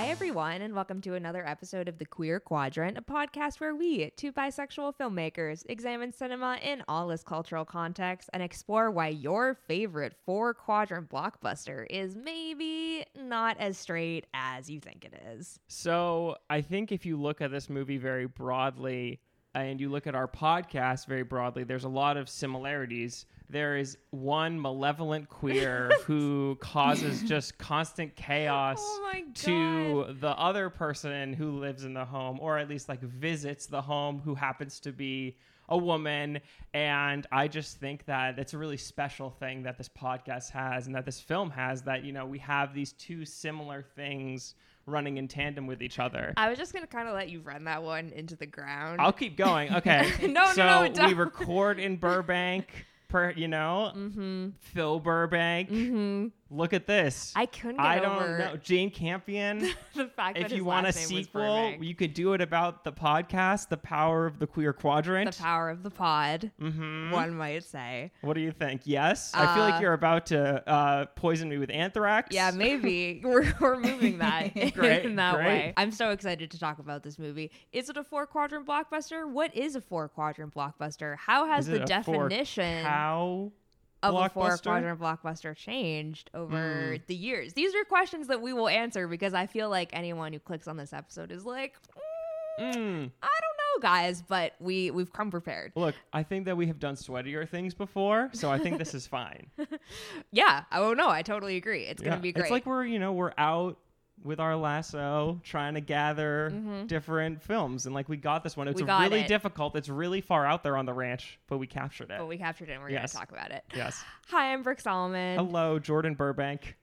Hi, everyone, and welcome to another episode of The Queer Quadrant, a podcast where we, two bisexual filmmakers, examine cinema in all its cultural contexts and explore why your favorite four quadrant blockbuster is maybe not as straight as you think it is. So I think if you look at this movie very broadly and you look at our podcast very broadly, there's a lot of similarities. There is one malevolent queer who causes just constant chaos Oh to the other person who lives in the home, or at least like visits the home, who happens to be a woman. And I just think that it's a really special thing that this podcast has and that this film has that, you know, we have these two similar things running in tandem with each other. I was just going to kind of let you run that one into the ground. I'll keep going. Okay. No, no, so no, we don't. record in Burbank, per you know, mm-hmm. Phil Burbank. Mm-hmm. Look at this. I couldn't get I don't over know. Jane Campion. the fact that if his you want a last name was sequel, you could do it about the podcast, The Power of the Queer Quadrant. the power of the pod, hmm one might say. What do you think? Yes? I feel like Uh, you're about to uh, poison me with anthrax. Yeah, maybe we're, we're moving that Great, in that great. way. I'm so excited to talk about this movie. Is it a four quadrant blockbuster? What is a four quadrant blockbuster? How has the it a four definition Cow of a four quadrant blockbuster changed over Mm. the years? These are questions that we will answer because I feel like anyone who clicks on this episode is like, "Mm, Mm. I don't know, guys, but we we've come prepared. Look, I think that we have done sweatier things before, so I think this is fine. Yeah, oh no, I totally agree. It's Yeah. gonna be great. It's like we're, you know, we're out with our lasso trying to gather different films and like we got this one. It's Mm-hmm. Really it. difficult. It's really far out there on the ranch, but we captured it. but we captured it and we're Yes. gonna talk about it. yes. Hi, I'm Brooke Solomon. Hello, Jordan Burbank.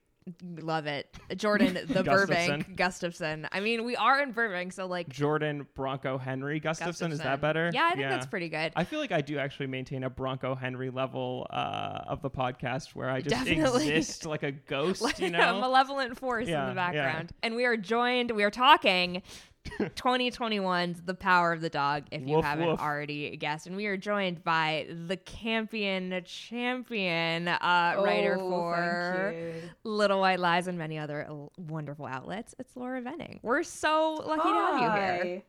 Love it. Jordan, the Burbank Gustafson. I mean, we are in Burbank, so like Jordan Bronco Henry Gustafson. Is that better? Yeah, I think that's pretty good. I feel like I do actually maintain a Bronco Henry level uh, of the podcast where I just Definitely. exist like a ghost, like you know? a malevolent force Yeah, in the yeah. background. And we are joined, we are talking 2021's The Power of the Dog, if you Woof, haven't woof. already guessed. And we are joined by the Campion champion uh, writer Oh, for. Little White Lies and many other wonderful outlets. It's Laura Venning. We're so lucky to have you here. Hi.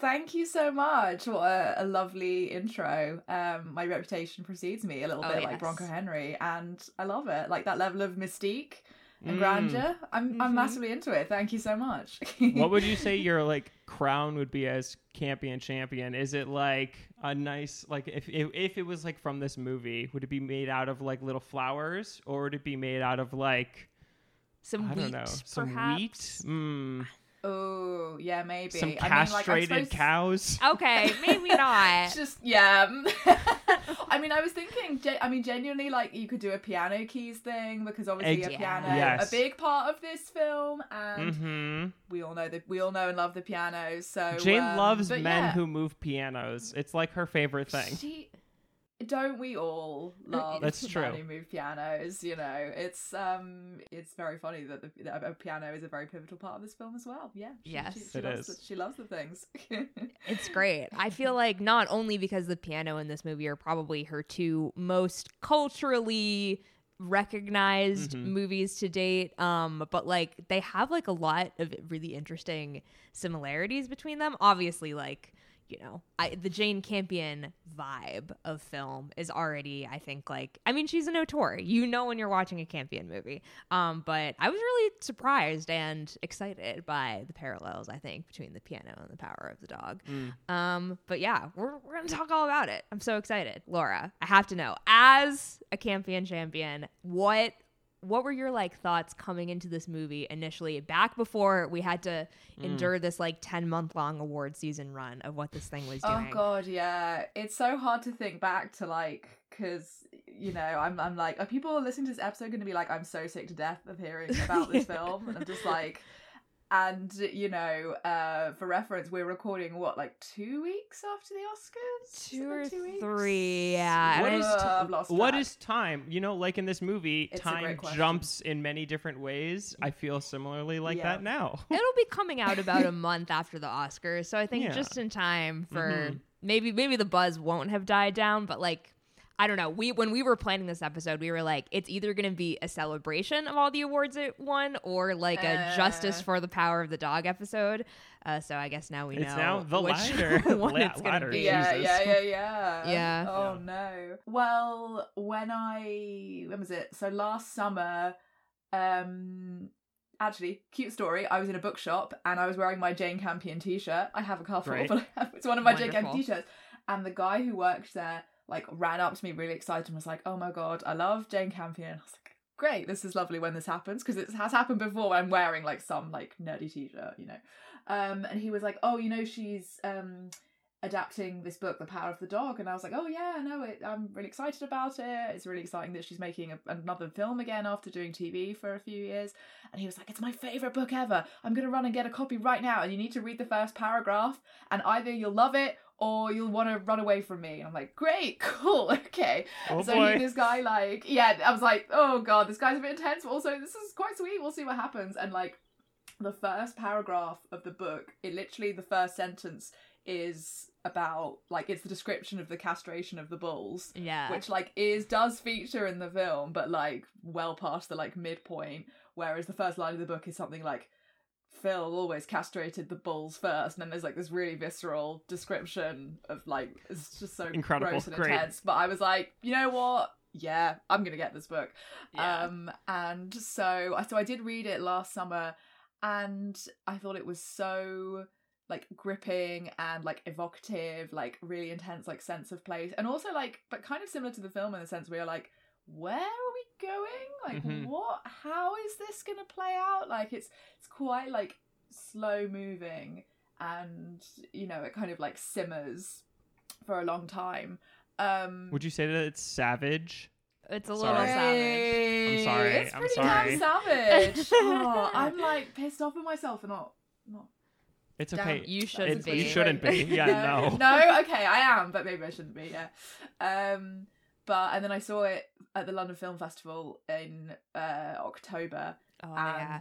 Thank you so much. What a, a lovely intro. Um, my reputation precedes me a little Oh, bit yes. like Bronco Henry, and I love it. Like that level of mystique and Mm. grandeur. I'm I'm Mhm. massively into it. Thank you so much. what would you say your like crown would be as campion champion? Is it like a nice like if, if if it was like from this movie, would it be made out of like little flowers or would it be made out of like Some I wheat, don't know some perhaps. wheat, mm, Oh yeah, maybe. some I mean, like, castrated supposed- cows? Okay, maybe not. Just yeah. I mean, I was thinking. I mean, genuinely, like you could do a piano keys thing because obviously Ex- a piano, Yes. a big part of this film, and Mm-hmm. we all know that we all know and love the piano. So Jane um, loves men yeah. who move pianos. It's like her favorite thing. She, don't we all love That's true. men who move pianos? You know, it's um, it's very funny that, the, that a piano is a very pivotal part of this film as well. Yeah, she, Yes. she, she It loves is. The, she loves the things. It's great. I feel like not only because the piano in this movie are probably her two most culturally recognized Mhm. movies to date um but like they have like a lot of really interesting similarities between them obviously like you know I, the jane campion vibe of film is already i think like i mean she's an auteur you know when you're watching a campion movie um but i was really surprised and excited by the parallels i think between the piano and the power of the dog Mm. um, but yeah, we're we're gonna talk all about it. I'm so excited, Laura. I have to know, as a Campion champion, what what were your like thoughts coming into this movie initially, back before we had to Mm. endure this like ten month long award season run of what this thing was doing Oh god, yeah. It's so hard to think back to like because you know I'm I'm like are people listening to this episode going to be like I'm so sick to death of hearing about this film and I'm just like and you know uh for reference we're recording what like two weeks after the Oscars Two or Is it weeks? three, yeah. What and is t- I've lost what track. is time? You know, like in this movie, It's time jumps in many different ways. I feel similarly like Yeah. that now. It'll be coming out about a month after the Oscars, so I think Yeah. just in time for Mhm. maybe maybe the buzz won't have died down, but like I don't know. We when we were planning this episode, we were like, it's either going to be a celebration of all the awards it won, or like a Uh. justice for the power of the dog episode. Uh, so I guess now we It's know now the which latter. one La- it's going to be. Yeah, Jesus. yeah, yeah, yeah. Yeah. Oh no. Well, when I when was it? So last summer, um actually, cute story. I was in a bookshop and I was wearing my Jane Campion t-shirt. I have a couple, Great. but it's one of my Jane Campion t-shirts. And the guy who worked there like ran up to me really excited and was like, "Oh my god, I love Jane Campion." I was like, "Great, this is lovely when this happens because it has happened before. I'm wearing like some like nerdy t-shirt, you know." Um, and he was like, "Oh, you know, she's um." adapting this book the power of the dog and i was like oh yeah no it, i'm really excited about it it's really exciting that she's making a, another film again after doing tv for a few years and he was like it's my favorite book ever i'm to run and get a copy right now and you need to read the first paragraph and either you'll love it or you'll want to run away from me. And i'm like great cool okay. Oh so boy. this guy like yeah i was like oh god this guy's a bit intense. But also this is quite sweet we'll see what happens. And like the first paragraph of the book it literally the first sentence is about like it's the description of the castration of the bulls Yeah. which like is does feature in the film but like well past the like midpoint. Whereas the first line of the book is something like Phil always castrated the bulls first, and then there's like this really visceral description of like it's just so Incredible. gross and Great. intense. But I was like, you know what? Yeah, I'm gonna get this book. Yeah. Um, and so I so I did read it last summer, and I thought it was so like gripping and like evocative, like really intense, like sense of place, and also like but kind of similar to the film in the sense where you're like, where going? Like, Mhm. what? How is this gonna play out? Like, it's it's quite like slow moving, and you know, it kind of like simmers for a long time. Um, Would you say that it's savage? it's a Sorry. little savage. I'm sorry, It's I'm pretty sorry. damn savage. oh, I'm like pissed off with myself for not not. It's Damn, okay. You shouldn't It's- be. You shouldn't be. Yeah, no. no, okay, I am, but maybe I shouldn't be. Yeah. Um, but and then I saw it at the London Film Festival in uh October, Oh and yeah.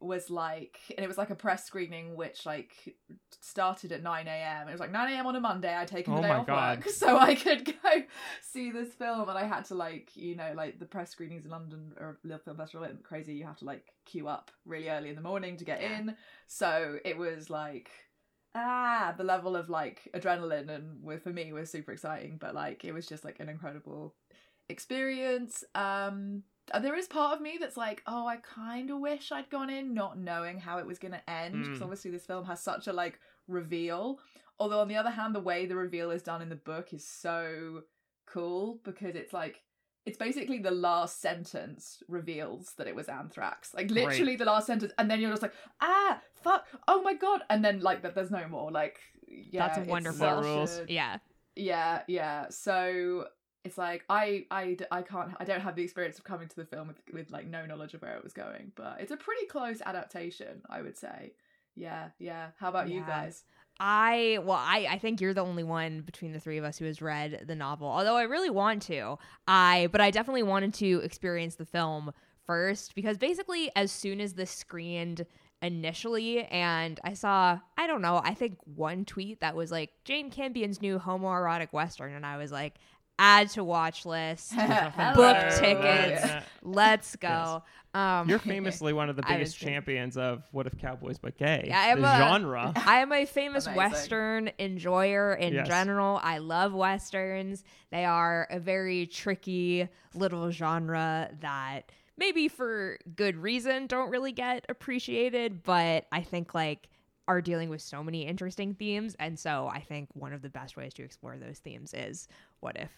was like, and it was like a press screening which like started at nine a.m. It was like nine a.m. on a Monday. I'd taken the Oh day off God. work so I could go see this film, and I had to like, you know, like the press screenings in London or Little Film Festival are crazy. You have to like queue up really early in the morning to get Yeah. in. So it was like. Ah, the level of like adrenaline and with for me was super exciting, but like it was just like an incredible experience. Um, uh, there is part of me that's like, oh, I kind of wish I'd gone in not knowing how it was going to end because Mm. obviously this film has such a like reveal. Although on the other hand, the way the reveal is done in the book is so cool because it's like it's basically the last sentence reveals that it was anthrax. Like Great. literally the last sentence, and then you're just like, ah, fuck, oh my god, and then like that, there's no more. Like, yeah, That's it's wonderful. That rules. Yeah. yeah yeah so it's like I, I i can't i don't have the experience of coming to the film with with like no knowledge of where it was going but it's a pretty close adaptation i would say. Yeah yeah. How about you guys? I well, I I think you're the only one between the three of us who has read the novel. Although I really want to, I but I definitely wanted to experience the film first because basically as soon as this screened initially and I saw I don't know I think one tweet that was like Jane Campion's new homoerotic western and I was like add to watch list Book tickets. than let's go um You're famously one of the biggest champions of what if cowboys but gay? Yeah, I am the a- genre. I am a famous Amazing. Western enjoyer in Yes. general. I love Westerns. They are a very tricky little genre that maybe for good reason don't really get appreciated, but I think like are dealing with so many interesting themes. And so I think one of the best ways to explore those themes is what if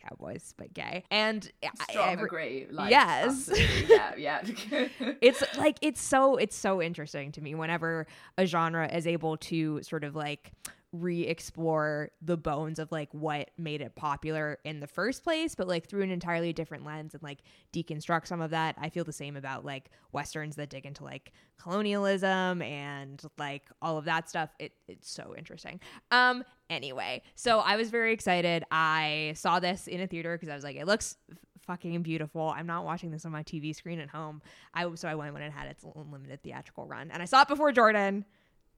cowboys but gay? And I- strong I- agree like Yes. yeah yeah it's like it's so it's so interesting to me whenever a genre is able to sort of like re-explore the bones of like what made it popular in the first place but like through an entirely different lens and like deconstruct some of that i feel the same about like westerns that dig into like colonialism and like all of that stuff. It, it's so interesting. Um anyway so i was very excited. I saw this in a theater because i was like it looks fucking beautiful. I'm not watching this on my tv screen at home. I so I went when it had its limited theatrical run, and I saw it before Jordan.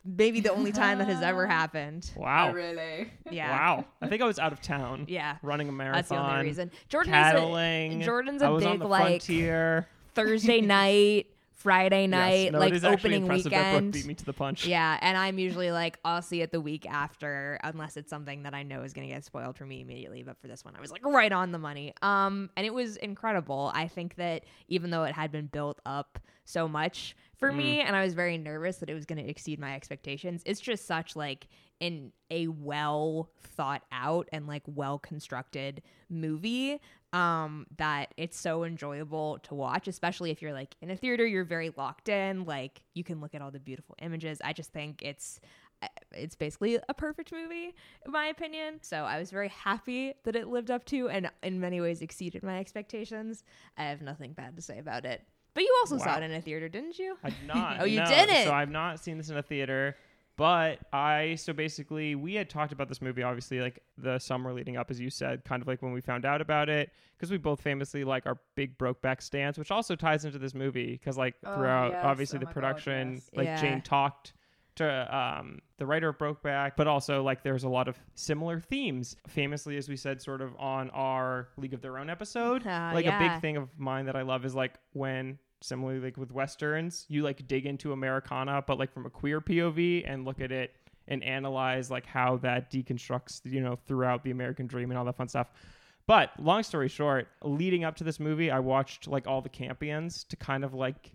Maybe the only time that has ever happened. Wow. Oh, really? Yeah. Wow. I think I was out of town. Yeah. Running a marathon. That's the only reason. Jordan Cattling. is a, Jordan's I a was on big the like frontier. Thursday night, Friday night, yes. No, like it is opening impressive that weekend. beat me to the punch. Yeah, and I'm usually like, I'll see it the week after, unless it's something that I know is gonna get spoiled for me immediately. But for this one, I was like right on the money. Um, and it was incredible. I think that even though it had been built up so much for me, and I was very nervous that it was gonna exceed my expectations, it's just such like in a well thought out and like well constructed movie um that it's so enjoyable to watch especially if you're like in a theater you're very locked in like you can look at all the beautiful images. I just think it's uh, it's basically a perfect movie in my opinion. So i was very happy that it lived up to and in many ways exceeded my expectations. I have nothing bad to say about it but you also saw Wow. it in a theater didn't you I did not. Oh, you no. didn't? So I've not seen this in a theater. But I so basically we had talked about this movie obviously like the summer leading up as you said kind of like when we found out about it because we both famously like our big Brokeback stands which also ties into this movie because like Oh, throughout yes. obviously Oh the my God, production yes. like Yeah. Jane talked to um, the writer of Brokeback, but also like there's a lot of similar themes. Famously, as we said, sort of on our League of Their Own episode, Ah, like a yeah. big thing of mine that I love is like when similarly like with westerns, you like dig into Americana, but like from a queer POV and look at it and analyze like how that deconstructs, you know, throughout the American dream and all that fun stuff. But long story short, leading up to this movie, I watched like all the Campions to kind of like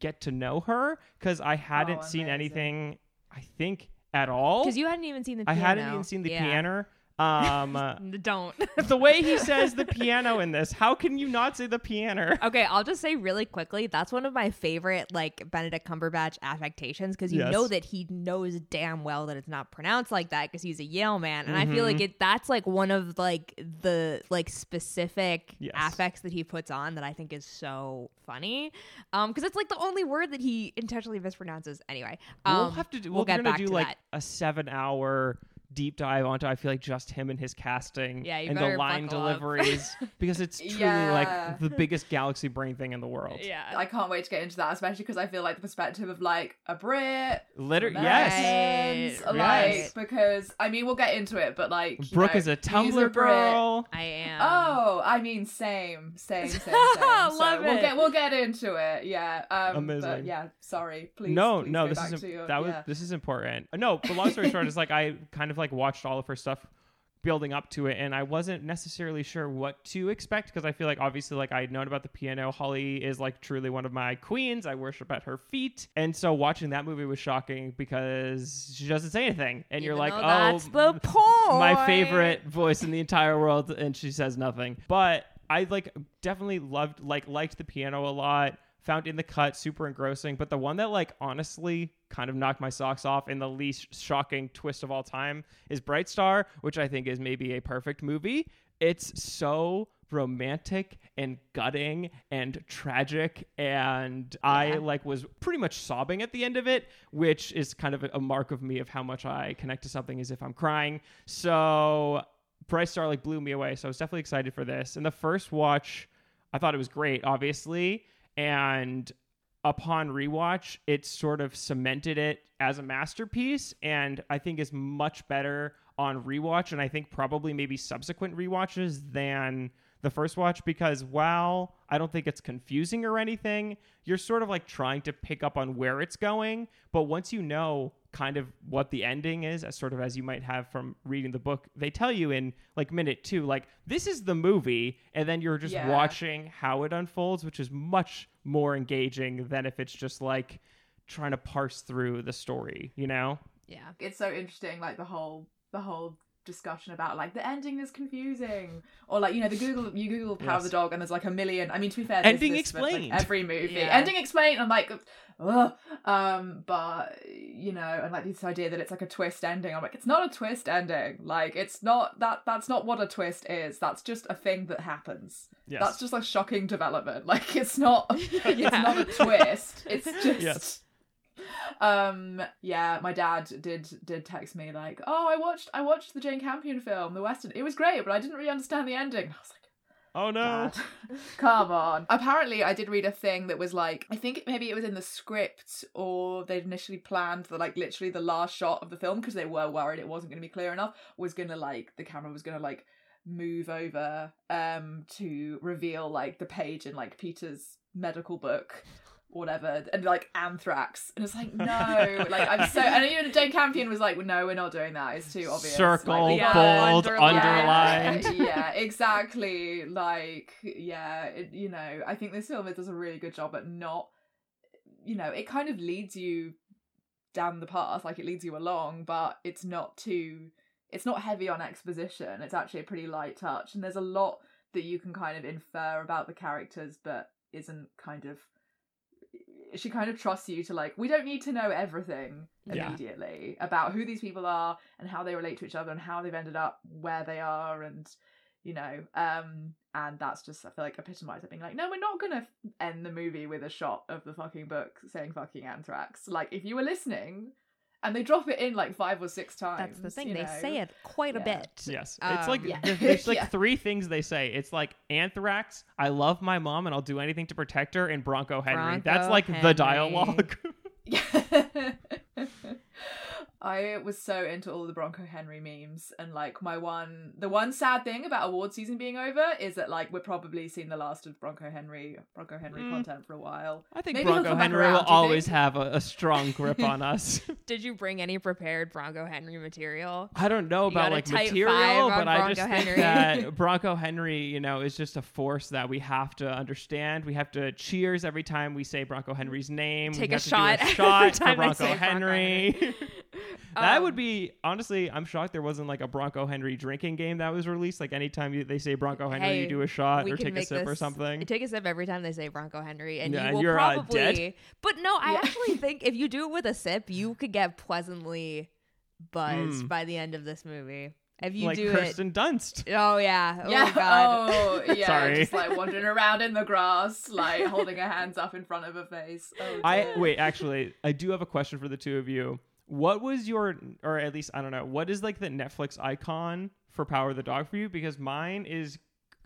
get to know her because I hadn't Oh, seen anything, I think, at all. because you hadn't even seen the I hadn't even seen the Yeah. piano. Um, uh, don't the way he says the piano in this, how can you not say the piano? Okay, I'll just say really quickly that's one of my favorite like Benedict Cumberbatch affectations because you Yes. know that he knows damn well that it's not pronounced like that because he's a Yale man, and I feel like it that's like one of like the like specific Yes. affects that he puts on that I think is so funny, um, because it's like the only word that he intentionally mispronounces. Anyway, um, we'll have to do. we'll We're get gonna back do to like that. a seven-hour deep dive onto. I feel like just him and his casting Yeah, and the line deliveries because it's truly Yeah. like the biggest galaxy brain thing in the world. Yeah, I can't wait to get into that, especially because I feel like the perspective of like a Brit, Liter- yes. Americans, like right. because I mean we'll get into it, but like Brooke know, is a Tumblr Brit. girl. I am. Oh, I mean, same, same, same, same. Love so we'll it. get we'll get into it. Yeah. Um, Amazing. But yeah, sorry. Please. no, please no, this is to your, that was yeah. this is important. No, but long story short is like I kind of like watched all of her stuff building up to it and I wasn't necessarily sure what to expect because I feel like obviously like I'd known about the piano. Holly is like truly one of my queens. I worship at her feet. And so watching that movie was shocking because she doesn't say anything. And you're like, "Oh, that's the point. my favorite voice in the entire world and she says nothing but i like definitely loved like liked the piano a lot found in the cut super engrossing but the one that like honestly kind of knocked my socks off in the least shocking twist of all time is bright star which i think is maybe a perfect movie. It's so romantic and gutting and tragic and i like was pretty much sobbing at the end of it which is kind of a, mark of me of how much i connect to something as if i'm crying. So bright star like blew me away so i was definitely excited for this. And the first watch i thought it was great obviously and upon rewatch it sort of cemented it as a masterpiece and i think is much better on rewatch and i think probably maybe subsequent rewatches than the first watch because while i don't think it's confusing or anything you're sort of like trying to pick up on where it's going. But once you know kind of what the ending is as sort of as you might have from reading the book they tell you in like minute two like this is the movie and then you're just Yeah. watching how it unfolds which is much more engaging than if it's just like trying to parse through the story you know Yeah. It's so interesting, like the whole the whole discussion about like the ending is confusing, or like you know the Google you Google Power of Yes. the Dog and there's like a million. I mean, to be fair, Ending this with, like, explained. every movie. Yeah. Ending explained. I'm like, ugh. Um, but you know, and like this idea that it's like a twist ending. I'm like, it's not a twist ending. Like, it's not that. That's not what a twist is. That's just a thing that happens. yes That's just a shocking development. Like, it's not. It's not a twist. It's just. Yes. Um. Yeah, my dad did did text me like, "Oh, I watched I watched the Jane Campion film, the Western. It was great, but I didn't really understand the ending." I was like, Oh no. Come on. Apparently, I did read a thing that was like, I think maybe it was in the script or they'd initially planned that, like, literally the last shot of the film because they were worried it wasn't going to be clear enough, was going to, like, the camera was going to, like, move over um to reveal, like, the page in, like, Peter's medical book. Whatever, and like anthrax, and it's like no, like I'm so. And even Jane Campion was like, no, we're not doing that. It's too obvious. Circle, Like, yeah, bold, underlined. underlined. yeah, exactly. Like, yeah, it, you know, I think this film it does a really good job at not, you know, it kind of leads you down the path, like it leads you along, but it's not too, it's not heavy on exposition. It's actually a pretty light touch, and there's a lot that you can kind of infer about the characters, but isn't kind of. She kind of trusts you to like. We don't need to know everything Yeah. immediately about who these people are and how they relate to each other and how they've ended up where they are and you know um and that's just i feel like epitomized it being like no we're not gonna end the movie with a shot of the fucking book saying fucking anthrax like if you were listening and they drop it in like five or six times That's the thing. They know. say it quite a bit. Yes, it's like Um, Yeah. there's like Yeah. three things they say. It's like anthrax. I love my mom and I'll do anything to protect her. And Bronco Henry. That's Bronco like the Henry. dialogue. Yeah. I was so into all the Bronco Henry memes, and like my one, the one sad thing about award season being over is that like we're probably seeing the last of Bronco Henry, Bronco Henry Mm. content for a while. I think Maybe Bronco Henry around, will always think? have a, a strong grip on us. Did you bring any prepared Bronco Henry material? I don't know about like material, five on but I just Bronco think that Bronco Henry, you know, is just a force that we have to understand. We have to cheers every time we say Bronco Henry's name. Take we a to shot do a shot for time they Bronco say Bronco Henry. That would Um, be honestly. I'm shocked there wasn't like a Bronco Henry drinking game that was released. Like anytime you, they say Bronco Henry, Hey, you do a shot or take a make sip or this- something. Take a sip every time they say Bronco Henry, and Yeah, you will you're, uh, probably. dead. But no, I Yeah. actually think if you do it with a sip, you could get pleasantly buzzed Mm. by the end of this movie. If you like do Kirsten Dunst. oh yeah, oh yeah. god, Oh, yeah. Sorry. Just like wandering around in the grass, like holding her hands up in front of her face. Oh, I wait, actually, I do have a question for the two of you. What was your, or at least I don't know, what is like the Netflix icon for Power of the Dog for you? Because mine is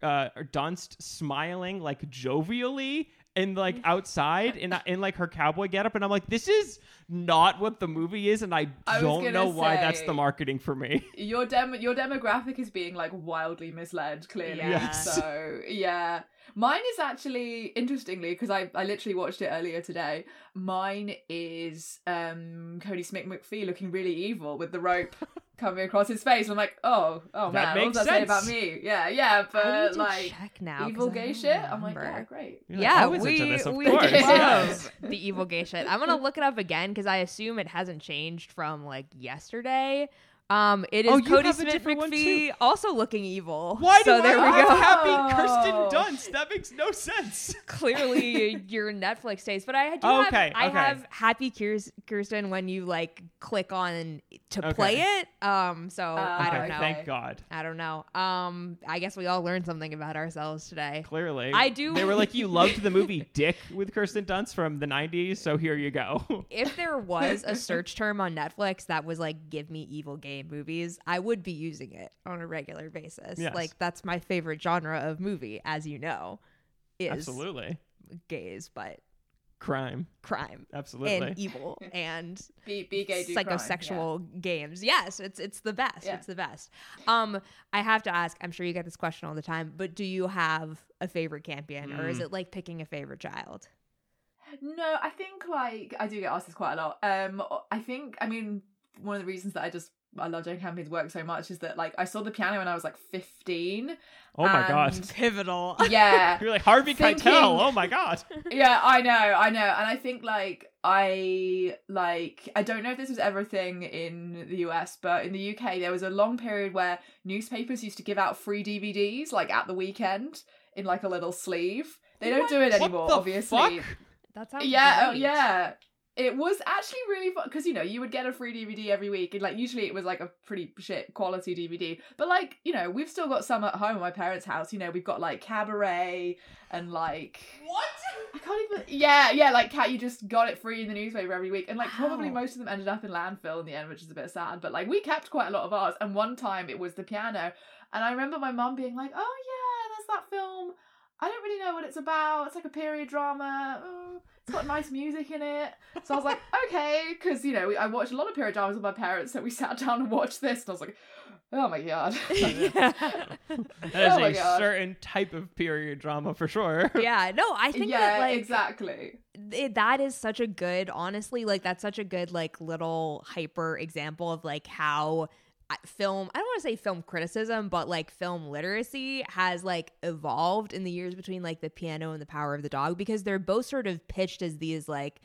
uh, Dunst smiling like jovially and like outside in in like her cowboy getup, and I'm like, this is not what the movie is, and I I don't know why that's the marketing for me. your dem your demographic is being like wildly misled clearly Yes. so yeah mine is actually interestingly because I, I literally watched it earlier today mine is um Kodi Smit-McPhee looking really evil with the rope coming across his face. I'm like oh oh That man what does that say about me? Yeah yeah I need but to like check now, evil gay shit? I'm like yeah great. You're like, Yeah, I we, into this, of we course. love the evil gay shit. I'm gonna look it up again because I assume it hasn't changed from like yesterday. Um, it is Oh, you Kodi Smit-McPhee also looking evil. Why so do there I we have go. happy Kirsten. Dunst? That makes no sense. Clearly, your Netflix taste, but I do Oh, have okay, I okay. have Happy Kirsten when you like click on to Okay. play it. Um, so I don't know. Thank God. I don't know. Um, I guess we all learned something about ourselves today. Clearly, I do- They were like, "You loved the movie Dick with Kirsten Dunst from the '90s, so here you go." if there was a search term on Netflix that was like give me evil gay movies, I would be using it on a regular basis. Yes. Like that's my favorite genre of movie, as you know, is Absolutely, gays, but crime. crime Absolutely. and evil and be, be gay do crime, yeah. psychosexual games. Yes, it's it's the best. Yeah. It's the best. Um, I have to ask. I'm sure you get this question all the time, but do you have a favorite campion, or is Mm. it like picking a favorite child? No, I think like I do get asked this quite a lot. Um, I think I mean one of the reasons that I just I love Jane Campion's work so much is that like I saw the piano when I was like fifteen. oh my God, Pivotal. Yeah, you're like Harvey Thinking- Keitel. Oh my God. yeah, I know, I know, and I think like I like I don't know if this was ever a thing in the US, but in the UK there was a long period where newspapers used to give out free DVDs like at the weekend in like a little sleeve. They don't do it What anymore, the obviously. fuck? That sounds yeah, oh, yeah. It was actually really fun because you know you would get a free DVD every week, and like usually it was like a pretty shit quality DVD. But like you know we've still got some at home at my parents' house. You know we've got like Cabaret and like What? I can't even. Yeah, yeah, like cat. You just got it free in the newspaper every week, and like probably Wow. most of them ended up in landfill in the end, which is a bit sad. But like we kept quite a lot of ours, and one time it was the piano, and I remember my mum being like, "Oh yeah, is that film? I don't really know what it's about. It's like a period drama. Oh, it's got nice music in it. So I was like, okay, because you know we, I watched a lot of period dramas with my parents, so we sat down and watched this, and I was like, oh my god. That is Oh a God. certain type of period drama for sure. yeah, no, I think yeah, that like exactly. it, that is such a good honestly like that's such a good like little hyper example of like how film i don't want to say film criticism but like film literacy has like evolved in the years between like the piano and the power of the dog because they're both sort of pitched as these like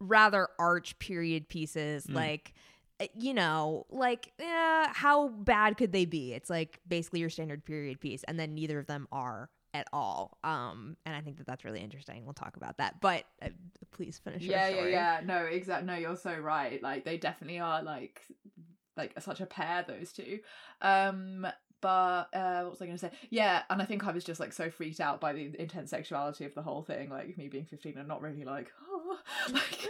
rather arch period pieces Mm. like uh, you know like eh, how bad could they be it's like basically your standard period piece and then neither of them are at all um and i think that that's really interesting we'll talk about that but uh, please finish your Yeah, yeah, yeah. No, exactly. No, you're so right. Like they definitely are like like such a pair those two. Um but uh what was I going to say? Yeah, and I think I was just like so freaked out by the intense sexuality of the whole thing, like me being 15 and not really like like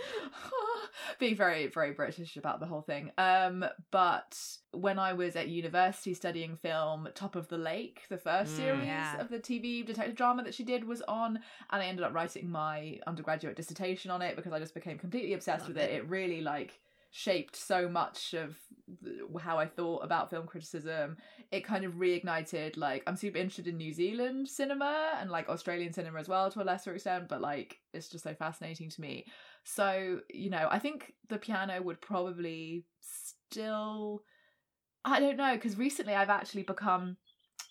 being very very British about the whole thing. Um but when I was at university studying film, Top of the Lake, the first Mm. series Yeah. of the TV detective drama that she did was on and I ended up writing my undergraduate dissertation on it because I just became completely obsessed Love with it. it. It really like shaped so much of how I thought about film criticism. It kind of reignited like I'm super interested in New Zealand cinema and like Australian cinema as well to a lesser extent, but like it's just so fascinating to me. So, you know, I think the piano would probably still I don't know because recently I've actually become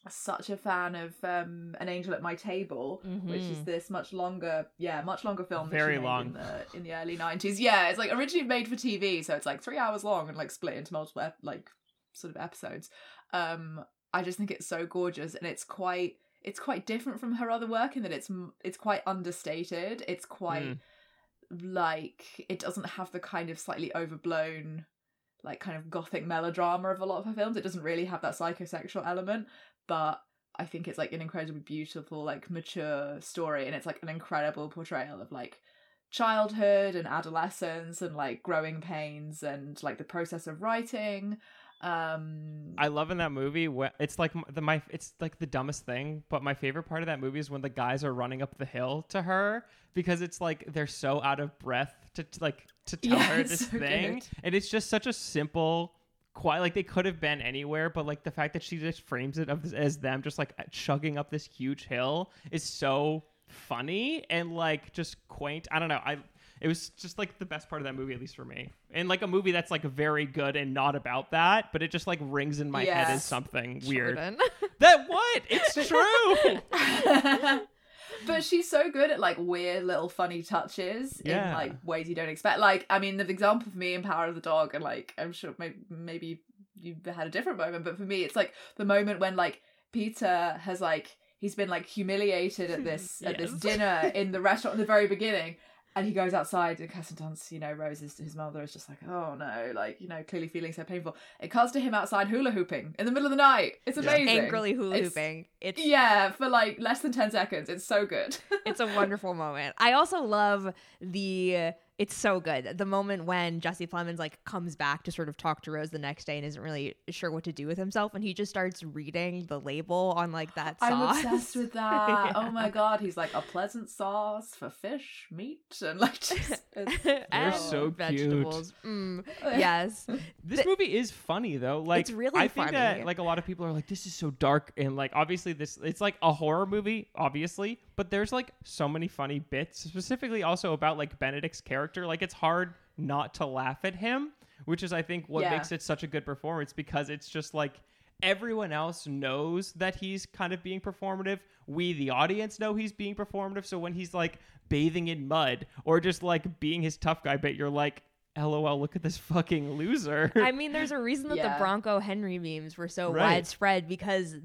such a fan of um An Angel at My Table, which is Mhm. this much longer, yeah, much longer film. Very long. in the in the early nineties. Yeah, it's like originally made for TV, so it's like three hours long and like split into multiple like sort of episodes. Um, I just think it's so gorgeous, and it's quite it's quite different from her other work in that it's it's quite understated. It's quite Mm. like it doesn't have the kind of slightly overblown like kind of gothic melodrama of a lot of her films. It doesn't really have that psychosexual element, but I think it's like an incredibly beautiful, like mature story, and it's like an incredible portrayal of like childhood and adolescence and like growing pains and like the process of writing. Um I love in that movie. wh- It's like the my. It's like the dumbest thing, but my favorite part of that movie is when the guys are running up the hill to her because it's like they're so out of breath to, to, like to tell Yeah, her this so thing, good. and it's just such a simple. Quite like they could have been anywhere, but like the fact that she just frames it of as them just like chugging up this huge hill is so funny and like just quaint. I don't know. I it was just like the best part of that movie, at least for me. And like a movie that's like very good and not about that, but it just like rings in my head as Yes. something weird. That what? It's true. but she's so good at like weird little funny touches in like ways you don't expect. Like, I mean, the example for me in Power of the Dog, and like, I'm sure maybe, maybe you had a different moment, but for me, it's like the moment when like Peter has like he's been like humiliated at this at this dinner in the restaurant at the very beginning. And he goes outside, and Kirsten Dunst, you know, Rose is his mother is just like, oh no, like you know, clearly feeling so painful. It cuts to him outside hula hooping in the middle of the night. It's Yeah. amazing. angrily hula It's- hooping it's Yeah, for like less than ten seconds. It's so good. it's a wonderful moment. I also love the it's so good. The moment when Jesse Plemons like comes back to sort of talk to Rose the next day and isn't really sure what to do with himself and he just starts reading the label on like that sauce. I'm obsessed with that. Yeah. Oh my god, he's like a pleasant sauce for fish, meat, and like just it's, and so cute. vegetables. Mm, yes. this Th- movie is funny though. Like It's really I think that like a lot of people are like, this is so dark and like obviously this it's like a horror movie, obviously, but there's like so many funny bits, specifically also about like Benedict's character. Like it's hard not to laugh at him, which is I think what Yeah. makes it such a good performance because it's just like everyone else knows that he's kind of being performative. We, the audience, know he's being performative. So when he's like bathing in mud or just like being his tough guy bit, you're like, LOL, look at this fucking loser. I mean, there's a reason that Yeah. the Bronco Henry memes were so Right. widespread because,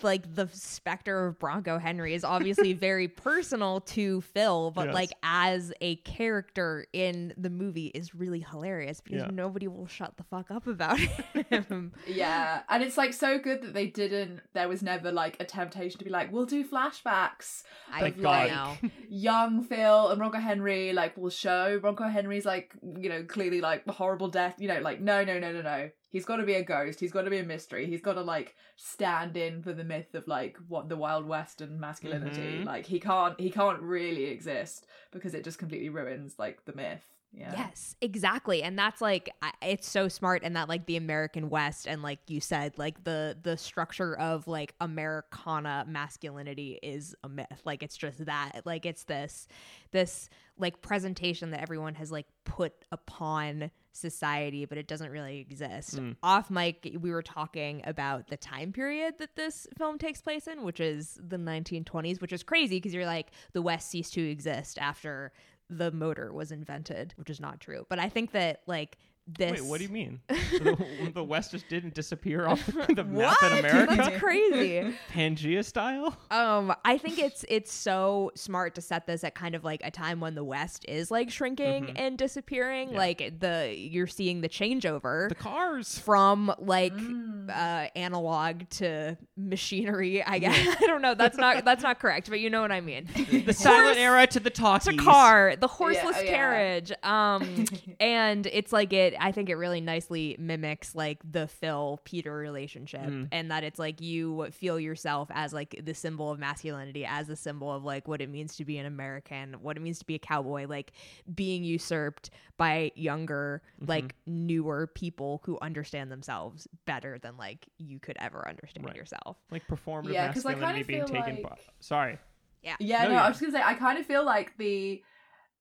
like, the specter of Bronco Henry is obviously very personal to Phil, but, Yes. like, as a character in the movie is really hilarious because Yeah. nobody will shut the fuck up about him. yeah, and it's like so good that they didn't. There was never like a temptation to be like, we'll do flashbacks I of God. like young Phil and Bronco Henry. Like we'll show Bronco Henry's like you know clearly like the horrible death. You know, like no, no, no, no, no. he's got to be a ghost. He's got to be a mystery. He's got to like stand in for the myth of like what the Wild West and masculinity. Mhm. Like he can't he can't really exist because it just completely ruins like the myth. Yeah. Yes, exactly. And that's like it's so smart and that like the American West and like you said like the the structure of like Americana masculinity is a myth. Like it's just that like it's this this like presentation that everyone has like put upon society but it doesn't really exist. Mm. Off mic we were talking about the time period that this film takes place in, which is the 1920s, which is crazy because you're like the West ceased to exist after the motor was invented, which is not true. But I think that like this. Wait, what do you mean? the, the West just didn't disappear off the map in America, That's crazy. Pangea style. um, I think it's it's so smart to set this at kind of like a time when the West is like shrinking Mhm. and disappearing. Yeah. Like the you're seeing the changeover The cars. from like Mm. uh analog to machinery. I guess I don't know. That's not that's not correct, but you know what I mean. The silent Horse- era to the talkies. It's a car, the horseless yeah. carriage. Um, and it's like it. I think it really nicely mimics like the Phil Peter relationship, Mm. and that it's like you feel yourself as like the symbol of masculinity, as a symbol of like what it means to be an American, what it means to be a cowboy, like being usurped by younger, Mm-hmm. like newer people who understand themselves better than like you could ever understand Right. yourself. Like performative Yeah, 'cause I masculinity kinda being taken like- by. Sorry. Yeah, No, no, yeah. I was gonna say I kind of feel like the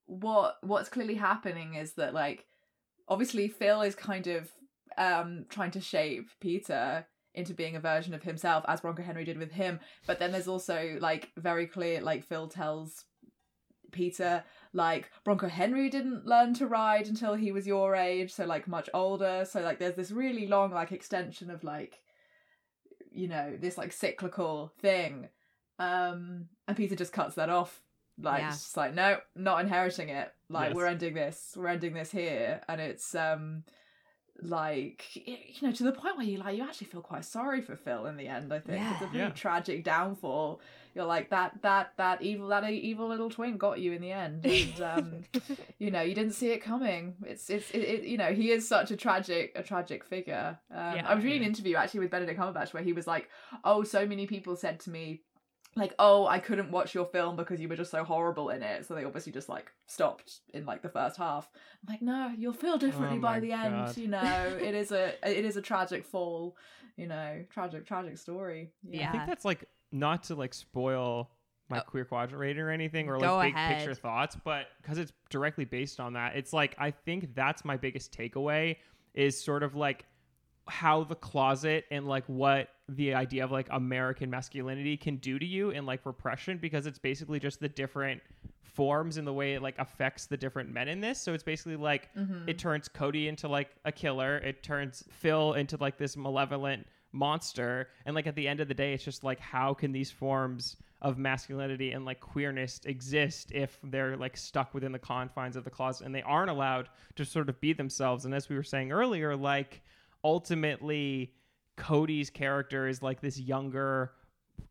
what what's clearly happening is that like obviously Phil is kind of um trying to shape Peter into being a version of himself as Bronco Henry did with him, but then there's also like very clear like Phil tells Peter like Bronco Henry didn't learn to ride until he was your age, so like much older. So like there's this really long like extension of like you know, this like cyclical thing. Um and Peter just cuts that off. Like Yeah. it's just like, no, not inheriting it. Like Yes. we're ending this. We're ending this here. And it's um like you know, to the point where you like you actually feel quite sorry for Phil in the end, I think. It's a Yeah. really Yeah. tragic downfall. You're like that that that evil that evil little twin got you in the end. And um you know you didn't see it coming it's it's it, it, you know he is such a tragic a tragic figure um, Yeah. i was reading an interview actually with benedict cumberbatch where he was like oh so many people said to me like oh i couldn't watch your film because you were just so horrible in it so they obviously just like stopped in like the first half i'm like no you'll feel differently Oh by my the end you know it is a it is a tragic fall you know tragic tragic story Yeah. I think that's like not to like spoil my Oh. queer quadrant rating or anything or Go like big ahead. picture thoughts, but because it's directly based on that, it's like I think that's my biggest takeaway is sort of like how the closet and like what the idea of like American masculinity can do to you and like repression because it's basically just the different forms and the way it like affects the different men in this. So it's basically like Mhm. it turns Kodi into like a killer, it turns Phil into like this malevolent monster, and like at the end of the day, it's just like how can these forms of masculinity and like queerness exist if they're like stuck within the confines of the closet and they aren't allowed to sort of be themselves and as we were saying earlier like ultimately Kodi's character is like this younger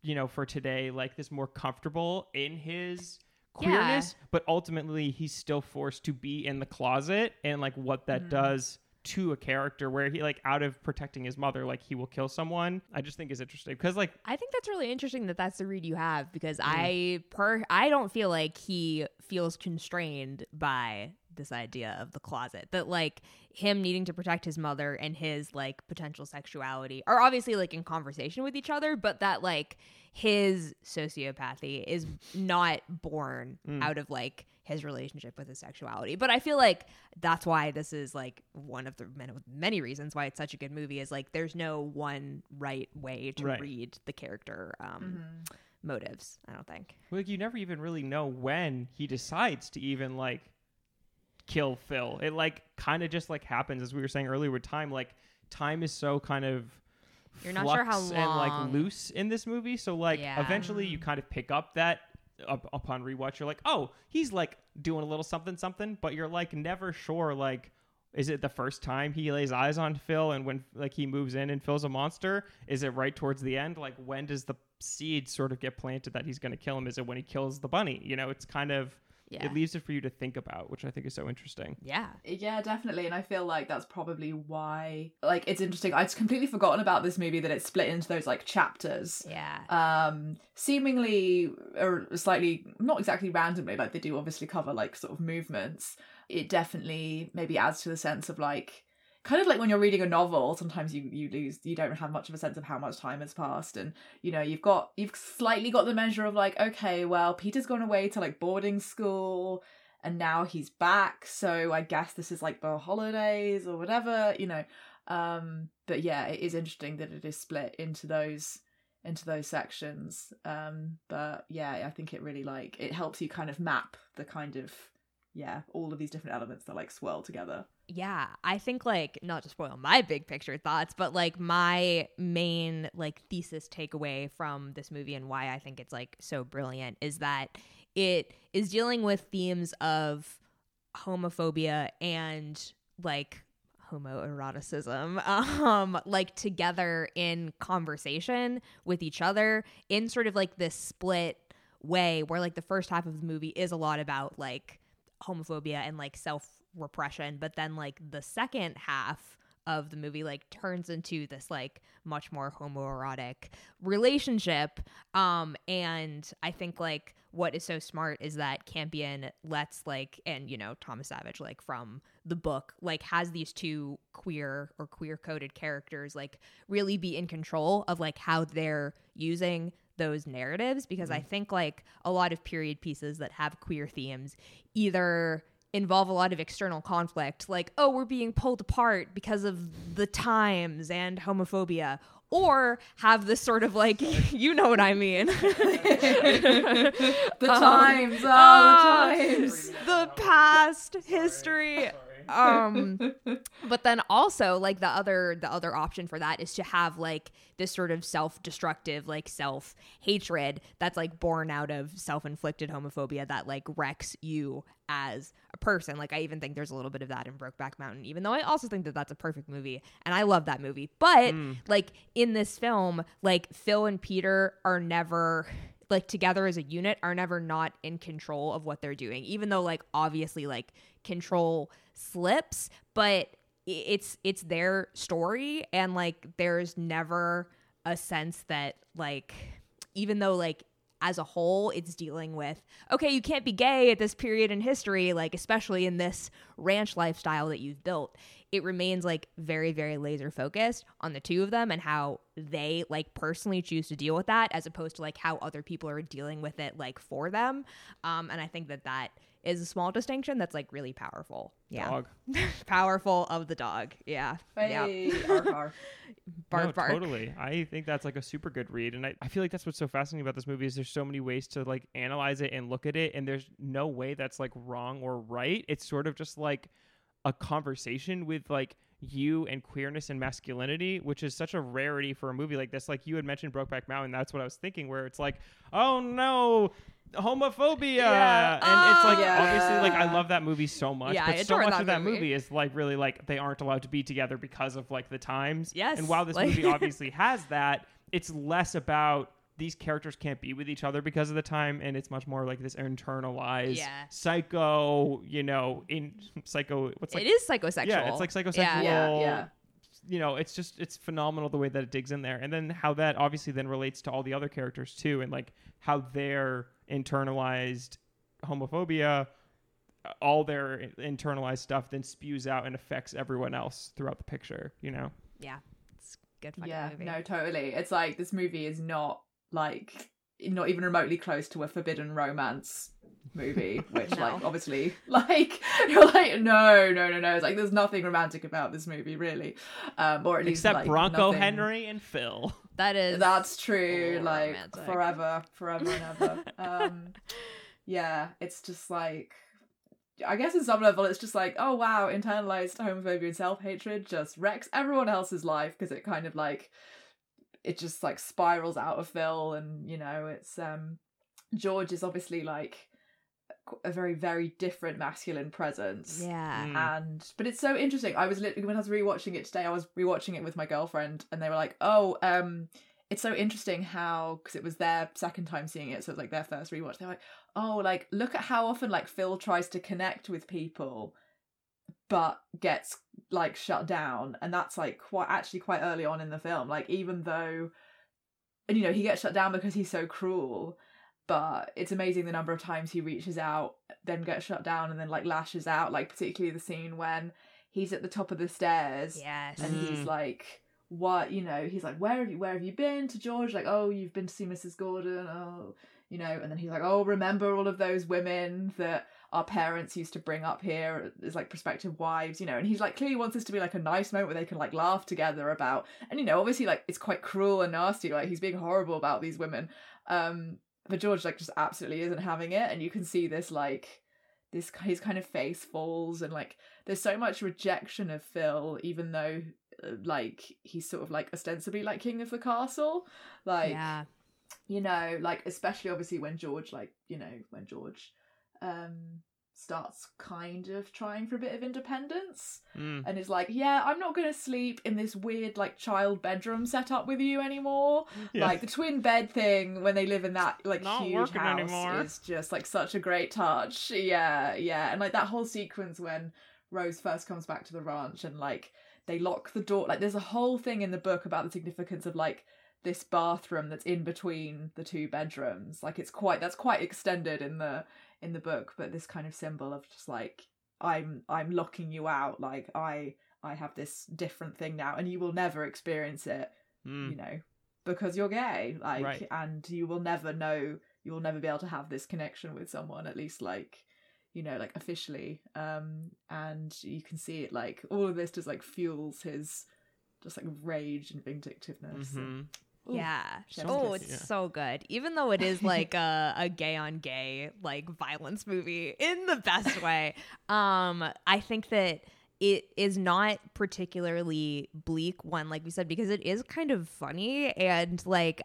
you know for today like this more comfortable in his Yeah. queerness but ultimately he's still forced to be in the closet and like what that Mhm. does to a character where he like out of protecting his mother like he will kill someone i just think is interesting because like I think that's really interesting that that's the read you have because Mm. I per I don't feel like he feels constrained by this idea of the closet that like him needing to protect his mother and his like potential sexuality are obviously like in conversation with each other but that like his sociopathy is not born Mm. out of like his relationship with his sexuality but i feel like that's why this is like one of the many, many reasons why it's such a good movie is like there's no one right way to Right. read the character um Mhm. motives i don't think like you never even really know when he decides to even like kill Phil. It like kind of just like happens as we were saying earlier with time. Like time is so kind of You're not sure how flux and like loose in this movie. So like Yeah. eventually you kind of pick up that up, upon rewatch. You're like, oh, he's like doing a little something something, but you're like never sure like. Is it the first time he lays eyes on Phil and when like he moves in and Phil's a monster? Is it right towards the end? Like when does the seed sort of get planted that he's going to kill him? Is it when he kills the bunny? You know, it's kind of Yeah. it leaves it for you to think about, which I think is so interesting. Yeah. Yeah, definitely. And I feel like that's probably why like it's interesting. I'd completely forgotten about this movie that it's split into those like chapters. Yeah. Um seemingly or slightly not exactly randomly, like they do obviously cover like sort of movements. It definitely maybe adds to the sense of like kind of like when you're reading a novel sometimes you you lose you don't have much of a sense of how much time has passed and you know you've got you've slightly got the measure of like okay well peter's gone away to like boarding school and now he's back. So i guess this is like the holidays or whatever you know. Um but yeah it is interesting that it is split into those into those sections. Um but yeah i think it really like it helps you kind of map the kind of yeah all of these different elements that like swirl together. Yeah i think like not to spoil my big picture thoughts but like my main like thesis takeaway from this movie and why i think it's like so brilliant is that it is dealing with themes of homophobia and like homoeroticism um like together in conversation with each other in sort of like this split way where like the first half of the movie is a lot about like homophobia and like self repression but then like the second half of the movie like turns into this like much more homoerotic relationship um and i think like what is so smart is that campion lets like and you know thomas savage like from the book like has these two queer or queer coded characters like really be in control of like how they're using those narratives because i think like a lot of period pieces that have queer themes either involve a lot of external conflict like oh we're being pulled apart because of the times and homophobia or have this sort of like you know what i mean. The Um, times oh, the times. the past history um but then also like the other the other option for that is to have like this sort of self-destructive like self-hatred that's like born out of self-inflicted homophobia that like wrecks you as a person. Like i even think there's a little bit of that in brokeback mountain even though i also think that that's a perfect movie and i love that movie. But like in this film like phil and peter are never like together as a unit are never not in control of what they're doing even though like obviously like control slips but it's it's their story and like there's never a sense that like even though like as a whole it's dealing with okay you can't be gay at this period in history like especially in this ranch lifestyle that you've built. It remains like very very laser focused on the two of them and how they like personally choose to deal with that as opposed to like how other people are dealing with it like for them. Um and i think that that is a small distinction that's like really powerful yeah Dog. powerful of the dog yeah yeah Hey, arf, arf. bark no, bark Totally. I think that's like a super good read. And I, I feel like that's what's so fascinating about this movie is there's so many ways to like analyze it and look at it. And there's no way that's like wrong or right. It's sort of just like a conversation with like you and queerness and masculinity, which is such a rarity for a movie like this. Like you had mentioned Brokeback Mountain. That's what I was thinking, where it's like, oh no, homophobia. Yeah. And it's like Oh, obviously like I love that movie so much. Yeah, but so much that of that movie. movie is like really like they aren't allowed to be together because of like the times. Yes, And while this like- movie obviously has that, it's less about these characters can't be with each other because of the time, and it's much more like this internalized Yeah. psycho, you know, in psycho. What's like it is psychosexual yeah, it's like psychosexual. Yeah. Yeah, yeah. You know, it's just it's phenomenal the way that it digs in there, and then how that obviously then relates to all the other characters too, and like how their internalized homophobia, uh, all their internalized stuff, then spews out and affects everyone else throughout the picture. You know, yeah it's a good fucking yeah movie no totally it's like this movie is not like not even remotely close to a forbidden romance movie which No. like obviously like you're like no no no no it's like there's nothing romantic about this movie really um or at least except like, Bronco nothing- Henry and Phil. that is that's true like romantic. forever forever and ever um yeah it's just like I guess in some level it's just like, oh wow, internalized homophobia and self-hatred just wrecks everyone else's life because it kind of like it just like spirals out of Phil and you know, it's um George is obviously like a very very different masculine presence. yeah Mm. And but it's so interesting. I was literally when I was rewatching it today, I was rewatching it with my girlfriend and they were like, "Oh, um it's so interesting how because it was their second time seeing it, so it's like their first rewatch. They're like, oh, like look at how often like Phil tries to connect with people, but gets like shut down, and that's like quite actually quite early on in the film. Like even though, and you know, he gets shut down because he's so cruel. But it's amazing the number of times he reaches out, then gets shut down, and then like lashes out. Like particularly the scene when he's at the top of the stairs Yes. and he's Mm. like what you know he's like where have you where have you been to george like oh you've been to see mrs gordon oh you know and then he's like oh remember all of those women that our parents used to bring up here as like prospective wives you know and he's like clearly wants this to be like a nice moment where they can like laugh together about and you know obviously like it's quite cruel and nasty like he's being horrible about these women um but george like just absolutely isn't having it and you can see this like this his kind of face falls and like there's so much rejection of Phil, even though uh, like he's sort of like ostensibly like king of the castle, like yeah. you know, like especially obviously when George like you know when George um starts kind of trying for a bit of independence Mm. and is like, yeah, I'm not gonna sleep in this weird like child bedroom setup with you anymore. Yeah. Like the twin bed thing when they live in that like Not huge house anymore. is just like such a great touch. Yeah, yeah, and like that whole sequence when Rose first comes back to the ranch and like they lock the door. Like there's a whole thing in the book about the significance of like this bathroom that's in between the two bedrooms. Like it's quite that's quite extended in the in the book, but this kind of symbol of just like I'm I'm locking you out. Like I I have this different thing now, and you will never experience it. Mm. You know, because you're gay. Like, Right. and you will never know. You will never be able to have this connection with someone. At least like. You know, like officially, um, and you can see it like all of this just like fuels his just like rage and vindictiveness. and- Mhm. Ooh, Yeah. chef's Oh, it's Yeah. so good. Even though it is like a, a gay on gay like violence movie in the best way. Um, I think that it is not particularly bleak one, like we said, because it is kind of funny and like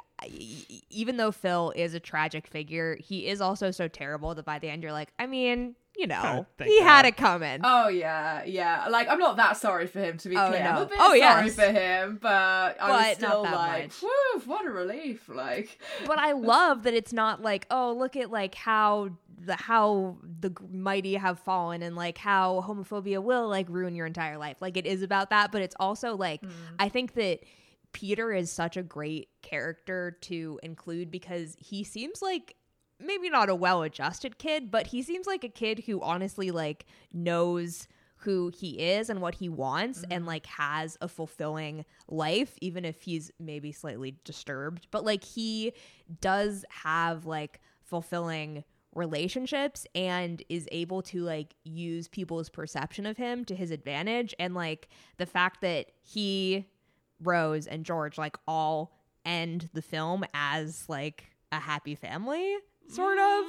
even though Phil is a tragic figure, he is also so terrible that by the end you're like, I mean, you know, Thank he had it coming. Oh yeah, yeah. Like I'm not that sorry for him to be Oh, clear. I'm a bit Oh, sorry yes. for him, but I But was not still like, much. woo, what a relief. Like but I love that it's not like, oh, look at like how the how the mighty have fallen and like how homophobia will like ruin your entire life. Like it is about that, but it's also like hmm. I think that Peter is such a great character to include because he seems like maybe not a well-adjusted kid, but he seems like a kid who honestly like knows who he is and what he wants and mm-hmm. like has a fulfilling life even if he's maybe slightly disturbed. But like he does have like fulfilling relationships and is able to like use people's perception of him to his advantage. And like the fact that he Rose and George like all end the film as like a happy family sort of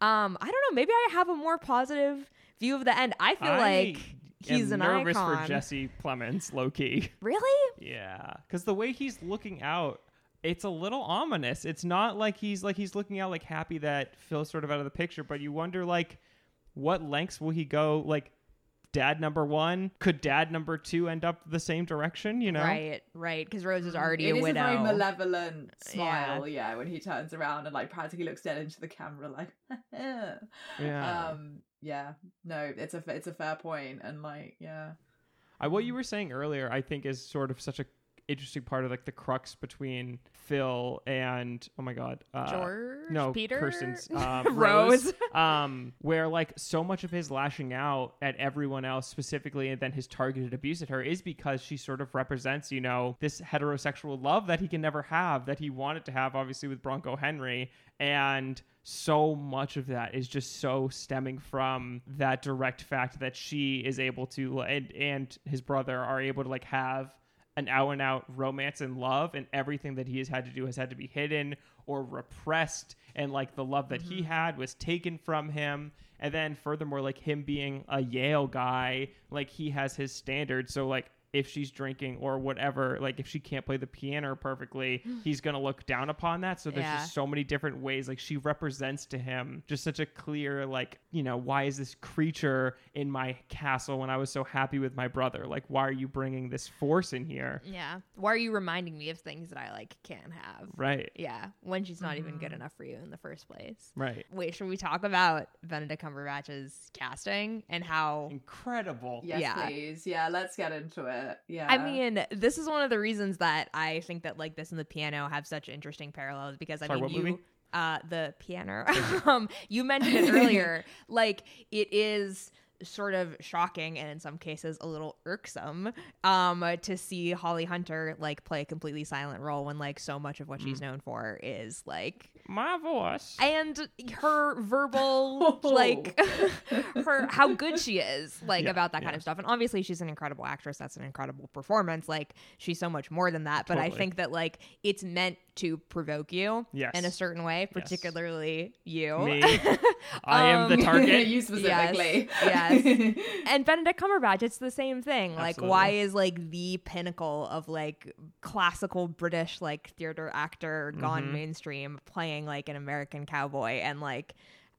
um I don't know maybe I have a more positive view of the end I feel I like he's am an nervous icon for Jesse Plemons, low key. really Yeah, because the way he's looking out, it's a little ominous. It's not like he's like he's looking out like happy that Phil's sort of out of the picture, but you wonder like what lengths will he go? Like, dad number one could dad number two end up the same direction? You know, right right because Rose is already it a is widow a very malevolent Yeah. smile, yeah. when he turns around and like practically looks dead into the camera like Yeah. Um yeah. No, it's a it's a fair point and like yeah. I, what you were saying earlier, I think, is sort of such a interesting part of like the crux between Phil and oh my god, uh, George no, Peter Kirsten's uh, Rose. Rose. um, where like so much of his lashing out at everyone else specifically, and then his targeted abuse at her is because she sort of represents, you know, this heterosexual love that he can never have, that he wanted to have, obviously with Bronco Henry, and so much of that is just so stemming from that direct fact that she is able to and and his brother are able to like have an out and out romance and love and everything that he has had to do has had to be hidden or repressed and like the love that he mm-hmm. had was taken from him. And then furthermore like him being a Yale guy like he has his standards. So like if she's drinking or whatever, like if she can't play the piano perfectly, he's gonna look down upon that. So there's Yeah. just so many different ways. Like she represents to him just such a clear, like, you know, why is this creature in my castle when I was so happy with my brother? Like, why are you bringing this force in here? Yeah. Why are you reminding me of things that I like can't have? Right. Yeah, when she's not even Mm-hmm. good enough for you in the first place. Right. Wait, should we talk about Benedict Cumberbatch's casting and how Incredible. Yes, Yeah. please. Yeah, let's get into it. Yeah. I mean, this is one of the reasons that I think that like this and the piano have such interesting parallels because I Sorry, mean what you movie? uh the piano um you mentioned it earlier like it is sort of shocking and in some cases a little irksome um to see Holly Hunter like play a completely silent role when like so much of what Mm. she's known for is like My voice. and her verbal oh. like her how good she is like Yeah, about that kind of stuff. And obviously she's an incredible actress. That's an incredible performance. Like she's so much more than that. But i think that like it's meant to provoke you Yes. in a certain way particularly you Me. I am the Um, target. you specifically. yes. and Benedict Cumberbatch, it's the same thing. Like, why is like the pinnacle of like classical British like theater actor gone Mhm. mainstream playing like an American cowboy and like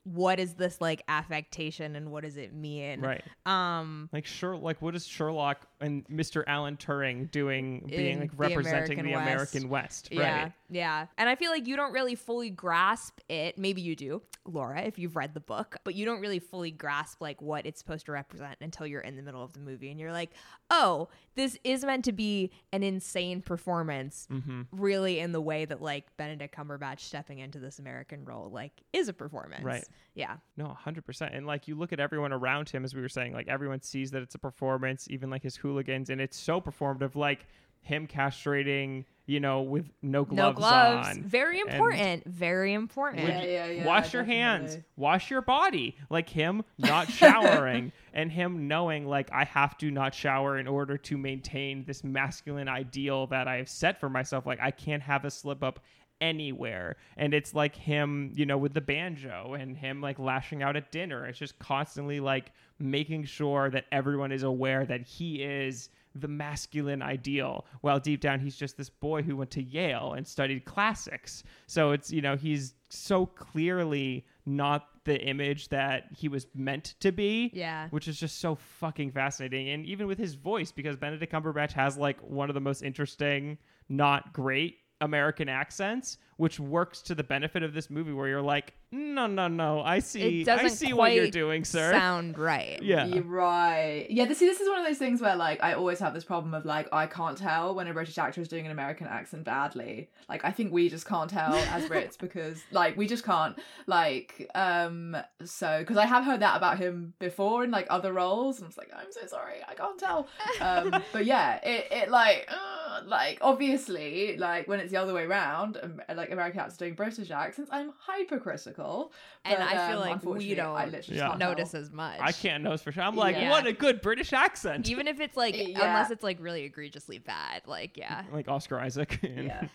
what is this like affectation and what does it mean? Right. Um Like sure like what is Sherlock and Mr. Alan Turing doing being In like the representing American the West. American West, Yeah, right? yeah. And I feel like you don't really fully grasp it. Maybe you do, Laura, if you've read the book, but you don't really fully grasp like what it's supposed to represent until you're in the middle of the movie and you're like, oh, this is meant to be an insane performance, Mm-hmm. really in the way that like Benedict Cumberbatch stepping into this American role like is a performance. Right. Yeah. No, 100%. And like you look at everyone around him as we were saying, like everyone sees that it's a performance, even like his hooligans and it's so performative like him castrating, you know, with no gloves, no gloves. on. Very And- important. Very important. Yeah, yeah, yeah, wash your hands, wash your body. Like him not showering and him knowing like I have to not shower in order to maintain this masculine ideal that I have set for myself. Like I can't have a slip up anywhere. And it's like him, you know, with the banjo and him like lashing out at dinner. It's just constantly like making sure that everyone is aware that he is the masculine ideal while deep down he's just this boy who went to Yale and studied classics. So it's, you know, he's so clearly not the image that he was meant to be. Yeah. Which is just so fucking fascinating. And even with his voice, because Benedict Cumberbatch has like one of the most interesting, not great American accents, which works to the benefit of this movie where you're like, no, no, no, I see It I doesn't see what you're quite doing, sir. Sound right. yeah. You're right. Yeah, this, see, this is one of those things where, like, I always have this problem of, like, I can't tell when a British actor is doing an American accent badly. Like, I think we just can't tell as Brits because, like, we just can't. Like, um, so, because I have heard that about him before in, like, other roles. And it's like, I'm so sorry, I can't tell. Um, but yeah, it, it like, uh, like, obviously, like, when it's the other way around, um, like, American actors doing British accents, I'm hypercritical. And But, I feel um, like we don't I literally Yeah. notice as much. I can't know for sure. I'm like, Yeah. what a good British accent. even if it's like Yeah. unless it's like really egregiously bad like yeah like Oscar Isaac. and- Yeah.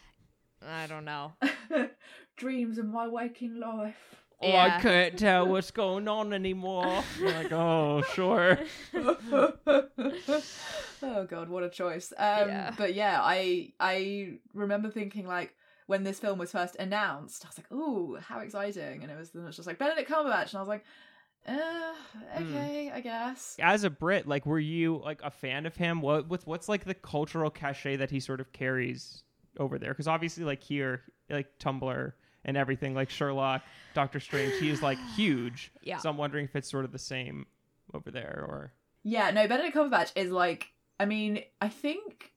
i don't know Dreams of my waking life. Oh, Yeah. I can't tell what's going on anymore. Like, oh, sure. oh god, what a choice. Um Yeah. but yeah, I I remember thinking like when this film was first announced, I was like, "Ooh, how exciting!" And it was it was just like Benedict Cumberbatch, and I was like, "Uh, okay, I guess." As a Brit, like, were you like a fan of him? What what's what's like the cultural cachet that he sort of carries over there? Because obviously, like here, like Tumblr and everything, like Sherlock, Doctor Strange, he is like huge. Yeah. So I'm wondering if it's sort of the same over there, or Yeah, no, Benedict Cumberbatch is like, I mean, I think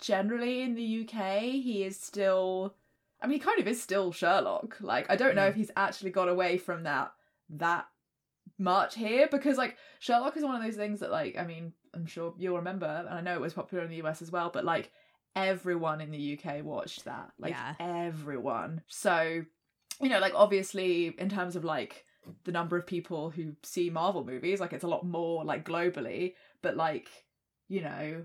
generally in the UK he is still, I mean, he kind of is still Sherlock. Like, I don't know Mm. if he's actually got away from that that much here because like Sherlock is one of those things that like, I mean, I'm sure you'll remember, and I know it was popular in the US as well, but like everyone in the UK watched that, like Yeah. everyone. So, you know, like obviously in terms of like the number of people who see Marvel movies, like it's a lot more like globally, but like, you know,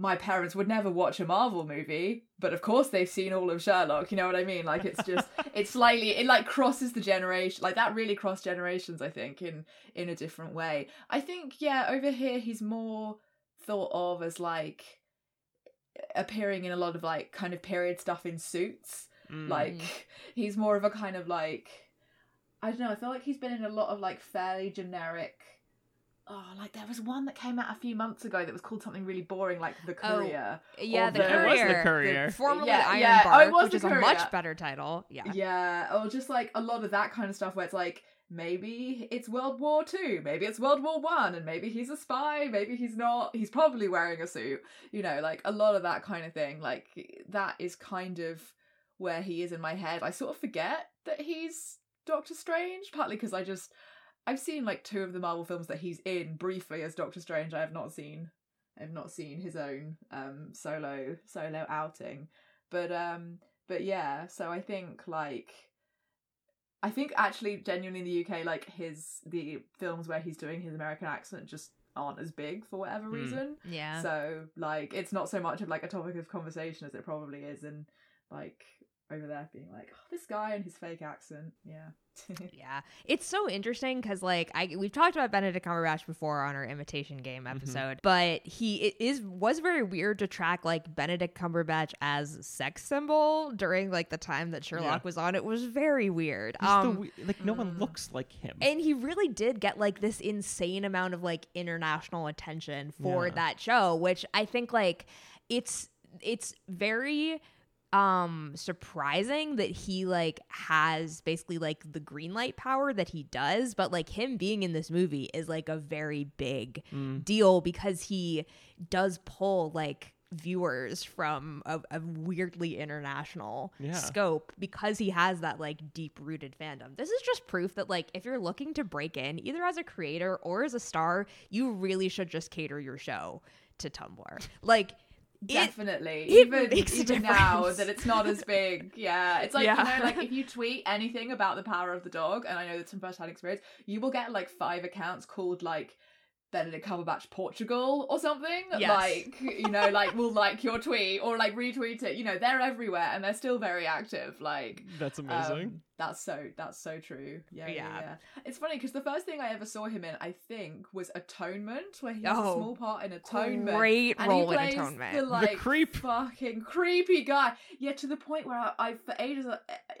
my parents would never watch a Marvel movie, but of course they've seen all of Sherlock, you know what I mean? Like it's just it's slightly it like crosses the generation like that really crossed generations, I think, in in a different way. I think, yeah, over here he's more thought of as like appearing in a lot of like kind of period stuff in suits. Mm. Like he's more of a kind of like I don't know, I feel like he's been in a lot of like fairly generic Oh, like there was one that came out a few months ago that was called something really boring, like The Oh, Courier. Yeah, Or the Courier. Oh, it was courier. the courier. Formerly Yeah, Iron yeah. Oh, Bark, it was which The is a Courier. much better title. Yeah. Yeah, or just like a lot of that kind of stuff where it's like maybe it's World War Two, maybe it's World War One, and maybe he's a spy, maybe he's not. He's probably wearing a suit. You know, like a lot of that kind of thing. Like that is kind of where he is in my head. I sort of forget that he's Doctor Strange, partly because I just I've seen like two of the Marvel films that he's in briefly as Doctor Strange. I have not seen I've not seen his own um solo solo outing. But um but yeah, so I think like I think actually genuinely in the UK like his the films where he's doing his American accent just aren't as big for whatever Hmm. reason. Yeah. So like it's not so much of like a topic of conversation as it probably is in like over there being like, oh, this guy and his fake accent. Yeah. Yeah, it's so interesting because like I we've talked about Benedict Cumberbatch before on our Imitation Game episode, but he it is was very weird to track like Benedict Cumberbatch as sex symbol during like the time that Sherlock Yeah. was on. It was very weird. He's the Um, we- like no one mm. looks like him. and he really did get like this insane amount of like international attention for Yeah. that show which i think like it's it's very um surprising that he like has basically like the green light power that he does but like him being in this movie is like a very big Mm. deal because he does pull like viewers from a, a weirdly international Yeah. scope because he has that like deep rooted fandom. This is just proof that like if you're looking to break in either as a creator or as a star, you really should just cater your show to Tumblr. Like Definitely. it even makes a even now that it's not as big. Yeah. It's like, Yeah. you know, like if you tweet anything about the power of the dog, and I know that's from first hand experience, you will get like five accounts called like Benedict Cumberbatch Portugal or something. Yes. Like, you know, like will like your tweet or like retweet it. You know, they're everywhere and they're still very active. Like That's amazing. um, that's so that's so true. Yeah, yeah. Yeah. yeah. It's funny because the first thing I ever saw him in, I think, was Atonement, where he has Oh, a small part in Atonement. great and he role in Atonement. The, like, creep. fucking creepy guy. Yeah, to the point where I, I for ages, uh,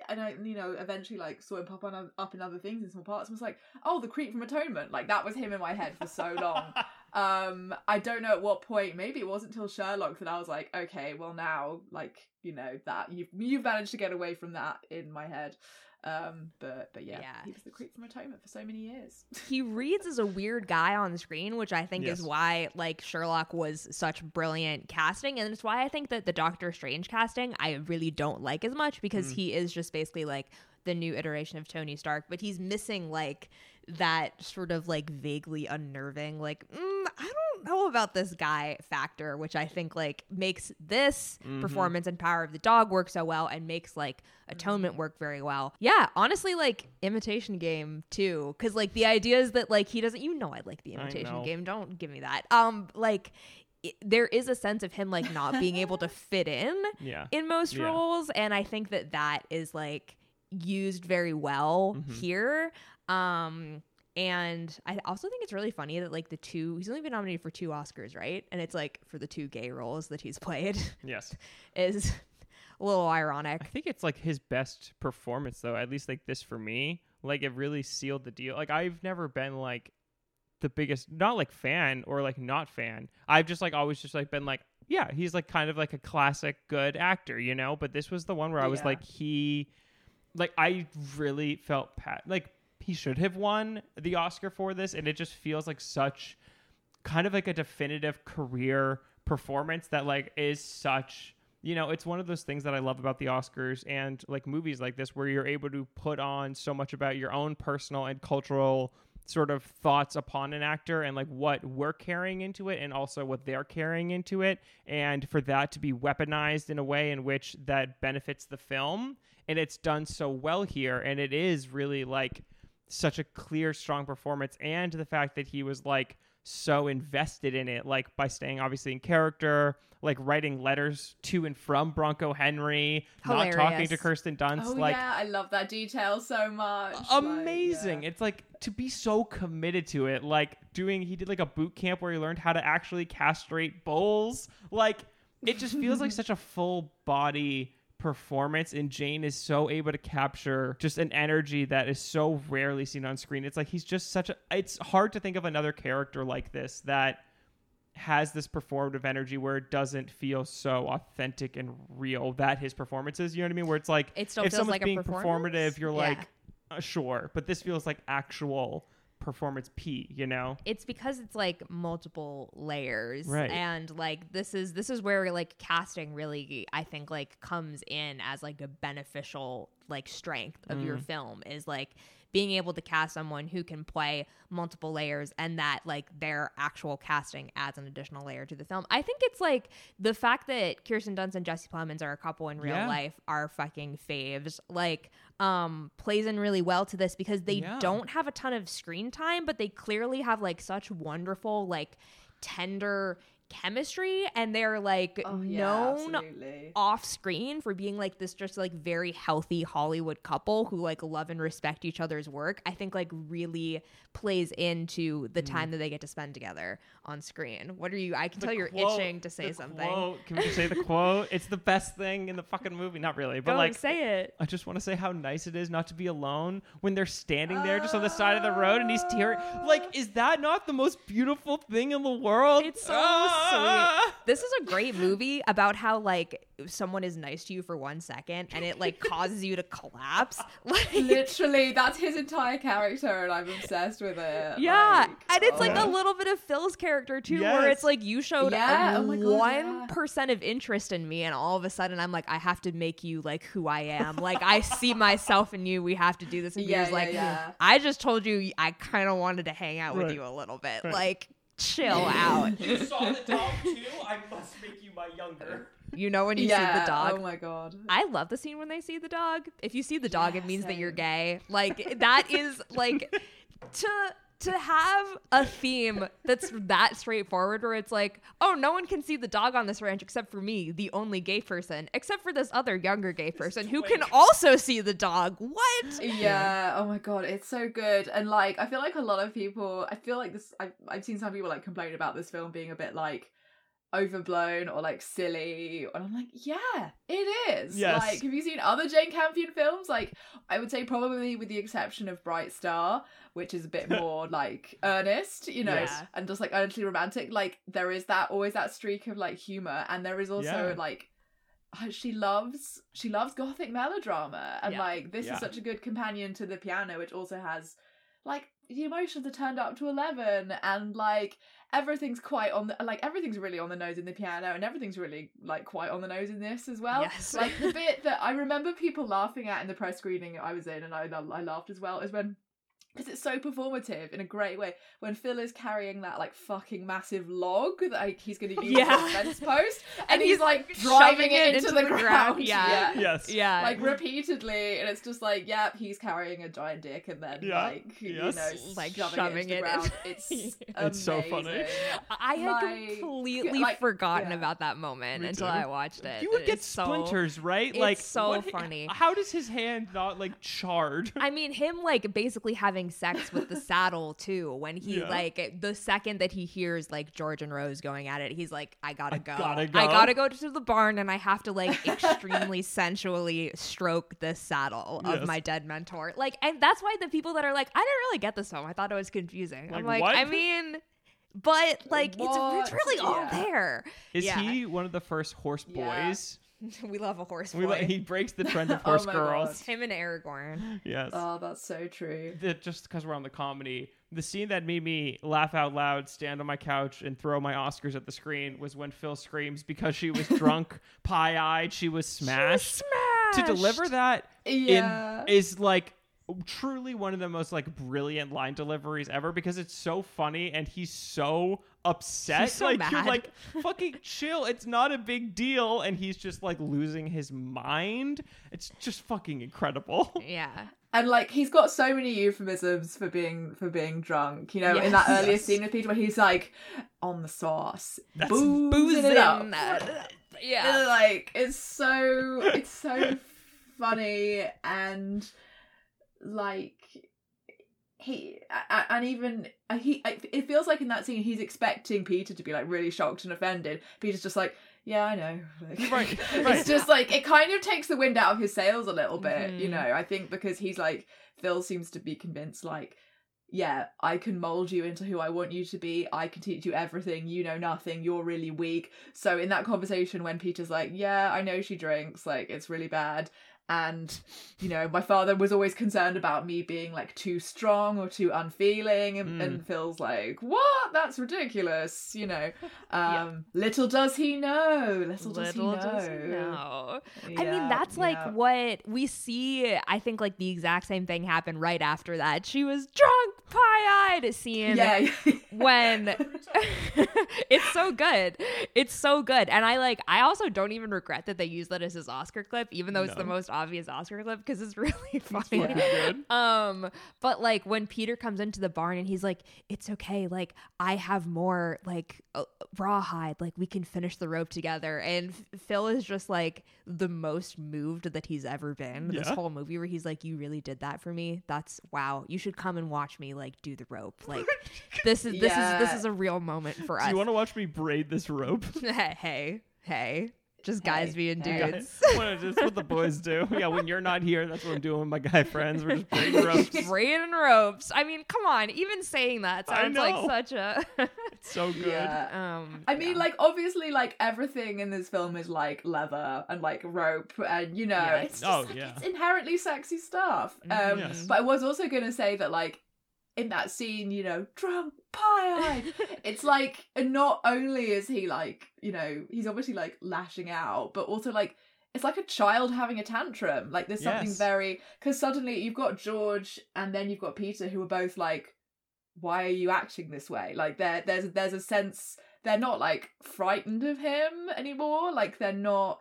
and I, you know, eventually like saw him pop on up in other things in small parts, and was like, oh, the creep from Atonement. Like that was him in my head for so long. um, I don't know at what point. Maybe it wasn't until Sherlock that I was like, okay, well now, like you know that you've you've managed to get away from that in my head. Um, but but yeah, Yeah. he was the creep from Atonement for so many years. he reads as a weird guy on the screen, which I think Yes. is why like Sherlock was such brilliant casting, and it's why I think that the Doctor Strange casting I really don't like as much because Mm. he is just basically like the new iteration of Tony Stark, but he's missing like that sort of like vaguely unnerving, like mm, I don't know about this guy factor, which I think like makes this Mhm. performance and Power of the Dog work so well, and makes like Atonement work very well. Yeah, honestly, like Imitation Game too, because like the idea is that like he doesn't. You know, I like the Imitation. Game. Don't give me that. Um, like. It, there is a sense of him like not being able to fit in yeah. in most Yeah. roles and i think that that is like used very well Mhm. here um and i also think it's really funny that like the two he's only been nominated for two oscars right and it's like for the two gay roles that he's played Yes. is a little ironic. I think it's like his best performance though, at least like this for me. Like it really sealed the deal. Like I've never been like the biggest not like fan or like not fan. I've just like always just like been like yeah, he's like kind of like a classic good actor, you know? But this was the one where I was Yeah. like he like I really felt pat like he should have won the Oscar for this and it just feels like such kind of like a definitive career performance that like is such you know it's one of those things that i love about the oscars and like movies like this where you're able to put on so much about your own personal and cultural sort of thoughts upon an actor and like what we're carrying into it and also what they're carrying into it. And for that to be weaponized in a way in which that benefits the film and it's done so well here and it is really like such a clear strong performance and the fact that he was like so invested in it, like by staying obviously in character, like writing letters to and from Bronco Henry, not talking to Kirsten Dunst, Oh like yeah, I love that detail so much. Like, amazing. yeah. It's like to be so committed to it, like doing he did like a boot camp where he learned how to actually castrate bulls. Like it just feels like such a full body performance and Jane is so able to capture just an energy that is so rarely seen on screen. It's like he's just such a it's hard to think of another character like this that has this performative energy where it doesn't feel so authentic and real that his performance is. You know what I mean? Where it's like It still if feels someone's like being performative, you're Yeah. like, uh, sure, but this feels like actual performance P. You know? it's because it's like multiple layers Right. and like this is this is where like casting really i think like comes in as like a beneficial like strength of Mm. your film is like being able to cast someone who can play multiple layers and that like their actual casting adds an additional layer to the film. I think it's like the fact that Kirsten Dunst and Jesse Plemons are a couple in real Yeah. life are fucking faves. Like um plays in really well to this because they Yeah. don't have a ton of screen time but they clearly have like such wonderful like tender chemistry and they're like Oh, known absolutely. off screen for being like this just like very healthy Hollywood couple who like love and respect each other's work, I think like really plays into the time that they get to spend together on screen. What are you I can The tell you're itching to say something. quote- Can we say the quote? It's the best thing in the fucking movie. Not really, but Go like say it. I just want to say how nice it is not to be alone when they're standing there just on the side of the road and he's tearing. Like, is that not the most beautiful thing in the world? It's so Ah! sweet. This is a great movie about how like someone is nice to you for one second and it like causes you to collapse. Like Literally, that's his entire character, and I'm obsessed with it. Yeah, Like, and it's like oh. a little bit of Phil's character too, where it's like you showed Yeah, oh God, one yeah. of interest in me, and all of a sudden I'm like, I have to make you like who I am. like I see myself in you. We have to do this. And Yeah, Peter's yeah, like, yeah. I just told you I kind of wanted to hang out with you a little bit. Right. Like chill out. You saw the dog too? I must make you my younger. You know when you yeah. see the oh dog. Oh my god. I love the scene when they see the dog. If you see the dog, Yeah, it means that you're gay. Like that is like to to have a theme that's that straightforward where it's like, oh, no one can see the dog on this ranch except for me, the only gay person, except for this other younger gay person who can also see the dog. What? Yeah. Oh my god, it's so good. And like, I feel like a lot of people. I feel like this. I've I've seen some people like complain about this film being a bit like overblown or like silly and i'm like yeah it is Yes. like have you seen other jane campion films like i would say probably with the exception of bright star which is a bit more like earnest you know Yes. and just like earnestly romantic like there is that always that streak of like humor and there is also Yeah. like uh, she loves she loves gothic melodrama and Yeah. like this Yeah. is such a good companion to the piano which also has like the emotions are turned up to 11 and like everything's quite on the like everything's really on the nose in the piano and everything's really like quite on the nose in this as well Yes. like the bit that i remember people laughing at in the press screening i was in and i, I laughed as well is when because it's so performative in a great way when Phil is carrying that like fucking massive log that like, he's going to use Yeah. as a fence post, and, And he's, he's like driving it it into, into the, the ground. ground. Yeah. Yes. Yeah. like repeatedly, and it's just like, yep, he's carrying a giant dick, and then Yeah. like you know, Like shoving, shoving it, into it the in. It's It's so funny. I had Like, completely like, forgotten yeah. about that moment Me until too. I watched it. You would It get is so- splinters, right? it's like so what- funny. How does his hand not like charred? I mean, him like basically having sex with the saddle too. When he Yeah. like the second that he hears like George and Rose going at it, he's like, "I gotta I go. gotta go. I gotta go to the barn, and I have to like extremely sensually stroke the saddle of Yes. my dead mentor." Like, and that's why the people that are like, "I didn't really get this film. I thought it was confusing." I'm Like, like, I mean, but like it's What? it's really all Yeah. there. Is Yeah. he one of the first horse Yeah. boys? we love a horse We boy. li- he breaks the trend of Oh horse my girls. Him and Aragorn. Yes. Oh, that's so true. that just because we're on the comedy, the scene that made me laugh out loud, stand on my couch, and throw my Oscars at the screen was when Phil screams because she was drunk, pie eyed, she was smashed. To deliver Smashed. that Yeah. in, is like truly one of the most like brilliant line deliveries ever because it's so funny and he's so upset. He's so like you're like fucking chill. It's not a big deal, and he's just like losing his mind. It's just fucking incredible. Yeah. And like he's got so many euphemisms for being for being drunk, you know. in that earlier Yes. scene with Peter, where he's like on the sauce, That's boozing, Boozing. it up. Yeah. like it's so it's so funny and like he and even uh, he it feels like in that scene he's expecting peter to be like really shocked and offended peter's just like yeah i know like, Right, right. it's just like it kind of takes the wind out of his sails a little bit you Mhm. know i think because he's like phil seems to be convinced like yeah, I can mold you into who I want you to be. I can teach you everything. You know nothing. You're really weak. So in that conversation when Peter's like, "Yeah, I know she drinks. Like it's really bad." And you know, my father was always concerned about me being like too strong or too unfeeling and, Mm. and Phil's like, "What? That's ridiculous." You know. Um little does he know. Little does Little he know. does he know. I mean, Yeah, that's like what we see. I think like the exact same thing happened right after that. She was drunk, pie-eyed, scene yeah. when it's so good. It's so good. And I like I also don't even regret that they used that as his Oscar clip, even though it's the most obvious Oscar clip because it's really funny. Yeah. Good. Um, but like when Peter comes into the barn and he's like, "It's okay, like I have more like uh, rawhide, like we can finish the rope together." And Phil is just like the most moved that he's ever been this whole movie, where he's like, "You really did that for me. That's wow. You should come and watch me like do the rope. Like this is this is this is a real moment for Do us." you want to watch me braid this rope? hey, hey, hey, just guys Hey, being hey. dudes. Well, just what the boys do. Yeah, when you're not here, that's what I'm doing with my guy friends. We're just braiding ropes. Braiding ropes. I mean, come on. Even saying that sounds like such a. It's so good. Yeah. um. I mean, like obviously, like everything in this film is like leather and like rope, and you know, Yes. it's just, Oh, like, yeah. it's inherently sexy stuff. Mhm. Um, Yes. but I was also gonna say that like in that scene, you know, drunk pie-eyed, it's like and not only is he like you know he's obviously like lashing out, but also like. It's like a child having a tantrum. Like there's something Yes. very because suddenly you've got George and then you've got Peter who are both like, why are you acting this way? Like there there's there's a sense they're not like frightened of him anymore. Like they're not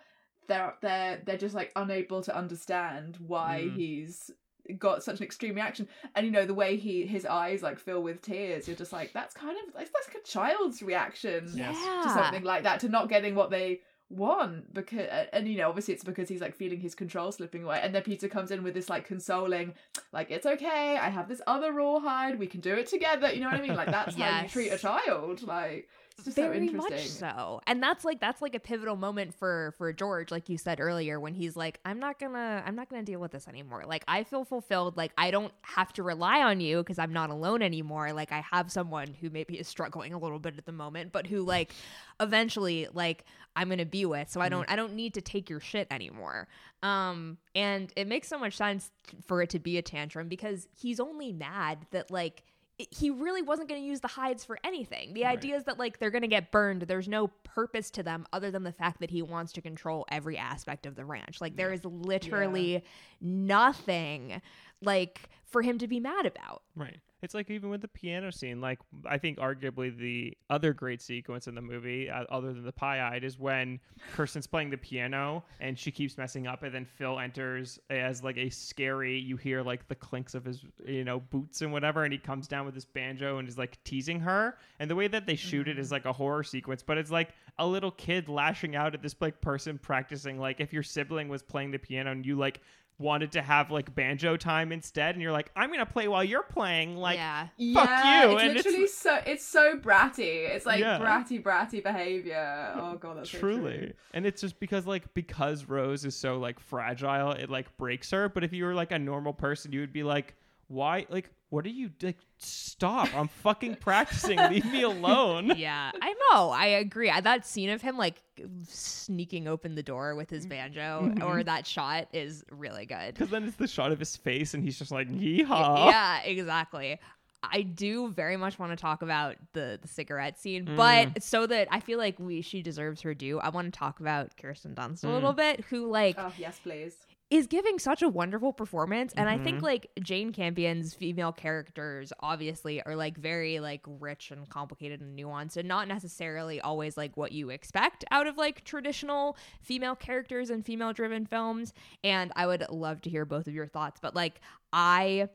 they're they're they're just like unable to understand why Mm. he's got such an extreme reaction. And you know the way he his eyes like fill with tears. You're just like that's kind of that's like a child's reaction Yes. yeah. to something like that to not getting what they want because and you know obviously it's because he's like feeling his control slipping away and then peter comes in with this like consoling like it's okay i have this other rawhide we can do it together you know what i mean like that's how you treat a child like it's just so Very much so, and that's like that's like a pivotal moment for for George, like you said earlier, when he's like, "I'm not gonna, I'm not gonna deal with this anymore. Like, I feel fulfilled. Like, I don't have to rely on you because I'm not alone anymore. Like, I have someone who maybe is struggling a little bit at the moment, but who like eventually, like, I'm gonna be with. So I don't, I don't need to take your shit anymore. Um, and it makes so much sense for it to be a tantrum because he's only mad that like he really wasn't going to use the hides for anything. The Right. idea is that like they're going to get burned. There's no purpose to them other than the fact that he wants to control every aspect of the ranch. Like there is literally nothing like for him to be mad about. Right. It's like even with the piano scene, like I think arguably the other great sequence in the movie, uh, other than the pie-eyed, is when Kirsten's playing the piano and she keeps messing up, and then Phil enters as like a scary. You hear like the clinks of his, you know, boots and whatever, and he comes down with his banjo and is like teasing her. And the way that they shoot it is like a horror sequence, but it's like a little kid lashing out at this like person practicing. Like if your sibling was playing the piano and you like wanted to have like banjo time instead and you're like i'm gonna play while you're playing like yeah. Fuck yeah, you, It's and it's- literally so it's so bratty. It's like Yeah. bratty, bratty behavior. Oh god, that's so true. truly and it's just because like because rose is so like fragile it like breaks her but if you were like a normal person you would be like why like what are you like stop i'm fucking practicing leave me alone yeah, I know. I agree. I- That scene of him like sneaking open the door with his banjo or mm-hmm. that shot is really good. because then it's the shot of his face and he's just like yeehaw Yeah, exactly. I do very much want to talk about the the cigarette scene, mm. but so that I feel like we she deserves her due. I want to talk about Kirsten Dunst a little mm. bit, who like Oh yes, please. Is giving such a wonderful performance and i think Mhm. like jane campion's female characters obviously are like very like rich and complicated and nuanced and not necessarily always like what you expect out of like traditional female characters and female driven films and i would love to hear both of your thoughts but like i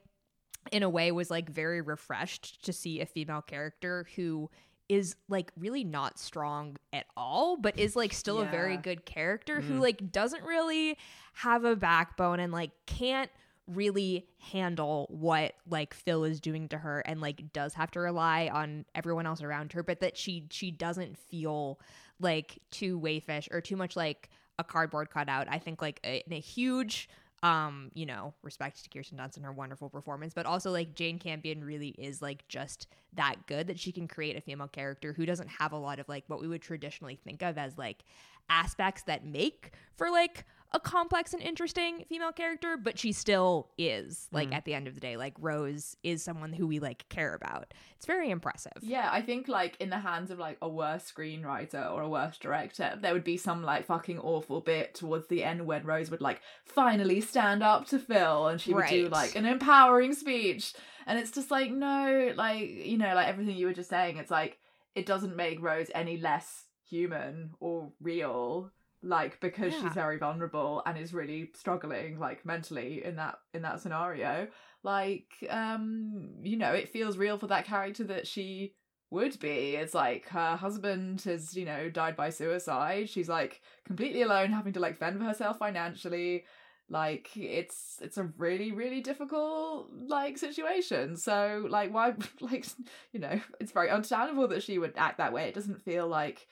in a way was like very refreshed to see a female character who is like really not strong at all but is like still a very good character who Mhm. like doesn't really have a backbone and like can't really handle what like Phil is doing to her and like does have to rely on everyone else around her but that she she doesn't feel like too wayfish or too much like a cardboard cutout I think like a, in a huge um you know respect to Kirsten Dunst and her wonderful performance but also like Jane Campion really is like just that good that she can create a female character who doesn't have a lot of like what we would traditionally think of as like aspects that make for like a complex and interesting female character but she still is like Mhm. at the end of the day like Rose is someone who we like care about it's very impressive Yeah, I think like in the hands of like a worse screenwriter or a worse director, there would be some like fucking awful bit towards the end when Rose would like finally stand up to Phil and she would do like an empowering speech. And it's just like, no, like, you know, like everything you were just saying, it's like it doesn't make Rose any less human or real. Like because Yeah. she's very vulnerable and is really struggling like mentally in that in that scenario like um you know it feels real for that character that she would be. It's like her husband has you know died by suicide. She's like completely alone having to like fend for herself financially. Like it's it's a really really difficult like situation. So like why like you know it's very understandable that she would act that way. It doesn't feel like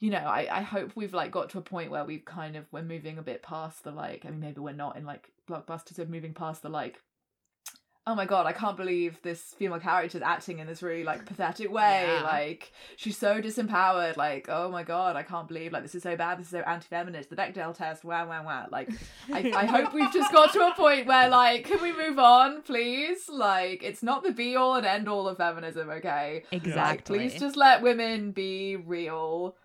you know i i hope we've like got to a point where we've kind of we're moving a bit past the like i mean maybe we're not in like blockbusters we're moving past the like oh my god i can't believe this female character is acting in this really like pathetic way Yeah. like she's so disempowered like oh my god i can't believe like this is so bad this is so anti-feminist the bechdel test wow wow wow like I, I hope we've just got to a point where like can we move on please? Like it's not the be all and end all of feminism okay? Like exactly. please just let women be real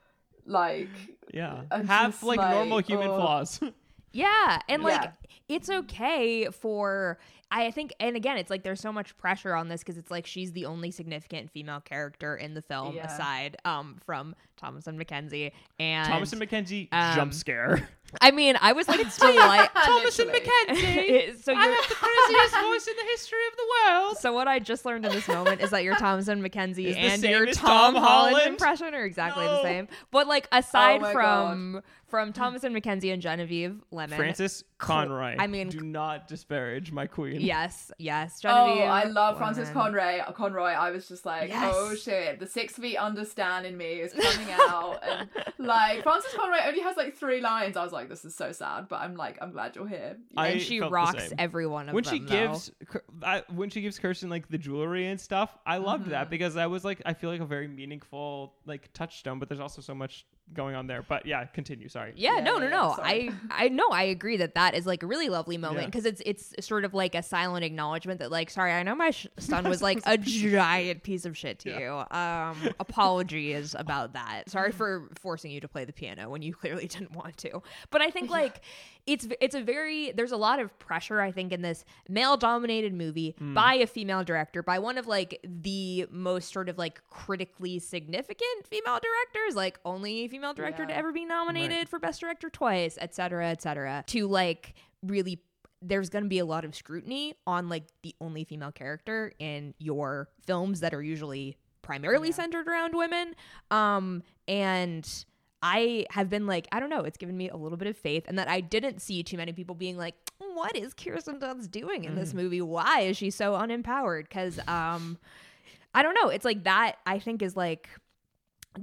like Yeah. I'm Have just like, normal human oh. flaws. Yeah, and like Yeah. it's okay for I think and again it's like there's so much pressure on this cuz it's like she's the only significant female character in the film Yeah. aside um from Thomasin McKenzie and Thomasin McKenzie um, jump scare. I mean, I was like delight Thomas and Literally. Mackenzie. so you're have the craziest voice in the history of the world. so what I just learned in this moment is that your Thomasin McKenzie Is and your Tom, Tom Holland, Holland? impression are exactly the same. But like aside Oh my from from Thomasin McKenzie and Genevieve Lemon, Frances Conroy. I mean- do not disparage my queen. yes, yes, Oh, I love Frances Conroy. Conroy. I was just like, Yes. oh shit, the six feet understand in me is coming out, and like Frances Conroy only has like three lines. I was like, this is so sad, but I'm like, I'm glad you're here. I and she rocks same. every one of when them. she though. gives I, when she gives Kirsten like the jewelry and stuff, I loved that Mhm. because that was like I feel like a very meaningful like touchstone. But there's also so much going on there. But yeah, continue. Sorry. Yeah, Yeah, no, no, no. yeah, I. I know. I agree that that is like a really lovely moment Yeah. because it's it's sort of like a silent acknowledgement that like, sorry, I know my sh- son was like a giant piece of shit to Yeah. you. Um, apologies about that. Sorry for forcing you to play the piano when you clearly didn't want to. But I think like it's it's a very there's a lot of pressure I think in this male dominated movie by a female director by one of like the most sort of like critically significant female directors like only female director to ever be nominated for best director twice et cetera et cetera to like really there's going to be a lot of scrutiny on like the only female character in your films that are usually primarily Yeah. centered around women. Um and I have been like, I don't know, it's given me a little bit of faith, and that I didn't see too many people being like, "What is Kirsten Dunst doing in this movie? Why is she so unempowered?" Because, um, I don't know. It's like that. I think is like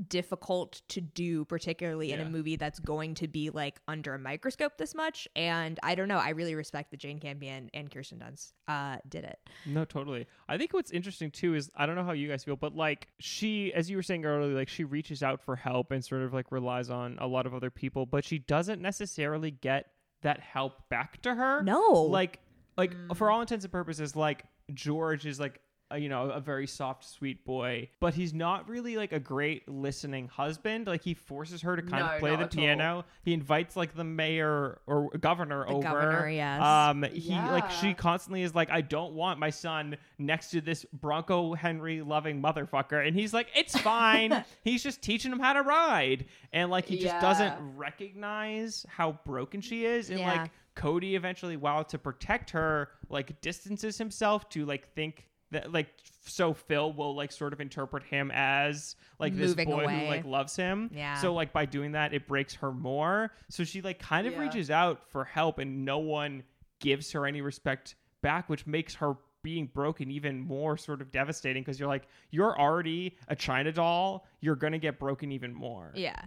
difficult to do, particularly in a movie that's going to be like under a microscope this much. And I don't know. I really respect that Jane Campion and Kirsten Dunst uh, did it. No, totally. I think what's interesting too is I don't know how you guys feel, but like she, as you were saying earlier, like she reaches out for help and sort of like relies on a lot of other people, but she doesn't necessarily get that help back to her. No, Like, like for all intents and purposes, like George is like a, you know, a very soft, sweet boy, but he's not really like a great listening husband. Like he forces her to kind No, of play the at piano. He invites like the mayor or governor The over. governor, yes. Um, he like she constantly is like, I don't want my son next to this Bronco Henry loving motherfucker, and he's like, it's fine. he's just teaching him how to ride, and like he just Yeah. doesn't recognize how broken she is, and Yeah. like Kodi eventually, while to protect her, like distances himself to like think that like so Phil will like sort of interpret him as like this Moving boy away. who like loves him. Yeah. So like by doing that, it breaks her more. So she like kind of Yeah. reaches out for help, and no one gives her any respect back, which makes her being broken even more sort of devastating because you're like you're already a China doll, you're gonna get broken even more. Yeah.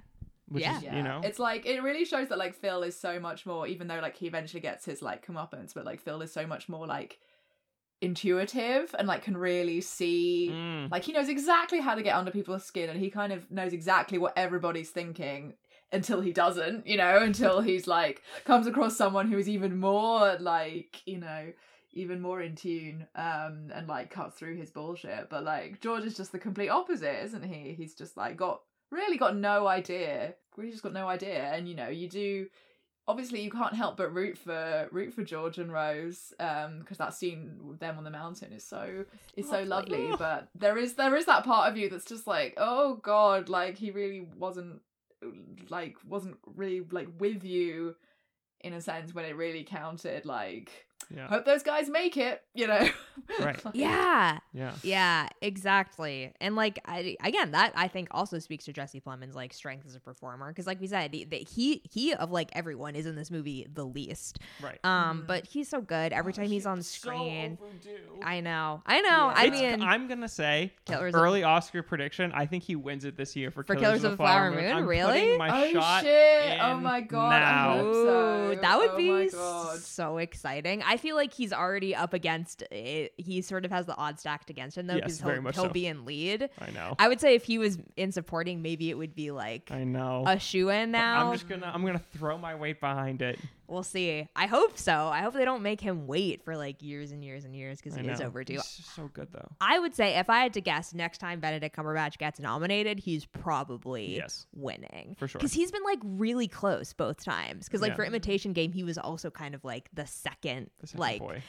Which Yeah. is Yeah. you know It's like it really shows that like Phil is so much more even though like he eventually gets his like comeuppance, but like Phil is so much more like intuitive and like can really see Mm. like he knows exactly how to get under people's skin and he kind of knows exactly what everybody's thinking until he doesn't, you know, until he's like comes across someone who is even more like, you know, even more in tune um and like cuts through his bullshit. But like George is just the complete opposite, isn't he? He's just like got really got no idea. Really just got no idea. And you know, you do obviously you can't help but root for root for George and Rose um because that scene with them on the mountain is so is so Lovely. lovely but there is there is that part of you that's just like oh god like he really wasn't like wasn't really like with you in a sense when it really counted like yeah. hope those guys make it you know Right. Yeah. Yeah. Yeah, exactly. And like I, again, that I think also speaks to Jesse Plemons' like strength as a performer because, like we said, he, that he he of like everyone is in this movie the least. Right. Um, Mhm. but he's so good every Oh, time he's he's on screen. overdue. I know, I know. Yeah. I It's- mean, I'm gonna say Killers of- early Oscar prediction. I think he wins it this year for, For Killers of the Flower Moon? I'm Really? my oh shot shit oh my god now. I hope so. That would Oh be so exciting. I feel like he's already up against it. He sort of has the odds stacked against him though Yes, because very he'll, he'll so. be in lead. I know. I would say if he was in supporting, maybe it would be like I know. a shoe in But now. I'm just gonna I'm gonna throw my weight behind it. We'll see. I hope so. I hope they don't make him wait for like years and years and years because he is overdue. He's so good though. I would say if I had to guess, next time Benedict Cumberbatch gets nominated, he's probably Yes. winning For sure. because he's been like really close both times. Because like Yeah. for Imitation Game, he was also kind of like the second, The second like, boy.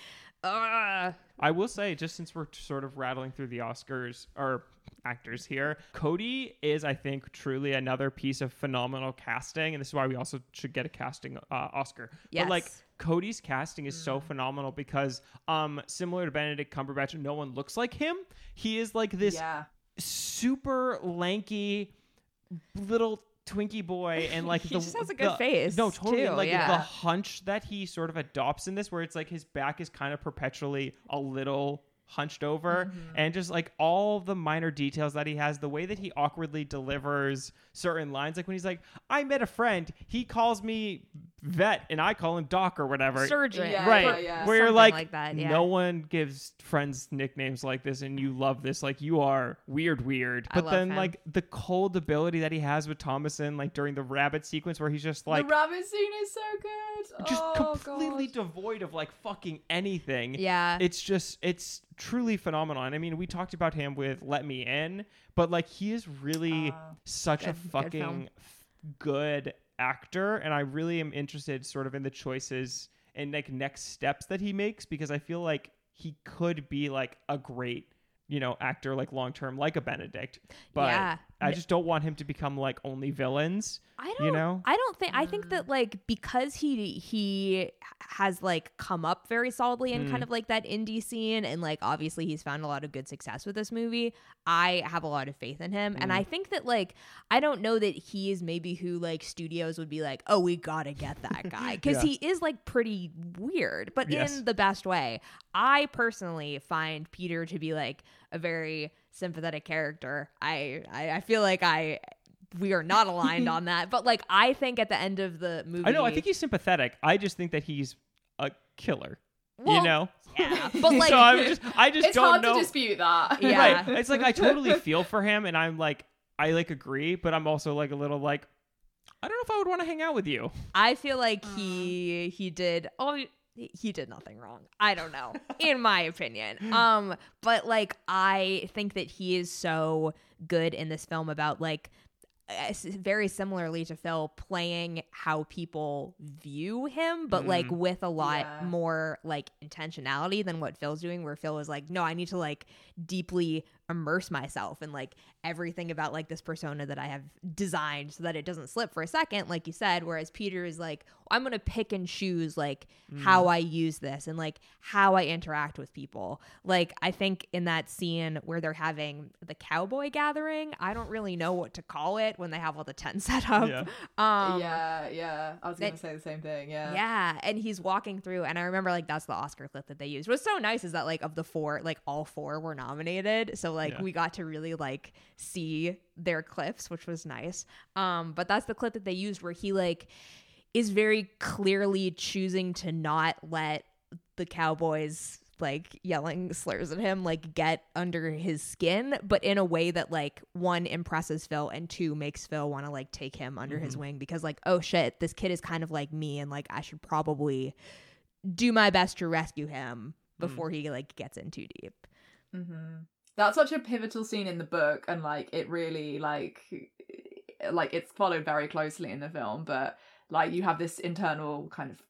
uh, I will say, just since we're sort of rattling through the Oscars or actors here, Kodi is, I think, truly another piece of phenomenal casting, and this is why we also should get a casting uh, Oscar. But like Kodi's casting is so phenomenal because, um, similar to Benedict Cumberbatch, no one looks like him. He is like this yeah super lanky little Twinkie boy, and like He the, just has a good the- face, No, totally. too, like yeah. the hunch that he sort of adopts in this, where it's like his back is kind of perpetually a little hunched over, Mm-hmm. and just like all the minor details that he has, the way that he awkwardly delivers certain lines, like when he's like, "I met a friend, he calls me vet, and I call him doc or whatever." surgeon, Yeah, right yeah, yeah. where you're like, like that, yeah. no one gives friends nicknames like this and you love this like you are weird weird I but love then him. like the cold ability that he has with Thomasin like during the rabbit sequence where he's just like the rabbit scene is so good just oh, completely God. devoid of like fucking anything Yeah, it's just it's truly phenomenal and i mean we talked about him with let me in but like he is really Ah. such a Good- good fucking film. f- good actor and i really am interested sort of in the choices and like next steps that he makes because i feel like he could be like a great you know actor like long term like a benedict but Yeah. I just don't want him to become like only villains I don't. you know I don't think. I think Mm. that like because he he has like come up very solidly in Mm. kind of like that indie scene, and like obviously he's found a lot of good success with this movie. I have a lot of faith in him, and Mm. I think that like I don't know that he is maybe who like studios would be like, oh, we gotta get that guy because Yeah. he is like pretty weird, but Yes. in the best way. I personally find Peter to be like a very sympathetic character. I I, I feel like I. We are not aligned on that, but like I think at the end of the movie, i know i think he's sympathetic i just think that he's a killer you know yeah, but like so i'm just i just it's don't hard know to dispute that Yeah. right it's like i totally feel for him and i'm like i like agree but i'm also like a little like i don't know if i would want to hang out with you I feel like he mm. he did. Oh, he did nothing wrong. I don't know, in my opinion. Um, but like I think that he is so good in this film about like very similarly to Phil playing how people view him, but like Mhm. with a lot Yeah. more like intentionality than what Phil's doing, where Phil is like, no, I need to like deeply immerse myself in like everything about like this persona that I have designed so that it doesn't slip for a second, like you said. Whereas Peter is like, I'm gonna pick and choose like how I use this and like how I interact with people. Like I think in that scene where they're having the cowboy gathering, I don't really know what to call it when they have all the tent set up. Yeah. Um, yeah, yeah. I was gonna that- say the same thing. Yeah. yeah, and he's walking through, and I remember like that's the Oscar clip that they used. What's so nice is that like of the four, like all four were nominated, so like Yeah. we got to really like see their clips, which was nice. Um, but that's the clip that they used where he like is very clearly choosing to not let the Cowboys like yelling slurs at him like get under his skin but in a way that like one impresses Phil and two makes Phil want to like take him under his wing because like oh shit this kid is kind of like me and like I should probably do my best to rescue him before he like gets in too deep. hmm That's such a pivotal scene in the book, and like it really like like it's followed very closely in the film. But like you have this internal kind of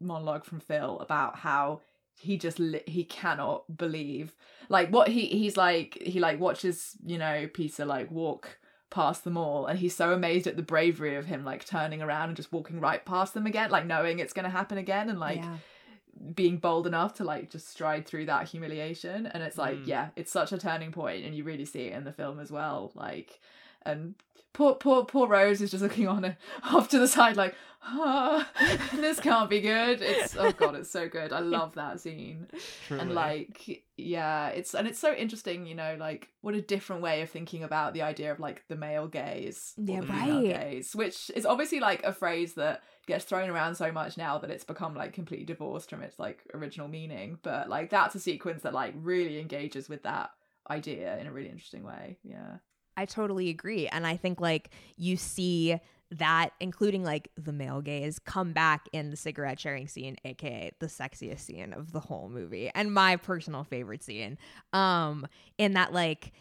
monologue from Phil about how he just li- he cannot believe like what he he's like he like watches you know Peter like walk past them all and he's so amazed at the bravery of him like turning around and just walking right past them again like knowing it's going to happen again and like being bold enough to like just stride through that humiliation and it's like Mm. yeah it's such a turning point and you really see it in the film as well like and poor poor poor rose is just looking on off to the side like ah, this can't be good. It's oh god it's so good. I love that scene. Truly. and like yeah it's and it's so interesting you know like what a different way of thinking about the idea of like the male gaze or Yeah, the female right. gaze which is obviously like a phrase that gets thrown around so much now that it's become like completely divorced from its like original meaning. But like that's a sequence that like really engages with that idea in a really interesting way. Yeah I totally agree. And I think like you see that, including like the male gaze, come back in the cigarette sharing scene, aka the sexiest scene of the whole movie, and my personal favorite scene. Um, in that like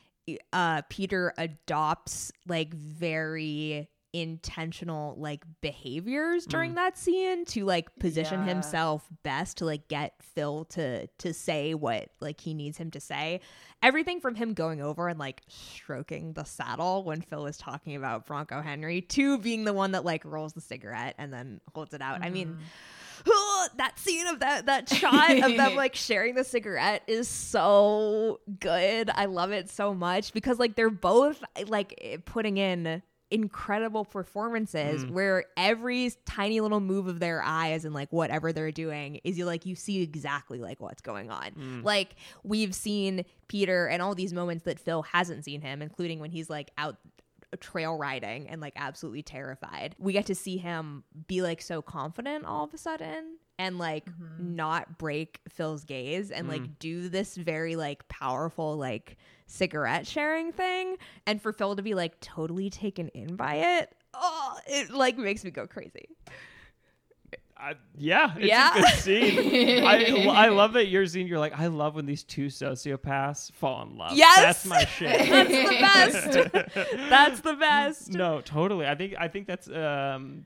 uh Peter adopts like very intentional like behaviors during mm. that scene to like position Yeah. himself best to like get Phil to to say what like he needs him to say everything from him going over and like stroking the saddle when Phil is talking about Bronco Henry to being the one that like rolls the cigarette and then holds it out. I mean, mm-hmm. that scene of that that shot of them like sharing the cigarette is so good. I love it so much because like they're both like eh, putting in incredible performances mm. where every tiny little move of their eyes and like whatever they're doing is you like you see exactly like what's going on. Mm. Like we've seen Peter and all these moments that Phil hasn't seen him, including when he's like out trail riding and like absolutely terrified. We get to see him be like so confident all of a sudden and like mm-hmm. not break Phil's gaze and like mm. do this very like powerful like cigarette sharing thing and for Phil to be like totally taken in by it. Oh, it like makes me go crazy. I, yeah, it's Yeah. a good scene. I, I love that your scene. You're like, I love when these two sociopaths fall in love. Yes! that's my shit. That's the best. That's the best. no, totally. I think I think that's um,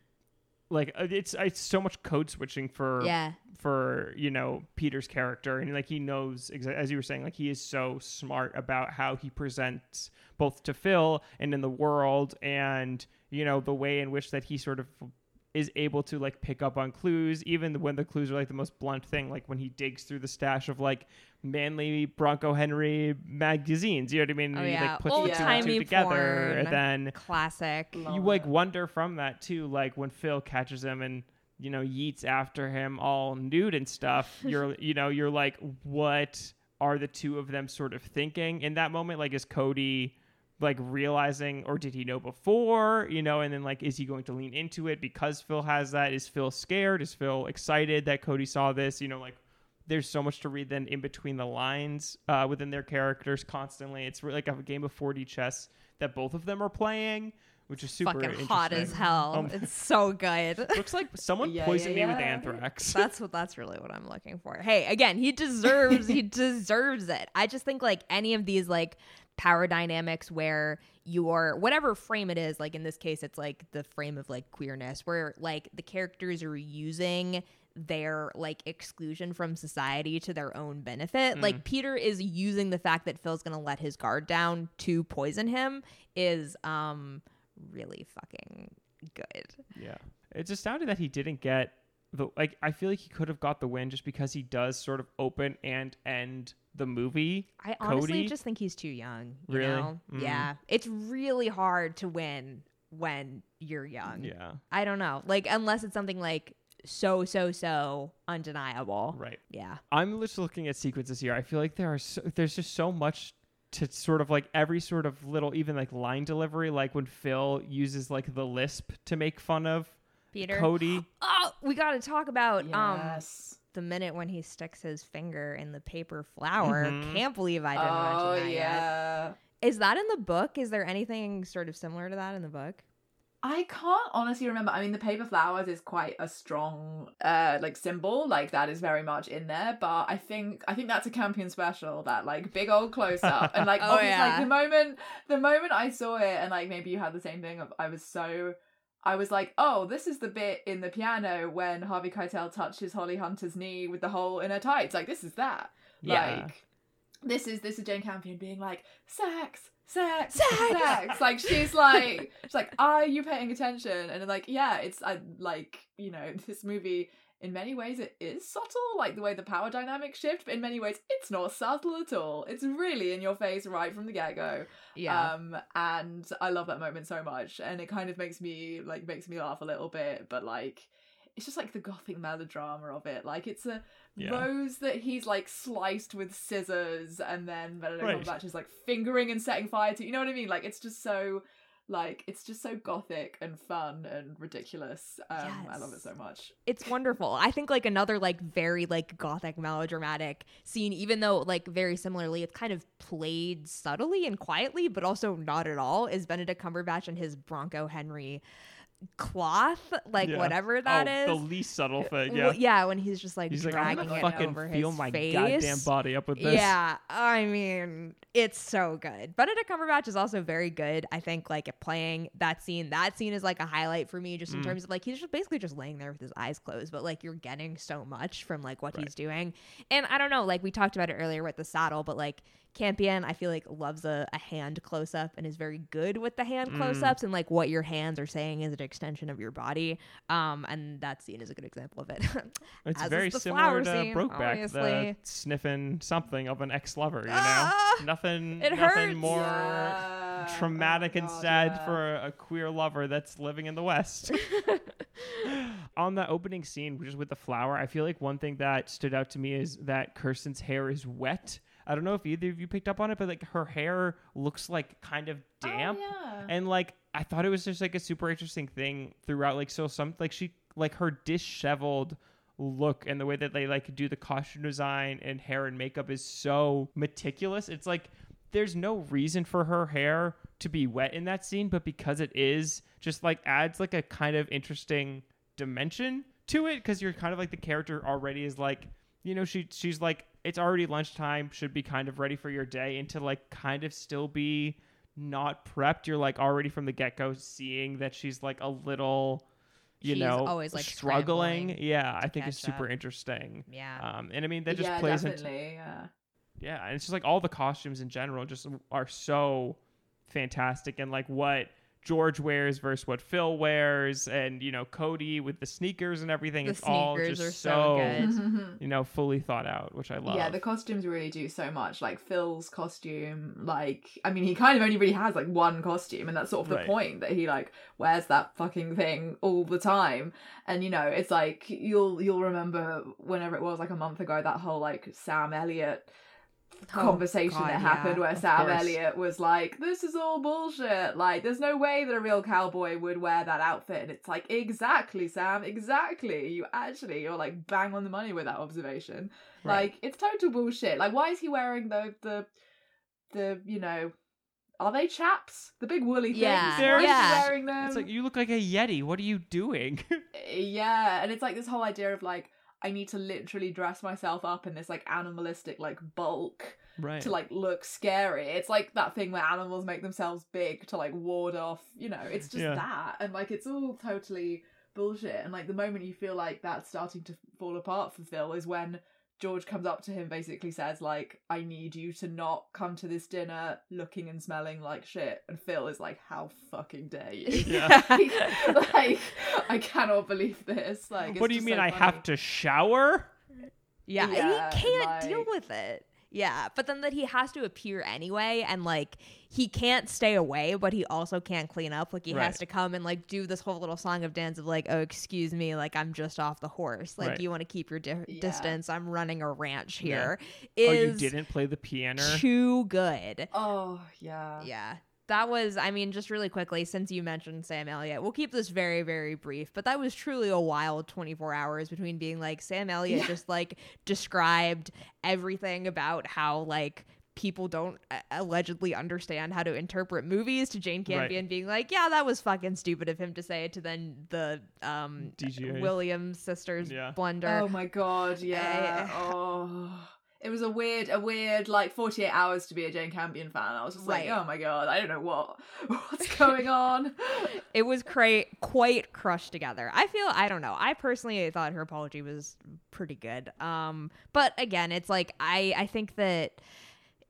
like uh, it's it's so much code switching for Yeah. for you know Peter's character and like he knows exa- as you were saying like he is so smart about how he presents both to Phil and in the world and you know the way in which that he sort of is able to like pick up on clues even when the clues are like the most blunt thing like when he digs through the stash of like manly Bronco Henry magazines you know what I mean Oh, and he yeah. like puts the two Old-timey two together porn. and then Classic. Love you like wonder from that too like when phil catches him and you know yeets after him all nude and stuff you're you know you're like what are the two of them sort of thinking in that moment like is Kodi like realizing or did he know before you know and then like is he going to lean into it because phil has that is phil scared is phil excited that Kodi saw this you know like there's so much to read then in between the lines uh, within their characters constantly. It's really like a game of 4D chess that both of them are playing, which is super Fucking hot as hell. Um, it's so good. Looks like someone Yeah, poisoned yeah, me with anthrax. That's what that's really what I'm looking for. Hey, again, he deserves he deserves it. I just think like any of these like power dynamics where your whatever frame it is, like in this case it's like the frame of like queerness where like the characters are using their like exclusion from society to their own benefit. Like Peter is using the fact that Phil's going to let his guard down to poison him is um really fucking good. Yeah. It's astounding that he didn't get the like I feel like he could have got the win just because he does sort of open and end the movie. I honestly Kodi? just think he's too young. You Really? know? Mm. Yeah. It's really hard to win when you're young. Yeah. I don't know. Like unless it's something like so so so undeniable. Right. Yeah. I'm just looking at sequences here. I feel like there are so, there's just so much to sort of like every sort of little even like line delivery like when Phil uses like the lisp to make fun of Peter. Kodi. Oh, we got to talk about um the minute when he sticks his finger in the paper flower. Mhm. Can't believe I didn't oh mention that yet. yeah. Is that in the book? Is there anything sort of similar to that in the book? I can't honestly remember. I mean, the paper flowers is quite a strong, uh, like symbol. Like that is very much in there. But I think I think that's a Campion special. That like big old close up and like Oh, obviously yeah. like the moment the moment I saw it and like maybe you had the same thing. Of, I was so. I was like, oh, this is the bit in the piano when Harvey Keitel touches Holly Hunter's knee with the hole in her tights. Like, this is that. Yeah. Like, this is this is Jane Campion being like, sex, sex, Sex. sex. Like she's like, she's like, are you paying attention? And I'm like, yeah, it's I like, you know, this movie. In many ways, it is subtle, like the way the power dynamics shift. But in many ways, it's not subtle at all. It's really in your face right from the get go. Yeah. Um, and I love that moment so much, and it kind of makes me like makes me laugh a little bit, but like it's just like the gothic melodrama of it. Like it's a Yeah. rose that he's like sliced with scissors, and then Benedict Right. Cumberbatch is like fingering and setting fire to. You know what I mean? Like it's just so. Like it's just so gothic and fun and ridiculous. Um, I love it so much. it's wonderful. I think like another like very like gothic melodramatic scene, even though like very similarly, it's kind of played subtly and quietly, but also not at all. Is Benedict Cumberbatch and his Bronco Henry cloth, like Yeah. whatever that oh, is. the least subtle thing. Well, Yeah. yeah, when he's just like He's like, dragging gonna it fucking over feel his my face. goddamn body up with this. Yeah, I mean, it's so good. Benedict Cumberbatch is also very good. I think like at playing that scene. That scene is like a highlight for me, just in Mm. terms of like he's just basically just laying there with his eyes closed, but like you're getting so much from like what Right. he's doing. And I don't know, like we talked about it earlier with the saddle, but like Campion, I feel like loves a, a hand close up and is very good with the hand Mm. close ups and like what your hands are saying is an extension of your body. Um, and that scene is a good example of it. It's As very similar to scene, Brokeback, the sniffing something of an ex-lover. You know, Ah! nothing, It nothing hurts. more Yeah. traumatic Oh, and God, sad yeah. for a, a queer lover that's living in the West. On the opening scene, which is with the flower, I feel like one thing that stood out to me is that Kirsten's hair is wet. I don't know if either of you picked up on it, but like her hair looks like kind of oh, damp. Oh, yeah. And like I thought it was just like a super interesting thing throughout. Like so some like she like her disheveled look and the way that they like do the costume design and hair and makeup is so meticulous. It's like there's no reason for her hair to be wet in that scene, but because it is, just like adds like a kind of interesting dimension to it because you're kind of like the character already is like you know she she's like it's already lunchtime should be kind of ready for your day and to like kind of still be not prepped you're like already from the get-go seeing that she's like a little you She's know always, like, struggling yeah i think it's super up. interesting yeah. um and i mean that just yeah, plays into. Yeah. yeah, and it's just like all the costumes in general just are so fantastic and like what George wears versus what Phil wears and you know Kodi with the sneakers and everything The it's all just are so good. you know fully thought out which I love. Yeah, the costumes really do so much. Like Phil's costume, like I mean, he kind of only really has like one costume, and that's sort of the Right. point that he like wears that fucking thing all the time. And you know, it's like you'll you'll remember whenever it was like a month ago that whole like Sam Elliott Oh, conversation Oh, God, that happened yeah, where Sam course. Elliott was like, "This is all bullshit. Like, there's no way that a real cowboy would wear that outfit." And it's like, exactly, Sam, exactly. You actually, you're like bang on the money with that observation. Right. Like, it's total bullshit. Like, why is he wearing the the the you know are they chaps? The big woolly things. Yeah, Why is she yeah. wearing them. It's like you look like a yeti. What are you doing? Eh, yeah, and it's like this whole idea of like I need to literally dress myself up in this like animalistic like bulk right. to like look scary. It's like that thing where animals make themselves big to like ward off, you know, it's just Yeah. that. And like it's all totally bullshit. And like the moment you feel like that's starting to fall apart for Phil is when George comes up to him basically says like I need you to not come to this dinner looking and smelling like shit and Phil is like how fucking dare you Yeah. like, like, I cannot believe this like it's what do you mean so I funny. have to shower? Yeah, Yeah, he can't deal with it. Yeah, but then that he has to appear anyway, and like he can't stay away, but he also can't clean up. Like he Right. has to come and like do this whole little song of dance of like, oh, excuse me, like I'm just off the horse. Like Right. you want to keep your di- Yeah. distance. I'm running a ranch Yeah. here. Oh, you didn't play the piano. too good. oh yeah Yeah. That was, I mean, just really quickly, since you mentioned Sam Elliott, we'll keep this very, very brief, but that was truly a wild 24 hours between being like, Sam Elliott Yeah. just like described everything about how like people don't uh, allegedly understand how to interpret movies to Jane Right. Campion being like, yeah, that was fucking stupid of him to say it to then the um DGA. Williams sisters Yeah. blunder. Oh my god, yeah. oh. It was a weird, a weird like 48 hours to be a Jane Campion fan. I was just like, oh my god, I don't know what what's going on. it was cra- quite crushed together. I feel I don't know. I personally thought her apology was pretty good. Um, but again, it's like I I think that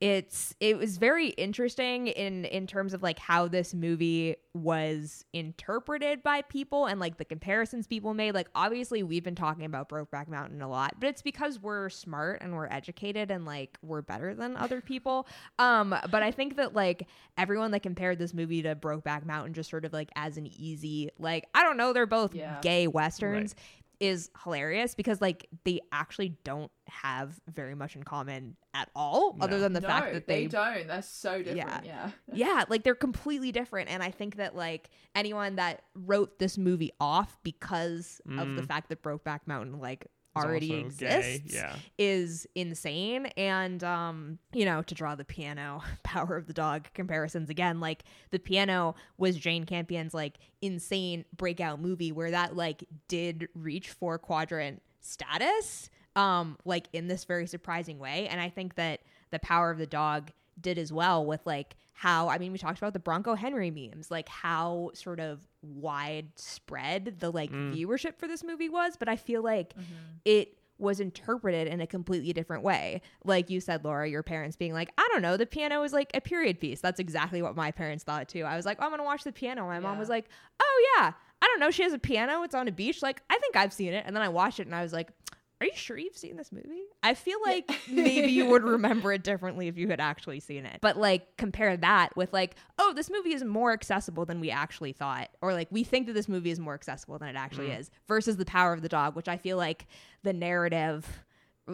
it's it was very interesting in in terms of like how this movie was interpreted by people and like the comparisons people made. Like obviously we've been talking about brokeback mountain a lot but it's because we're smart and we're educated and like we're better than other people. Um but i think that like everyone that compared this movie to brokeback mountain just sort of like as an easy like i don't know they're both Yeah. gay westerns is hilarious because like they actually don't have very much in common at all other than the no, fact that they, don't. They're so different. Yeah. yeah yeah like they're completely different and i think that like anyone that wrote this movie off because of the Mm. fact that brokeback mountain like It's already exists Gay. Yeah. is insane and um you know to draw the piano power of the dog comparisons again like the piano was jane campion's like insane breakout movie where that like did reach four quadrant status um like in this very surprising way and i think that the power of the dog did as well with like how I mean we talked about the Bronco Henry memes, like how sort of widespread the like Mm. viewership for this movie was, but I feel like Mm-hmm. it was interpreted in a completely different way. Like you said, Laura, your parents being like, I don't know, the piano is like a period piece. That's exactly what my parents thought too. I was like, oh, I'm gonna watch the piano. My mom was like, Oh yeah, I don't know, she has a piano, it's on a beach. Like, I think I've seen it. And then I watched it and I was like, Are you sure you've seen this movie? I feel like maybe you would remember it differently if you had actually seen it. But like compare that with like, oh, this movie is more accessible than we actually thought. Or like we think that this movie is more accessible than it actually Mm. is versus the power of the dog, which I feel like the narrative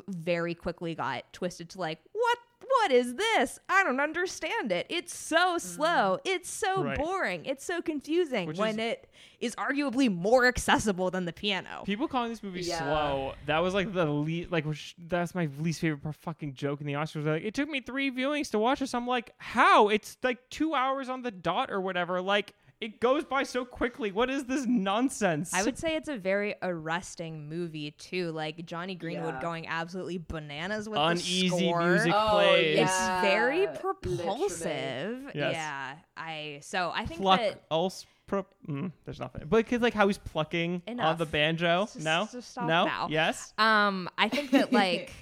very quickly got twisted to like, what what is this? I don't understand it. It's so slow. Mm. It's so. Right. boring. It's so confusing Which when is- it is arguably more accessible than the piano. People calling this movie Yeah. slow. That was like the least, like which, that's my least favorite fucking joke in the Oscars. Like, it took me three viewings to watch this. I'm like, how? It's like two hours on the dot or whatever. Like it goes by so quickly. What is this nonsense? I would say it's a very arresting movie too. Like Jonny Greenwood Yeah. going absolutely bananas with uneasy the score. music Oh, plays. yeah. It's very propulsive. Yes. Yeah, I so I think pluck that else. Pro- mm, there's nothing, but because like how he's plucking on the banjo. Just- no, just stop no, now. yes. Um, I think that like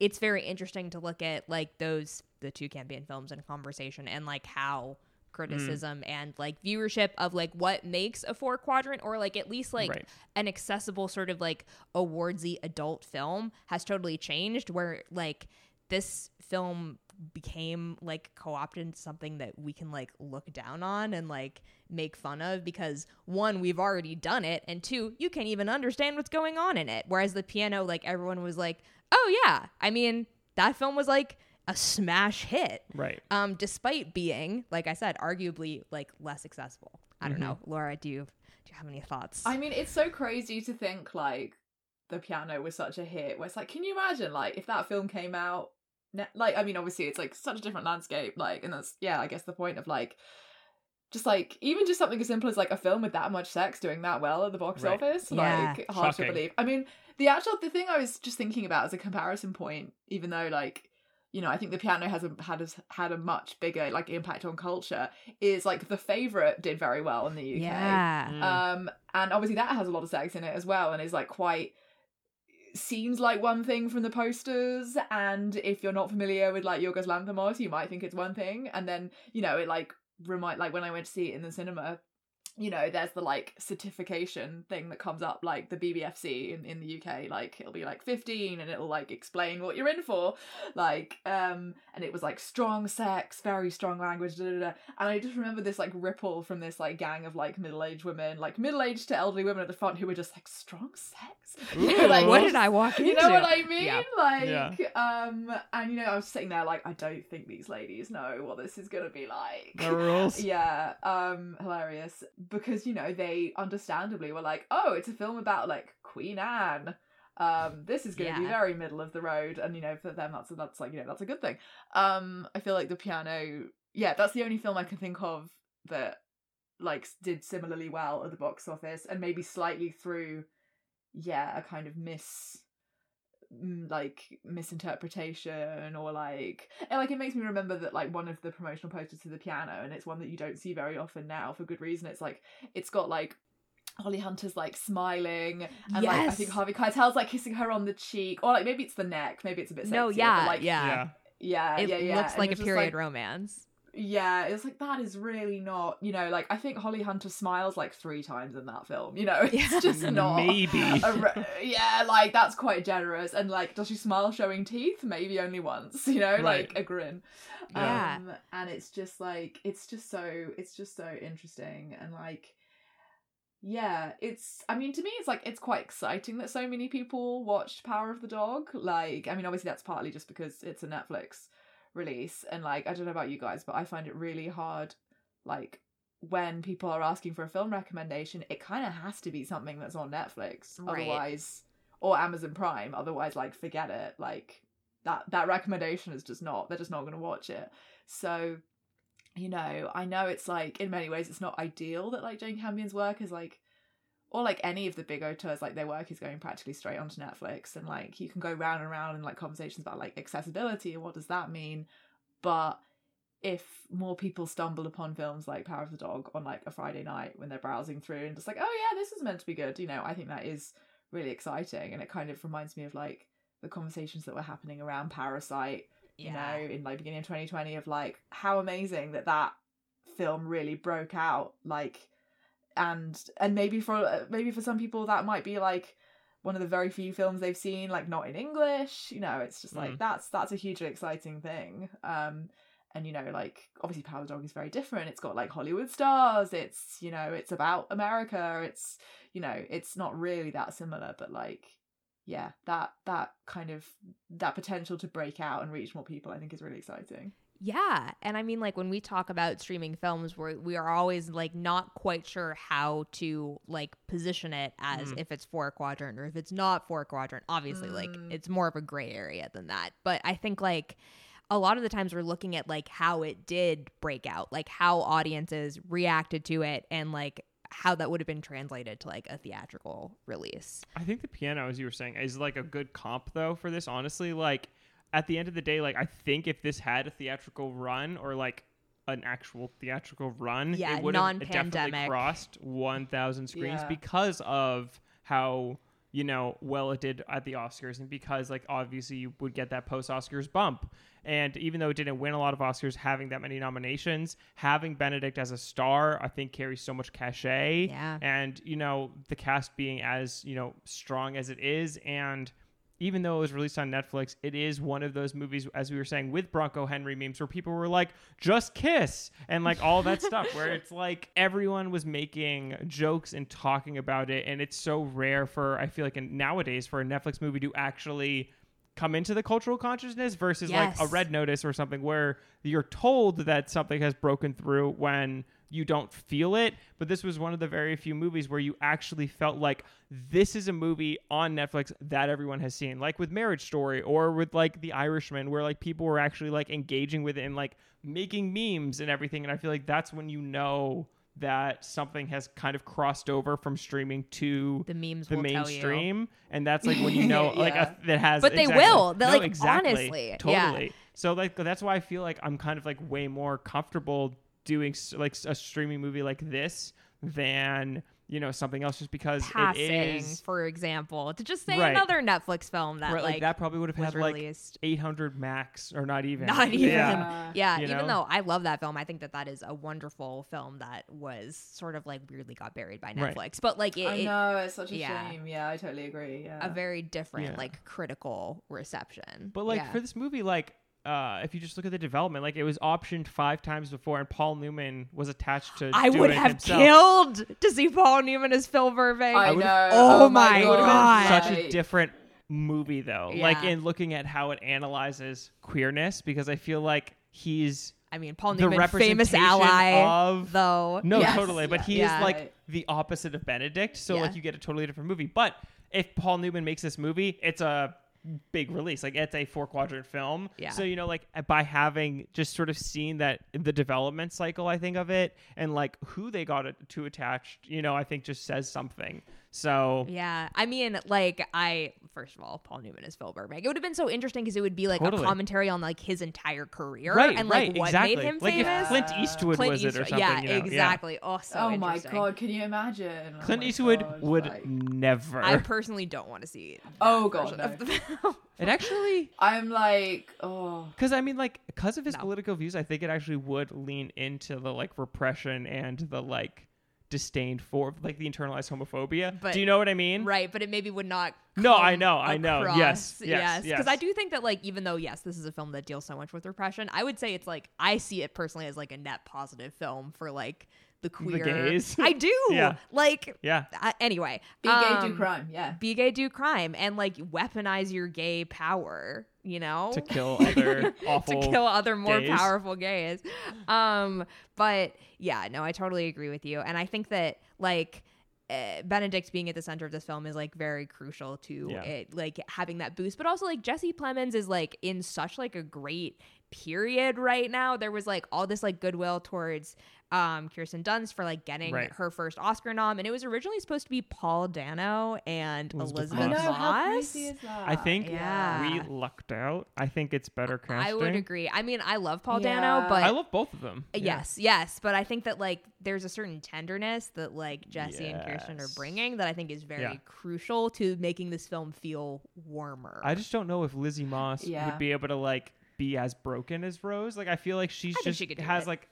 it's very interesting to look at like those the two Campion films in conversation and like how Mm. criticism and like viewership of like what makes a four quadrant or like at least like Right. an accessible sort of like awardsy adult film has totally changed where like this film became like co-opted something that we can like look down on and like make fun of because one we've already done it and two you can't even understand what's going on in it whereas the piano like everyone was like oh yeah i mean that film was like a smash hit Right. um despite being like i said arguably like less successful. i don't Mhm. know laura do you do you have any thoughts I mean, it's so crazy to think like the piano was such a hit. Where it's like, can you imagine like if that film came out ne- like I mean obviously it's like such a different landscape like and that's yeah I guess the point of like just like even just something as simple as like a film with that much sex doing that well at the box Right. office Yeah. like hard Shocking. to believe I mean the actual the thing I was just thinking about as a comparison point even though like you know I think the piano has a, had a, had a much bigger like impact on culture is like the favorite did very well in the UK Yeah. Mm. um and obviously that has a lot of sex in it as well and is like quite seems like one thing from the posters and if you're not familiar with like Yorgos Lanthimos you might think it's one thing and then you know it like remind like when I went to see it in the cinema you know there's the like certification thing that comes up like the BBFC in, in the UK like it'll be like 15 and it'll like explain what you're in for like um and it was like strong sex very strong language da, da, da. and I just remember this like ripple from this like gang of like middle-aged women like middle-aged to elderly women at the front who were just like strong sex You know, like, what did I walk into? you know what I mean? Yeah. Like, Yeah. um, and you know, I was sitting there like, I don't think these ladies know what this is gonna be like. The rules. Yeah, um, hilarious because you know they understandably were like, oh, it's a film about like Queen Anne. Um, this is going to be very middle of the road, and you know, for them, that's that's like you know, that's a good thing. Um, I feel like the piano, yeah, that's the only film I can think of that like did similarly well at the box office, and maybe slightly through, yeah, a kind of miss like misinterpretation or like and like it makes me remember that like one of the promotional posters to the piano and it's one that you don't see very often now for good reason it's like it's got like Holly Hunter's like smiling and like I think Harvey Keitel's like kissing her on the cheek or like maybe it's the neck maybe it's a bit sexier, No, but, yeah, like yeah. yeah. yeah It yeah yeah looks And like a you're just period romance. Yeah, it's like that is really not, you know, like I think Holly Hunter smiles like three times in that film. You know, it's Yeah. just not. Maybe. a re- yeah, like that's quite generous. And like, does she smile showing teeth? Maybe only once. You know, Right. like a grin. Yeah. Um, and it's just like it's just so it's just so interesting and like. Yeah, it's. I mean, to me, it's like it's quite exciting that so many people watched Power of the Dog. Like, I mean, obviously that's partly just because it's a Netflix release and like i don't know about you guys but i find it really hard like when people are asking for a film recommendation it kind of has to be something that's on netflix Right. otherwise or amazon prime otherwise like forget it like that that recommendation is just not they're just not going to watch it so you know i know it's like in many ways it's not ideal that like jane campion's work is like or like any of the big auteurs, like their work is going practically straight onto Netflix, and like you can go round and round in like conversations about like accessibility and what does that mean. But if more people stumble upon films like Power of the Dog on like a Friday night when they're browsing through and just like, oh yeah, this is meant to be good, you know, I think that is really exciting, and it kind of reminds me of like the conversations that were happening around Parasite, you know, in like beginning of 2020 of like how amazing that that film really broke out, like and and maybe for maybe for some people that might be like one of the very few films they've seen like not in english you know it's just like Mm. that's that's a hugely exciting thing. Um and you know like obviously power dog is very different. It's got like hollywood stars. It's you know it's about america. It's you know it's not really that similar but like yeah that that kind of that potential to break out and reach more people i think is really exciting Yeah, and I mean, like when we talk about streaming films, we we are always like not quite sure how to like position it as Mm. if it's four quadrant or if it's not four quadrant. Obviously, like Mm. it's more of a gray area than that. But I think like a lot of the times we're looking at like how it did break out, like how audiences reacted to it, and like how that would have been translated to like a theatrical release. I think the piano, as you were saying, is like a good comp though for this. Honestly, like at the end of the day, like I think if this had a theatrical run or like an actual theatrical run, Yeah, it would have definitely non-pandemic. crossed 1,000 screens Yeah. because of how you know well it did at the Oscars, and because like obviously you would get that post Oscars bump. And even though it didn't win a lot of Oscars, having that many nominations, having Benedict as a star, I think carries so much cachet Yeah. and you know the cast being as you know strong as it is and even though it was released on Netflix, it is one of those movies, as we were saying, with Bronco Henry memes, where people were like, "Just kiss," and like all that stuff, where it's like everyone was making jokes and talking about it, and it's so rare for I feel like in, nowadays for a Netflix movie to actually come into the cultural consciousness versus like a Red Notice or something where you're told that something has broken through when you don't feel it. But this was one of the very few movies where you actually felt like this is a movie on Netflix that everyone has seen, like with Marriage Story or with like The Irishman, where like people were actually like engaging with it and like making memes and everything. And I feel like that's when you know that something has kind of crossed over from streaming to The memes the mainstream, and that's like when you know like a, that has. But they will. They're No, like, exactly, honestly, yeah. totally. So like that's why I feel like I'm kind of like way more comfortable doing like a streaming movie like this than you know something else, just because Passing, it is for example, to just say Right. another Netflix film that right, like, like, that probably would have was had like released. 800 max or not even Not even. yeah. Yeah, even know? though I love that film, I think that that is a wonderful film that was sort of like weirdly got buried by Right. Netflix. But like it, I know it's such a yeah. shame. Yeah, I totally agree. Yeah. a very different Yeah. like critical reception. But like Yeah. for this movie, like uh, if you just look at the development, like it was optioned five times before, and Paul Newman was attached to. I do would have himself. killed to see Paul Newman as Phil Burbank. I would've- know. Oh my It would have God. such a different movie, though. Like in looking at how it analyzes queerness, because I feel like he's I mean, Paul Newman, the Newman, famous ally, of- though. no, Yes, totally, but he yeah. is like the opposite of Benedict. So Yeah. like you get a totally different movie. But if Paul Newman makes this movie, it's a big release. Like it's a four quadrant film. Yeah. So you know, like uh, by having just sort of seen that the development cycle, I think of it, and like who they got it to attached, you know, I think just says something. So Yeah, I mean, like I first of all, Paul Newman is Phil Burbank. It would have been so interesting because it would be like Totally. a commentary on like his entire career right, and like right, what exactly. made him like famous. if Clint Eastwood Clint was it or Eastwood- something. yeah, you know? Yeah. exactly. Oh, so oh my god, can you imagine? Oh Clint my Eastwood God, would like- never. I personally don't want to see. that Oh, God, version of no. the film. it actually I'm like, oh, Because I mean, like, because of his No. political views, I think it actually would lean into the like repression and the like disdain for like the internalized homophobia. But- Do you know what I mean? right, but it maybe would not. No, I know, I know. Yes, yes, Because I yes. do think that, like, even though yes, this is a film that deals so much with repression, I would say it's like I see it personally as like a net positive film for like the queer gays. I do. Yeah. Like, Yeah. uh, anyway, be gay, do um, crime. Yeah. be gay, do crime, and like weaponize your gay power. You know, To kill other awful. to kill other more gays. powerful gays. Um, but yeah, no, I totally agree with you, and I think that like. Uh, Benedict being at the center of this film is like very crucial to Yeah. it, like having that boost. But also, like Jesse Plemons is like in such like a great period right now. There was like all this like goodwill towards um Kirsten Dunst for like getting Right. her first Oscar nom, and it was originally supposed to be Paul Dano and Elizabeth Elizabeth, Moss. Moss. crazy that? I think Yeah. we lucked out. I think it's better casting. I would agree. I mean, I love Paul Yeah. Dano, but I love both of them. Yeah. Yes, yes, but I think that like there's a certain tenderness that like Jesse and Kirsten are bringing that I think is very Yeah. crucial to making this film feel warmer. I just don't know if Lizzie Moss Yeah. would be able to like be as broken as Rose. Like I feel like she's I just she has it. like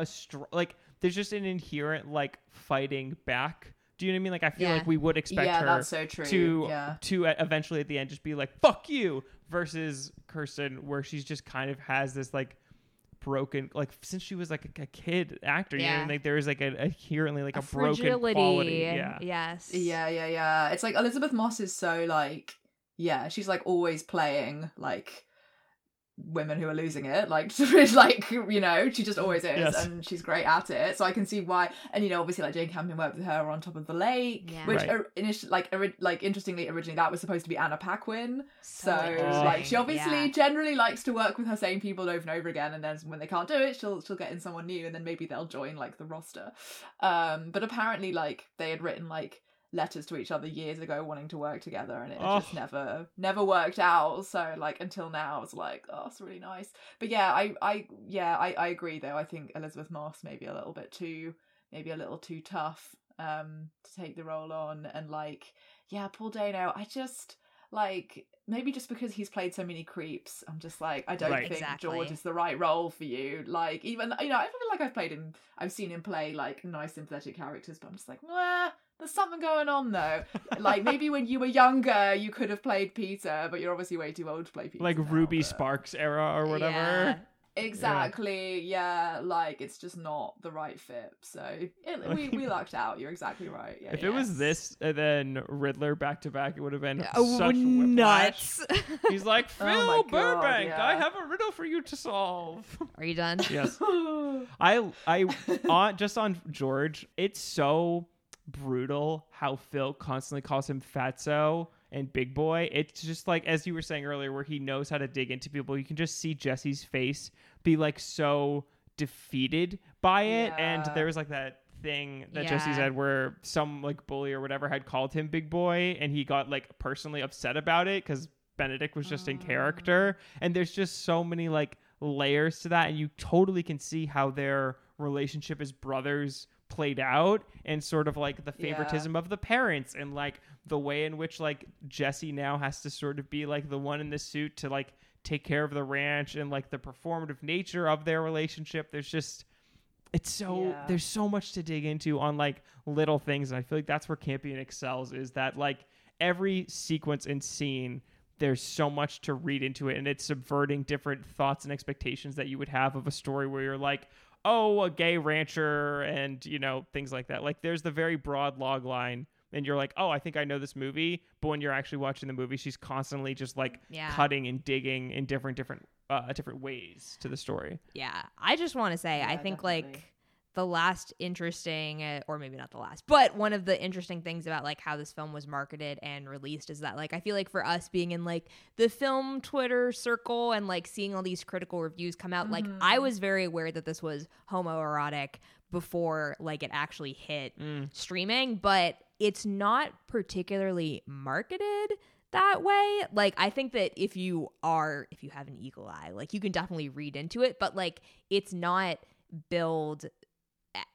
a str- like there's just an inherent like fighting back. Do you know what I mean? Like I feel Yeah. like we would expect yeah, her that's so true. to yeah. to uh, eventually at the end just be like fuck you versus Kirsten where she's just kind of has this like broken like since she was like a, a kid actor you know what Yeah. like there is like a, inherently like a, a broken fragility. quality yeah Yes. Yeah, yeah, yeah. It's like Elizabeth Moss is so like, yeah, she's like always playing like women who are losing it. Like, like you know, she just always is, Yes. and she's great at it. So I can see why. And you know, obviously, like Jane Campion worked with her on Top of the Lake, Yeah. which Right. or, initially, like, ori- like interestingly, originally that was supposed to be Anna Paquin. So interesting. like, she obviously Yeah. generally likes to work with her same people over and over again, and then when they can't do it, she'll she'll get in someone new, and then maybe they'll join like the roster. Um, but apparently, like they had written like letters to each other years ago wanting to work together and it Oh. just never never worked out so like until now it's like oh it's really nice but yeah i i yeah i i agree though i think elizabeth moss maybe a little bit too maybe a little too tough um to take the role on and like yeah paul dano i just like maybe just because he's played so many creeps i'm just like i don't Right. think Exactly. george is the right role for you like even you know i feel like i've played him i've seen him play like nice sympathetic characters but i'm just like nah there's something going on though like maybe when you were younger you could have played peter but you're obviously way too old to play peter like now, Ruby but- Sparks era or whatever Yeah. Exactly. Yeah. like it's just not the right fit. So it, we we lucked out. You're exactly right. Yeah. if yeah. it was this and then Riddler back to back, it would have been Oh, such whiplash. nuts. He's like, oh Phil Oh my God, Burbank, I have a riddle for you to solve. Are you done? yes. I I on just on George, it's so brutal how Phil constantly calls him fatso and big boy. It's just like as you were saying earlier, where he knows how to dig into people. You can just see Jesse's face be like so defeated by it. And there was like that thing that Jesse said where some like bully or whatever had called him big boy and he got like personally upset about it because Benedict was just in character. Mm. And there's just so many like layers to that and you totally can see how their relationship as brothers played out and sort of like the Yeah. favoritism of the parents and like the way in which like Jesse now has to sort of be like the one in the suit to like take care of the ranch and like the performative nature of their relationship there's just it's so Yeah. there's so much to dig into on like little things and i feel like that's where campion excels is that like every sequence and scene there's so much to read into it and it's subverting different thoughts and expectations that you would have of a story where you're like oh a gay rancher and you know things like that like there's the very broad log line and you're like oh i think i know this movie but when you're actually watching the movie she's constantly just like Yeah. cutting and digging in different different uh different ways to the story Yeah, I just want to say, I think definitely. like the last interesting, uh, or maybe not the last, but one of the interesting things about like how this film was marketed and released is that like I feel like for us being in like the film Twitter circle and like seeing all these critical reviews come out, like Mm-hmm. I was very aware that this was homoerotic before like it actually hit Mm. streaming, but it's not particularly marketed that way. Like I think that if you are if you have an eagle eye, like you can definitely read into it, but like it's not a-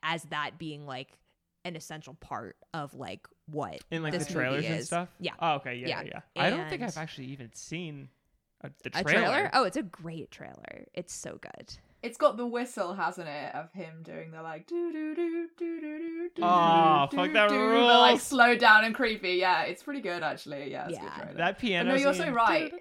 as that being like an essential part of like what in like this the trailers and stuff Yeah. oh okay yeah yeah, Yeah. i don't think i've actually even seen a, the A trailer, trailer? Oh, it's a great trailer. It's so good. It's got the whistle, hasn't it, of him doing the like do do do do do do do. Aw, do, fuck do, that do, but, like slow down and creepy. Yeah, it's pretty good actually. Yeah, it's a good Yeah. trailer. that piano no, you're so right.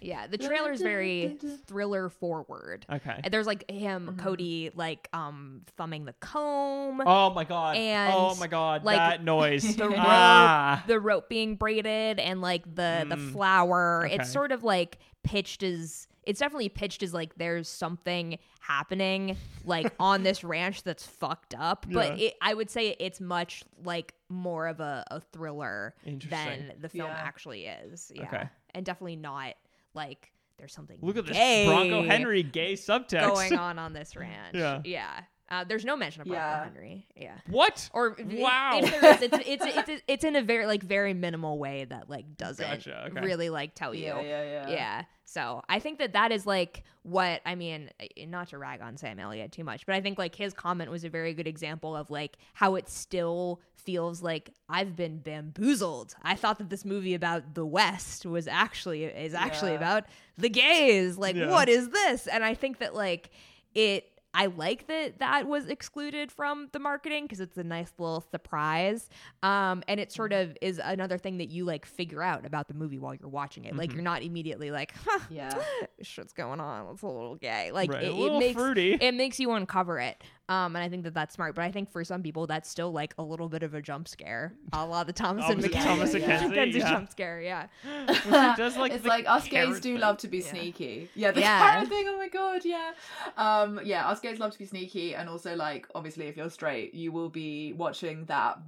Yeah, the trailer's very thriller forward. okay And there's like him, Mhm. Kodi, like um thumbing the comb. oh my god And, oh my god like, that noise the rope, ah. the rope being braided, and like the the Mm. flower. Okay. It's sort of like pitched as it's definitely pitched as like there's something happening like on this ranch that's fucked up. But Yeah. it, I would say it's much like more of a, a thriller than the film Yeah. actually is. Yeah, Okay. and definitely not like there's something. look at this bronco henry gay subtext going on on this ranch. Yeah. yeah. Uh, there's no mention of Bronco Yeah. Henry. Yeah. what Or Wow. if there is, it's it's it's it's in a very like very minimal way that like doesn't Gotcha, okay. really like tell you. yeah, yeah, yeah. Yeah. So I think that that is like what I mean. Not to rag on Sam Elliott too much, but I think like his comment was a very good example of like how it still feels like I've been bamboozled. I thought that this movie about the West was actually is actually Yeah. about the gays. Like, Yeah. what is this? And I think that like it. I like that that was excluded from the marketing because it's a nice little surprise. Um, and it sort of is another thing that you like figure out about the movie while you're watching it. Mm-hmm. Like you're not immediately like, huh, Yeah. shit's going on. It's a little gay. Like Right, it, it makes fruity. it makes you uncover it. Um, and I think that that's smart. But I think for some people, that's still like a little bit of a jump scare. A lot of the Thomasin Opposite McKenzie, Thomasin Kenzie, Mackenzie yeah. jump scare. Yeah. Does, like, it's like us gays do thing. love to be Yeah. sneaky. Yeah, that's the Yeah. carrot thing. Oh my god, yeah. Um, yeah, us gays love to be sneaky, and also like obviously if you're straight, you will be watching that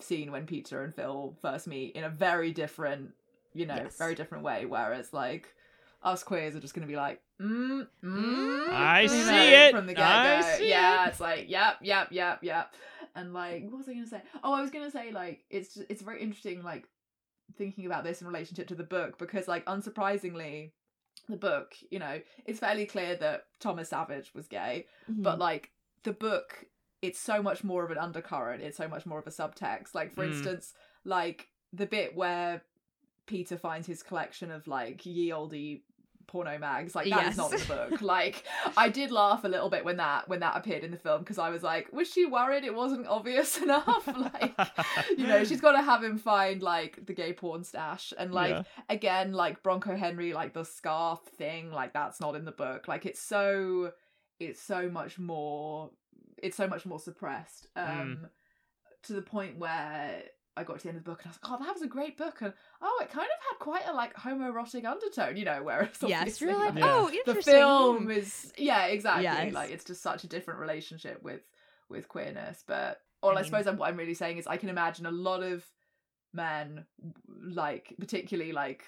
scene when Peter and Phil first meet in a very different, you know, Yes. very different way. Whereas like us queers are just gonna be like, mm, mm, I see know, it. from the get I go. see Yeah, it. it's like yep, yep, yep, yep. And like, what was I gonna say? Oh, I was gonna say like it's it's very interesting like thinking about this in relationship to the book because like unsurprisingly the book you know it's fairly clear that thomas savage was gay but Mm-hmm. like the book it's so much more of an undercurrent it's so much more of a subtext like for Mm. instance like the bit where peter finds his collection of like ye olde porno mags. Like that is Yes. not in the book. Like I did laugh a little bit when that when that appeared in the film because I was like, was she worried it wasn't obvious enough? like you know, she's got to have him find like the gay porn stash and like Yeah. again like Bronco Henry like the scarf thing like that's not in the book. Like it's so it's so much more it's so much more suppressed um to the point where I got to the end of the book and I was like, oh, that was a great book. And oh, it kind of had quite a like homoerotic undertone, you know, whereas yes, obviously, you're like, Yeah. oh, the film is yeah, exactly. Yes. Like it's just such a different relationship with with queerness. But all I, I suppose I'm, what I'm really saying is I can imagine a lot of men, like particularly like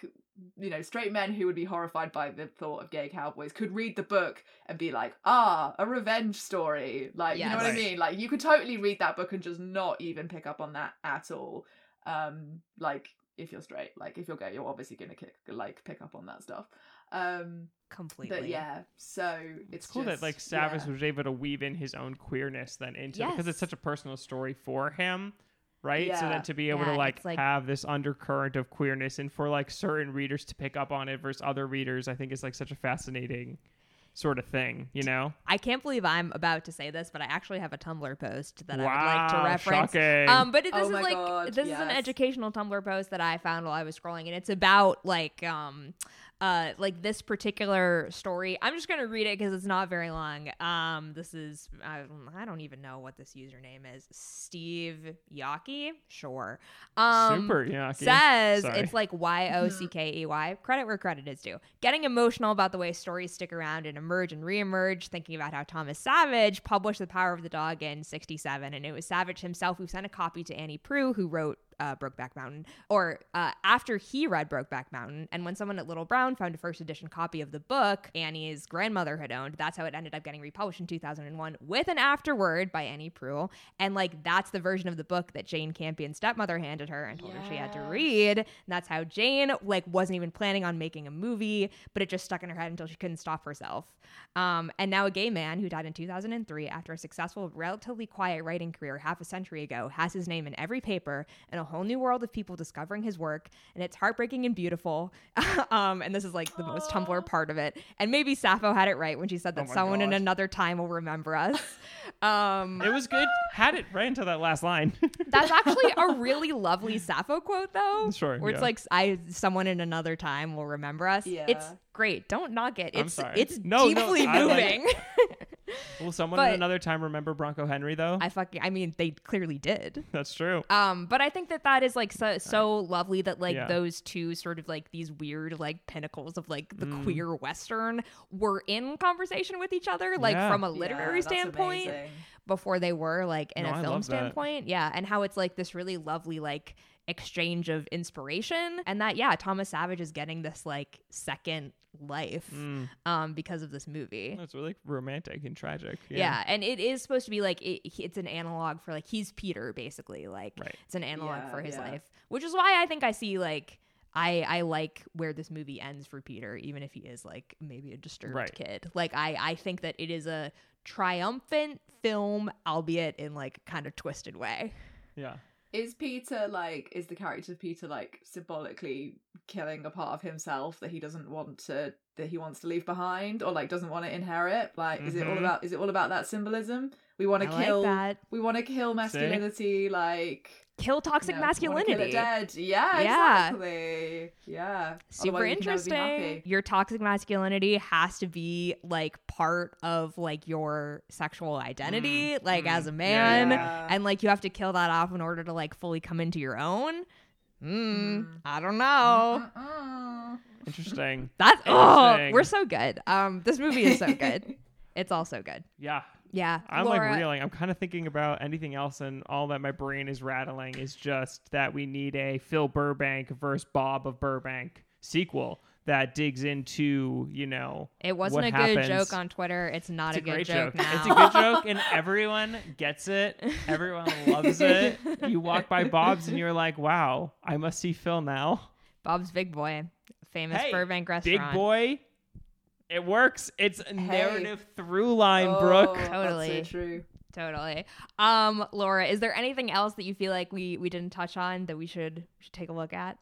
you know straight men who would be horrified by the thought of gay cowboys could read the book and be like ah a revenge story like you know Yes. what i mean like you could totally read that book and just not even pick up on that at all um like if you're straight like if you're gay you're obviously gonna kick, like pick up on that stuff um Completely. but yeah so it's, It's cool just, that like Savage yeah. was able to weave in his own queerness then into it because it's such a personal story for him, right? So then to be able Yeah, to like, like- have this undercurrent of queerness and for like certain readers to pick up on it versus other readers, I think is like such a fascinating sort of thing, you know? I can't believe I'm about to say this, but I actually have a Tumblr post that wow, I would like to reference. shocking. Um, but it, Oh this is like God, this is an educational Tumblr post that I found while I was scrolling, and it's about like um, uh, like this particular story. I'm just gonna read it because it's not very long. Um, this is I, I don't even know what this username is. Steve Yaki, sure. Um, Super yucky. says Sorry. it's like Y O C K E Y. Credit where credit is due. Getting emotional about the way stories stick around and emerge and reemerge. Thinking about how Thomas Savage published The Power of the Dog in '67, and it was Savage himself who sent a copy to Annie Proulx, who wrote uh, Brokeback Mountain, or uh, after he read Brokeback Mountain, and when someone at Little Brown found a first edition copy of the book Annie's grandmother had owned, that's how it ended up getting republished in 2001 with an afterword by Annie Proulx, and like that's the version of the book that Jane Campion's stepmother handed her and told her she had to read. And that's how Jane like wasn't even planning on making a movie, but it just stuck in her head until she couldn't stop herself. Um, and now a gay man who died in 2003 after a successful, relatively quiet writing career half a century ago has his name in every paper and a whole new world of people discovering his work. And it's heartbreaking and beautiful. um, and this is like the most Tumblr part of it. And maybe Sappho had it right when she said that Oh my someone in another time will remember us. Um, it was good. Had it right until that last line. that's actually a really lovely Sappho quote, though. Sure, Where it's yeah. like, "I someone in another time will remember us." Yeah. It's great. Don't knock it. I'm It's sorry. it's No, no, deeply I like moving. Will someone But- at another time remember Bronco Henry though? I fucking. I mean, they clearly did. That's true. Um, but I think that that is like so so lovely that like Yeah. those two sort of like these weird like pinnacles of like the Mm. queer western were in conversation with each other, like Yeah. from a literary that's standpoint. amazing. before they were like in No, a I film love that. standpoint. Yeah, and how it's like this really lovely like exchange of inspiration and that yeah, Thomas Savage is getting this like second life Mm, um because of this movie. that's really romantic and tragic. Yeah. yeah and it is supposed to be like it, it's an analog for like he's Peter basically, like Right. it's an analog Yeah, for his yeah. life, which is why I think I see like I I like where this movie ends for Peter, even if he is like maybe a disturbed Right. kid. Like I I think that it is a triumphant film, albeit in like kind of twisted way. Yeah. Is Peter like is the character of Peter like symbolically killing a part of himself that he doesn't want to that he wants to leave behind or like doesn't want to inherit? Like is it all Mhm. about is it all about that symbolism? We want I to like kill that. we want to kill masculinity like Kill toxic you know, we kill masculinity. dead. Yeah, Yeah. exactly. Yeah. Super Otherwise we can never be happy. interesting. Your toxic masculinity has to be like part of like your sexual identity, like mm, as a man. yeah. And like you have to kill that off in order to like fully come into your own. Mm, Mm. I don't know. Uh-uh. Interesting. That's oh, we're so good. Um, this movie is so good. it's all so good. Yeah. Yeah, I'm Laura, like reeling. I'm kind of thinking about anything else, and all that my brain is rattling is just that we need a Phil Burbank versus Bob of Burbank sequel that digs into, you know, It wasn't a good joke on Twitter. It's not It's a, a, good great joke, joke. now. It's a good joke, and everyone gets it. Everyone loves it. You walk by Bob's, and you're like, "Wow, I must see Phil now." Bob's Big Boy, famous Hey, Burbank restaurant Big boy, it works. It's a narrative through line, Brooke. Oh, Totally. That's so true. Totally. Um, Laura, is there anything else that you feel like we we didn't touch on that we should should take a look at?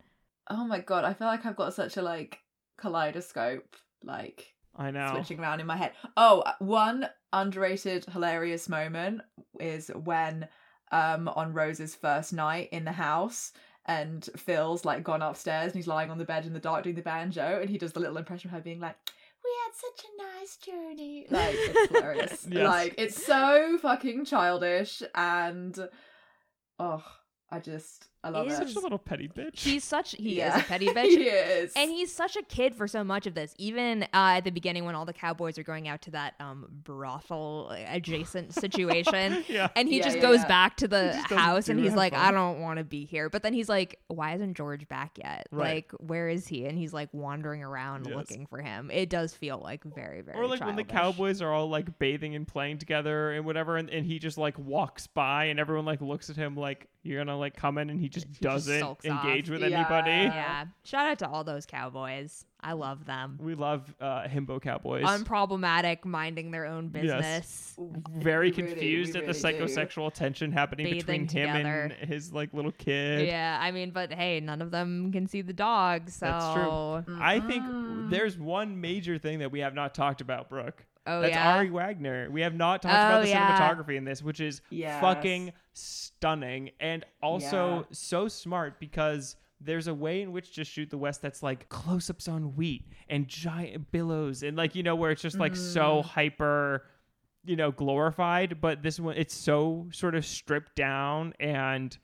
Oh my god, I feel like I've got such a like kaleidoscope like I know. switching around in my head. Oh, one underrated hilarious moment is when um on Rose's first night in the house and Phil's like gone upstairs and he's lying on the bed in the dark doing the banjo and he does the little impression of her being like we had such a nice journey. Like it's hilarious. Yes. Like it's so fucking childish and oh, I just I love Is- it. Such a little petty bitch. He's such he Yeah. is a petty bitch. he is. And he's such a kid for so much of this. Even uh, at the beginning, when all the cowboys are going out to that um, brothel adjacent situation, yeah. and he Yeah, just yeah, goes yeah. back to the house and he's like, fun. I don't want to be here. But then he's like, Why isn't George back yet? Right. Like, where is he? And he's like wandering around Yes. looking for him. It does feel like very, very Or like when the. Cowboys are all like bathing and playing together and whatever, and, and he just like walks by and everyone like looks at him like you're gonna like come in and he just just doesn't sulks engage off. with Yeah. anybody. Yeah. Shout out to all those cowboys. I love them. We love uh, himbo cowboys. Unproblematic, minding their own Yes. business. Very We really- confused we at the really do. psychosexual tension happening Bathing between him together. and his like little kid. Yeah, I mean, but hey, none of them can see the dog, so That's true. I think Mm. there's one major thing that we have not talked about, Brooke. Oh That's yeah, Ari Wegner. We have not talked Oh, about the yeah. cinematography in this, which is Yes. fucking stunning and also Yeah. so smart because there's a way in which to shoot the West that's like close ups on wheat and giant billows and like, you know, where it's just like Mm. so hyper, you know, glorified. But this one, it's so sort of stripped down and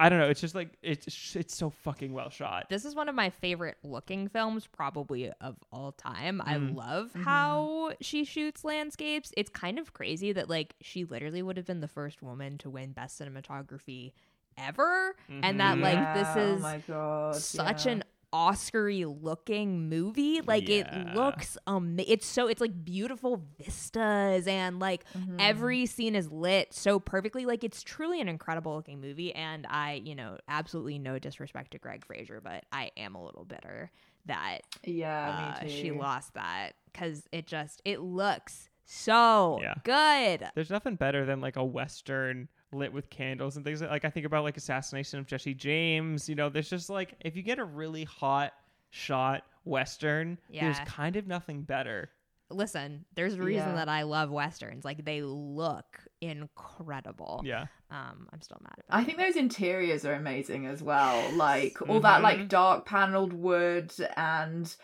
I don't know. It's just like, it's, it's so fucking well shot. This is one of my favorite looking films, probably of all time. I Mm. love Mhm. how she shoots landscapes. It's kind of crazy that like she literally would have been the first woman to win best cinematography ever, and that like this is oh my god, such yeah. an Oscar-y looking movie. Like Yeah. it looks um it's so it's like beautiful vistas and like Mhm. every scene is lit so perfectly. Like it's truly an incredible looking movie. And I, you know, absolutely no disrespect to Greig Fraser, but I am a little bitter that yeah, uh, me she lost that because it just it looks so Yeah. good. There's nothing better than like a western lit with candles and things like, like I think about like assassination of Jesse James. You know, there's just like if you get a really hot shot western, there's kind of nothing better. Listen, there's a reason Yeah. that I love westerns. Like they look incredible. Yeah, Um, I'm still mad about. I it. think those interiors are amazing as well. Like all Mm-hmm. that like dark paneled wood and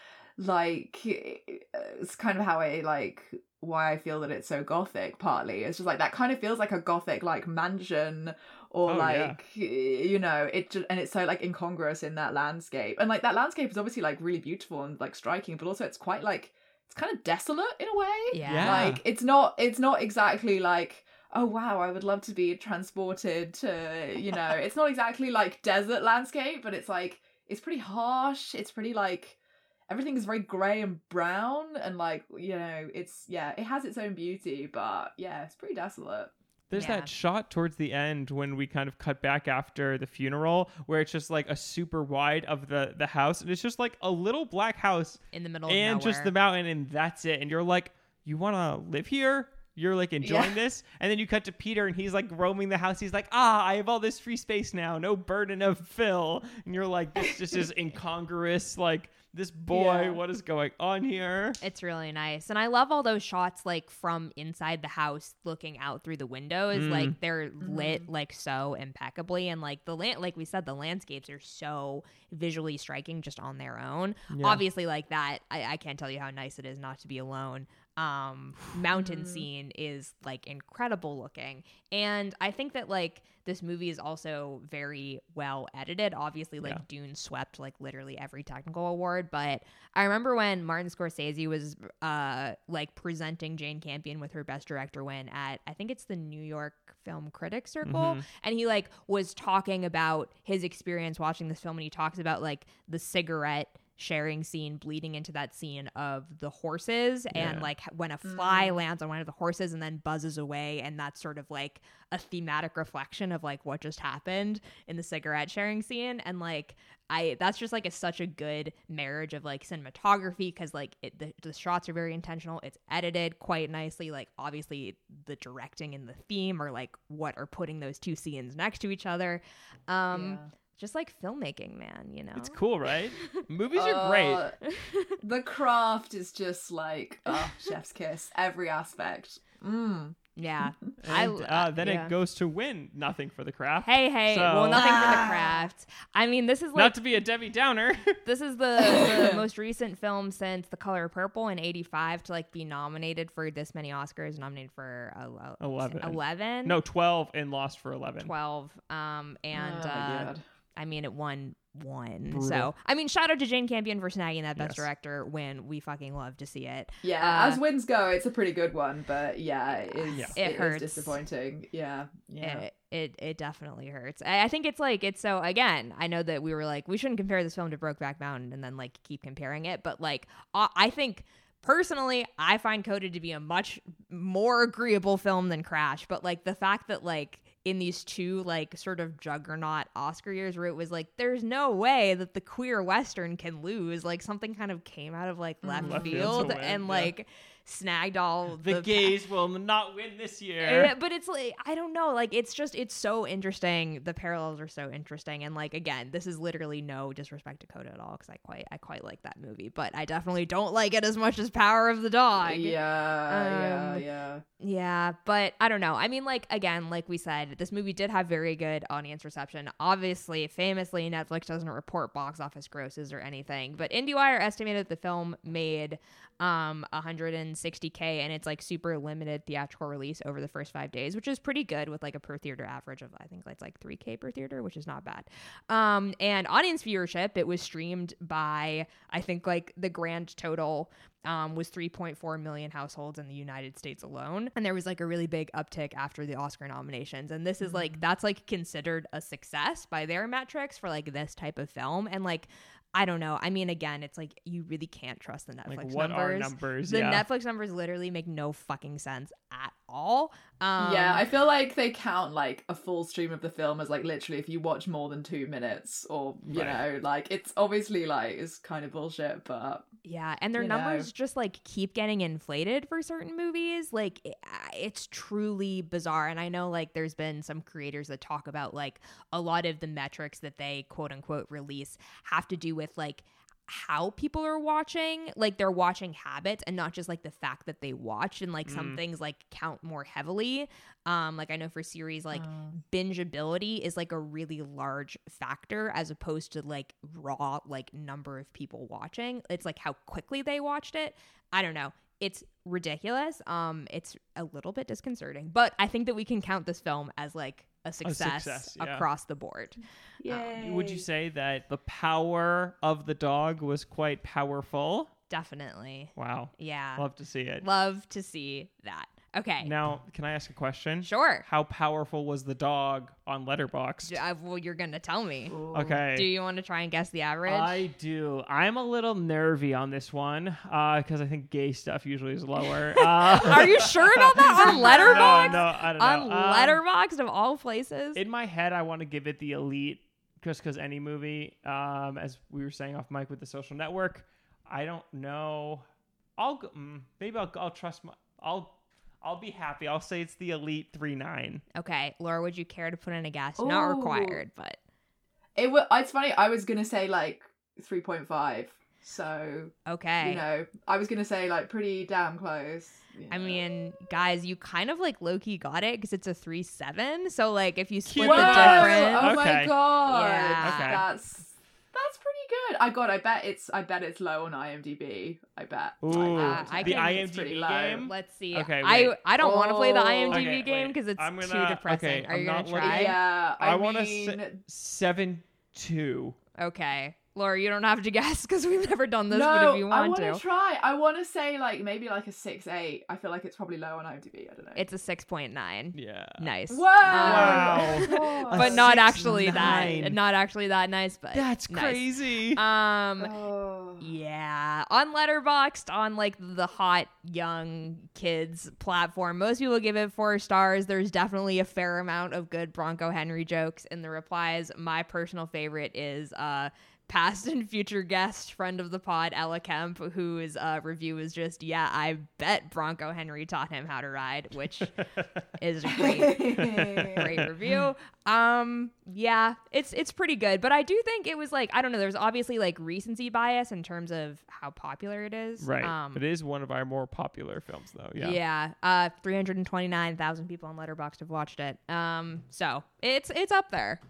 like it's kind of how I like why I feel that it's so gothic partly. It's just like that kind of feels like a gothic like mansion or Oh, yeah. like you know, it just, and it's so like incongruous in that landscape. And like that landscape is obviously like really beautiful and like striking, but also it's quite like it's kind of desolate in a way Yeah. Yeah. like it's not it's not exactly like oh wow i would love to be transported to you know it's not exactly like desert landscape but it's like it's pretty harsh it's pretty like everything is very gray and brown and like you know it's yeah it has its own beauty but yeah it's pretty desolate. There's Yeah. that shot towards the end when we kind of cut back after the funeral where it's just like a super wide of the the house and it's just like a little black house in the middle and of just the mountain and that's it. And you're like you want to live here you're like enjoying Yeah. this and then you cut to peter and he's like roaming the house he's like ah i have all this free space now no burden of phil and you're like this just is incongruous like this boy Yeah. what is going on here It's really nice. And I love all those shots like from inside the house looking out through the windows. Mm. Like they're lit like so impeccably and like the land like we said the landscapes are so visually striking just on their own. Yeah. Obviously like that I, I can't tell you how nice it is not to be alone. Um mountain scene is like incredible looking. And I think that like this movie is also very well edited. Obviously, like Yeah. Dune swept like literally every technical award, but I remember when Martin Scorsese was uh like presenting Jane Campion with her best director win at I think it's the New York Film Critics Circle Mhm. and he like was talking about his experience watching this film and he talks about like the cigarette sharing scene bleeding into that scene of the horses and like when a fly Mm. lands on one of the horses and then buzzes away and that's sort of like a thematic reflection of like what just happened in the cigarette sharing scene and like I that's just like a such a good marriage of like cinematography because like it, the, the shots are very intentional it's edited quite nicely like obviously the directing and the theme are like what are putting those two scenes next to each other um yeah. Just like filmmaking, man. You know, It's cool, right? Movies are great. Uh, the craft is just like oh, chef's kiss. Every aspect. Mm. Yeah, I- And uh, then yeah. it goes to win nothing for the craft. Hey, hey. So- Well, nothing for the Ah. craft. I mean, this is like Not to be a Debbie Downer. this is the, the most recent film since The Color Purple in '85 to like be nominated for this many Oscars. Nominated for uh, 11. 11, no, 12 and lost for 11. 12. Um, and Oh, uh, God. I mean, it won one. Brutal. So I mean, shout out to Jane Campion for snagging that Best Yes. Director win. We fucking love to see it. Yeah, Uh, as wins go, it's a pretty good one, but yeah, it is, Yeah. It it is hurts. disappointing. Yeah, yeah. It, it it definitely hurts. I I think it's like it's so again. I know that we were like we shouldn't compare this film to Brokeback Mountain and then like keep comparing it, but like uh, I think personally I find Coda to be a much more agreeable film than Crash. But like the fact that like in these two like sort of juggernaut Oscar years where it was like there's no way that the queer western can lose. Like something kind of came out of like mm-hmm. left, Left field to field win, and yeah. Snagged all The, the gays will not win this year. uh, but it's like I don't know, like it's just it's so interesting. The parallels are so interesting, and like again, this is literally no disrespect to Coda at all because I quite I quite like that movie, but I definitely don't like it as much as Power of the Dog. yeah, yeah, Um, yeah. Yeah, but I don't know. I mean, like again, like we said, this movie did have very good audience reception. Obviously, famously, Netflix doesn't report box office grosses or anything, but IndieWire estimated the film made um 160k and it's like super limited theatrical release over the first five days, which is pretty good with like a per theater average of I think it's like 3k per theater, which is not bad. Um, and audience viewership, it was streamed by I think like the grand total um, was 3.4 million households in the United States alone. And there was like a really big uptick after the Oscar nominations. And this is like, that's like considered a success by their metrics for like this type of film. And like, I don't know. I mean, again, it's like you really can't trust the Netflix like, what numbers. are numbers? The yeah. Netflix numbers literally make no fucking sense at all. Um, yeah, I feel like they count like a full stream of the film as like literally if you watch more than two minutes, or you Right. know, like it's obviously like it's kind of bullshit, but Yeah, and their numbers know. just like keep getting inflated for certain movies. Like it, it's truly bizarre. And I know like there's been some creators that talk about like a lot of the metrics that they quote unquote release have to do with like how people are watching, like their watching habits and not just like the fact that they watched and like some Mm. things like count more heavily. Um like I know for series like Um, bingeability is like a really large factor as opposed to like raw like number of people watching. It's like how quickly they watched it. I don't know. It's ridiculous. Um it's a little bit disconcerting but i think that we can count this film as like a success, success, yeah. across the board yay. Uh, would you say that the power of the dog was quite powerful? definitely Wow. yeah Love to see it. love to see that okay Now, can I ask a question? sure How powerful was the dog on Letterboxd? Uh, well you're gonna tell me Ooh. Okay. do you want to try and guess the average I do. I'm a little nervy on this one because I think gay stuff usually is lower. Uh, are you sure about that on no, letterboxd no, I don't on know. Um, letterboxd of all places in my head, I want to give it the elite just because any movie, um, as we were saying off mic with the social network, I don't know. I'll go, mm, maybe I'll, I'll trust my. I'll I'll be happy. I'll say it's the elite three nine. Okay, Laura, would you care to put in a guess? Not required, but It was. It's funny. I was gonna say like three point five. So okay. you know, I was gonna say like pretty damn close. you I know. mean, guys, you kind of like low key got it because it's a three seven. So like, if you split Whoa! the difference, Oh Okay. my god! Yeah. Okay. That's that's pretty good. I got. I bet it's I bet it's low on IMDb. I bet. Ooh, I the can- It's IMDb low. game. let's see. Okay, I wait. I don't want to play the Oh. IMDb Okay, game because it's I'm too gonna- depressing. okay, Are I'm you gonna not looking- try? Yeah, I, I wanna mean, say- Seven two. Okay, Laura, you don't have to guess because we've never done this. no, but if you I want want to, to try. I want to say like maybe like a six eight. I feel like it's probably low on IMDb. I don't know. it's a six point nine. Yeah. Nice. Whoa! Wow. God. but A not six actually nine. that. Not actually that nice. But That's nice. crazy. Um. Oh. Yeah, on Letterboxd, on like the hot young kids platform, most people give it four stars. There's definitely a fair amount of good Bronco Henry jokes in the replies. My personal favorite is uh past and future guest, friend of the pod, Ella Kemp, whose uh, review was just, yeah, I bet Bronco Henry taught him how to ride, which is a great, great review. Um, yeah, it's it's pretty good, but I do think it was like I don't know. There's obviously like recency bias in terms of how popular it is. Right. Um, it is one of our more popular films, though. Yeah. yeah. Uh, 329,000 people on Letterboxd have watched it. Um, so it's it's up there.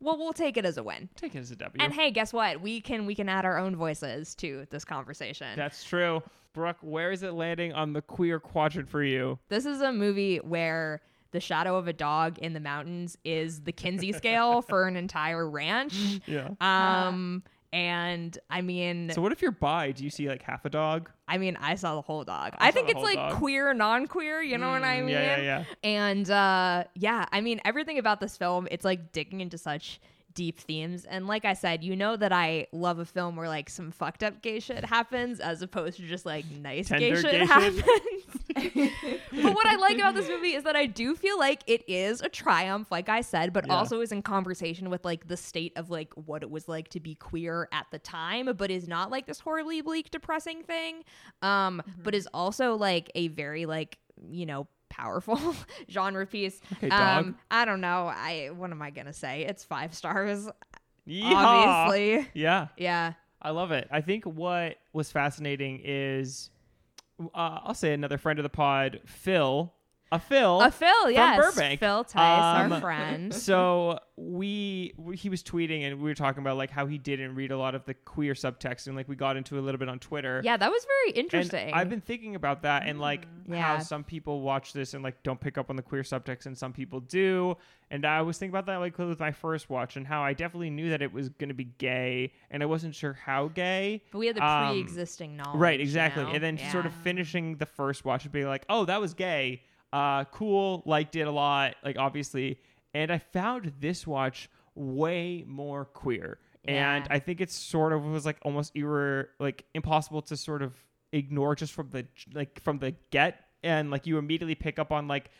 Well, we'll take it as a win. Take it as a W. And hey, guess what? We can we can add our own voices to this conversation. That's true. Brooke, where is it landing on the queer quadrant for you? this is a movie where the shadow of a dog in the mountains is the Kinsey scale for an entire ranch. Yeah. Um, and I mean, So what if you're bi? Do you see like half a dog? I mean, I saw the whole dog. I I, think it's like dog. queer, non-queer. You know what I Mm, mean? Yeah, yeah, yeah. And uh, yeah, I mean, everything about this film, it's like digging into such deep themes. And like I said, you know that I love a film where like some fucked up gay shit happens as opposed to just like nice gay shit gay happens. but what I like about this movie is that I do feel like it is a triumph, like I said, but Yeah. also is in conversation with like the state of like what it was like to be queer at the time, but is not like this horribly bleak, depressing thing. Um, but is also like a very like, you know, powerful genre piece. Um, I don't know. I what am I gonna say? It's five stars, Yeehaw! obviously. Yeah. Yeah. I love it. I think what was fascinating is, uh, I'll say another friend of the pod, Phil. A Phil. A Phil, yes. Burbank. Phil Tice, Um, our friend. so we he was tweeting and we were talking about like how he didn't read a lot of the queer subtext and like we got into a little bit on Twitter. Yeah, that was very And interesting. I've been thinking about that and like how Yeah. some people watch this and like don't pick up on the queer subtext and some people do. And I was thinking about that like with my first watch and how I definitely knew that it was going to be gay and I wasn't sure how gay. but we had the um, pre-existing knowledge. Right, you exactly. know? And then sort of finishing the first watch and being like, "Oh, that was gay. Uh cool, liked it a lot." Like obviously. And I found this watch way more queer. And Yeah. I think it's sort of was like almost irre like impossible to sort of ignore just from the like from the get and like you immediately pick up on like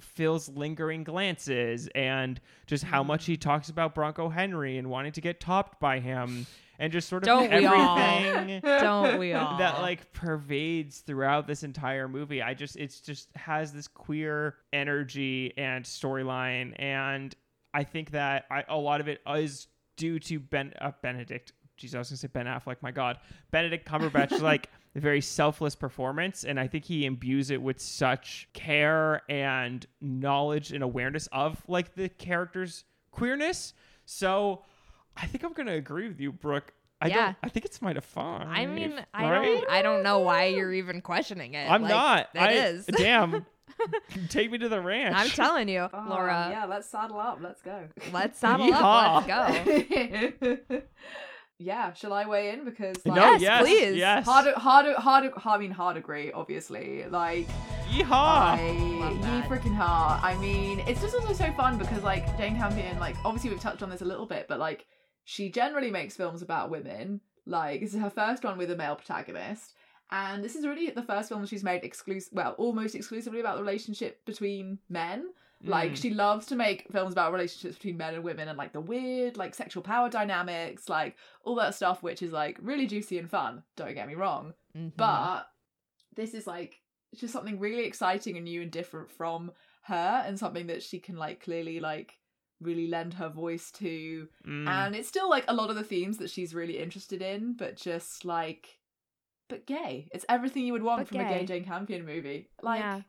Phil's lingering glances and just how much he talks about Bronco Henry and wanting to get topped by him and just sort of Don't we all? everything Don't we all? that like pervades throughout this entire movie. I just it's just has this queer energy and storyline, and I think that I, a lot of it is due to Ben uh, Benedict. Jesus, I was gonna say Ben Affleck. My God, Benedict Cumberbatch like very selfless performance, and I think he imbues it with such care and knowledge and awareness of like the character's queerness. So. I think I'm gonna agree with you, Brooke. I Yeah. don't. I think it's might have fun. I mean, I right? don't, I don't know why you're even questioning it. I'm Like, not. It I, is. Damn. Take me to the ranch. I'm telling you, Oh, Laura. Yeah, let's saddle up. Let's go. Let's saddle up. Let's go. Yeah, shall I weigh in because like, no, Yes, yes, please. Yes. hard, hard, hard, I mean, hard agree. Obviously, like Yeehaw. I, Love freaking hard. I mean, it's just also so fun because like Jane Campion, like obviously we've touched on this a little bit, but like she generally makes films about women. Like this is her first one with a male protagonist, and this is really the first film she's made exclusive, well, almost exclusively about the relationship between men. Like Mm. she loves to make films about relationships between men and women and like the weird like sexual power dynamics, like all that stuff, which is like really juicy and fun. Don't get me wrong, Mhm. but this is like just something really exciting and new and different from her and something that she can like clearly like really lend her voice to Mm. and it's still like a lot of the themes that she's really interested in but just like but gay it's everything you would want But from a gay gay. jane campion movie like Yeah.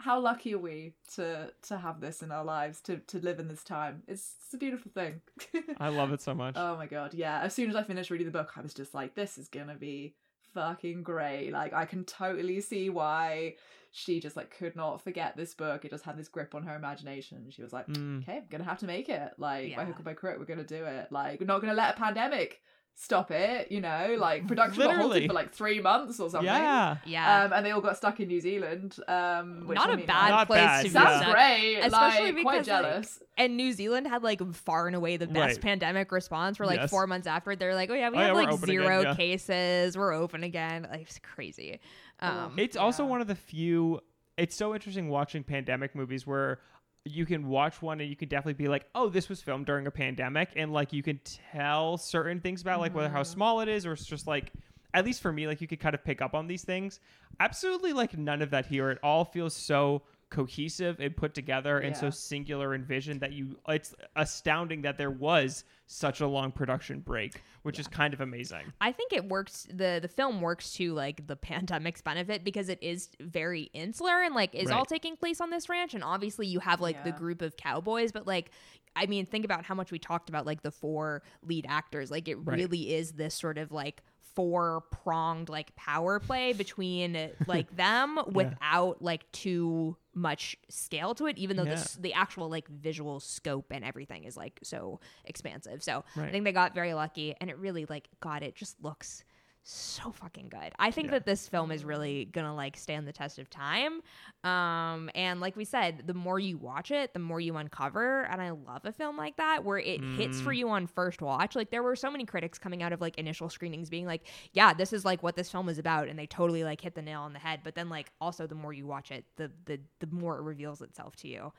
How lucky are we to to have this in our lives to to live in this time it's, it's a beautiful thing I love it so much. Oh my god, yeah. As soon as I finished reading the book, I was just like, this is gonna be fucking great. Like, I can totally see why she just like could not forget this book. It just had this grip on her imagination. She was like, Mm. okay, I'm gonna have to make it. Like, by hook or by crook, we're gonna do it. Like, we're not gonna let a pandemic stop it, you know? Like, production got halted for like three months or something. Yeah. yeah. Um, and they all got stuck in New Zealand. Um, which, Not I a mean, bad Not place bad, to be yeah. Sounds stuck. great. Especially like, quite because, like, jealous. And New Zealand had like far and away the best Right. pandemic response. For like Yes. four months after, they're like, "Oh yeah, we Oh, have we're like open again, zero yeah. cases. We're open again." Like it's crazy. Um, It's also one of the few. It's so interesting watching pandemic movies where you can watch one and you can definitely be like, oh, this was filmed during a pandemic, and like you can tell certain things about like whether how Mm-hmm. small it is or it's just like. At least for me, like you could kind of pick up on these things. Absolutely, like none of that here. It all feels so cohesive and put together and so singular in vision that you. It's astounding that there was such a long production break, which is kind of amazing. I think it works. the The film works to like the pandemic's benefit because it is very insular and like is all taking place on this ranch. And obviously, you have like the group of cowboys, but like. I mean, think about how much we talked about like the four lead actors. Like, it Right. really is this sort of like four pronged like power play between like them without like too much scale to it. Even though the Yeah. the actual like visual scope and everything is like so expansive. So I think they got very lucky, and it really like God, it just looks so fucking good. I think that this film is really gonna like stand the test of time. Um, and like we said, the more you watch it, the more you uncover. And I love a film like that where it hits for you on first watch. Like there were so many critics coming out of like initial screenings being like, "Yeah, this is like what this film is about," and they totally like hit the nail on the head. But then like also the more you watch it, the the the more it reveals itself to you.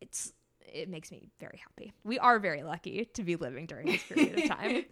It's it makes me very happy. We are very lucky to be living during this period of time.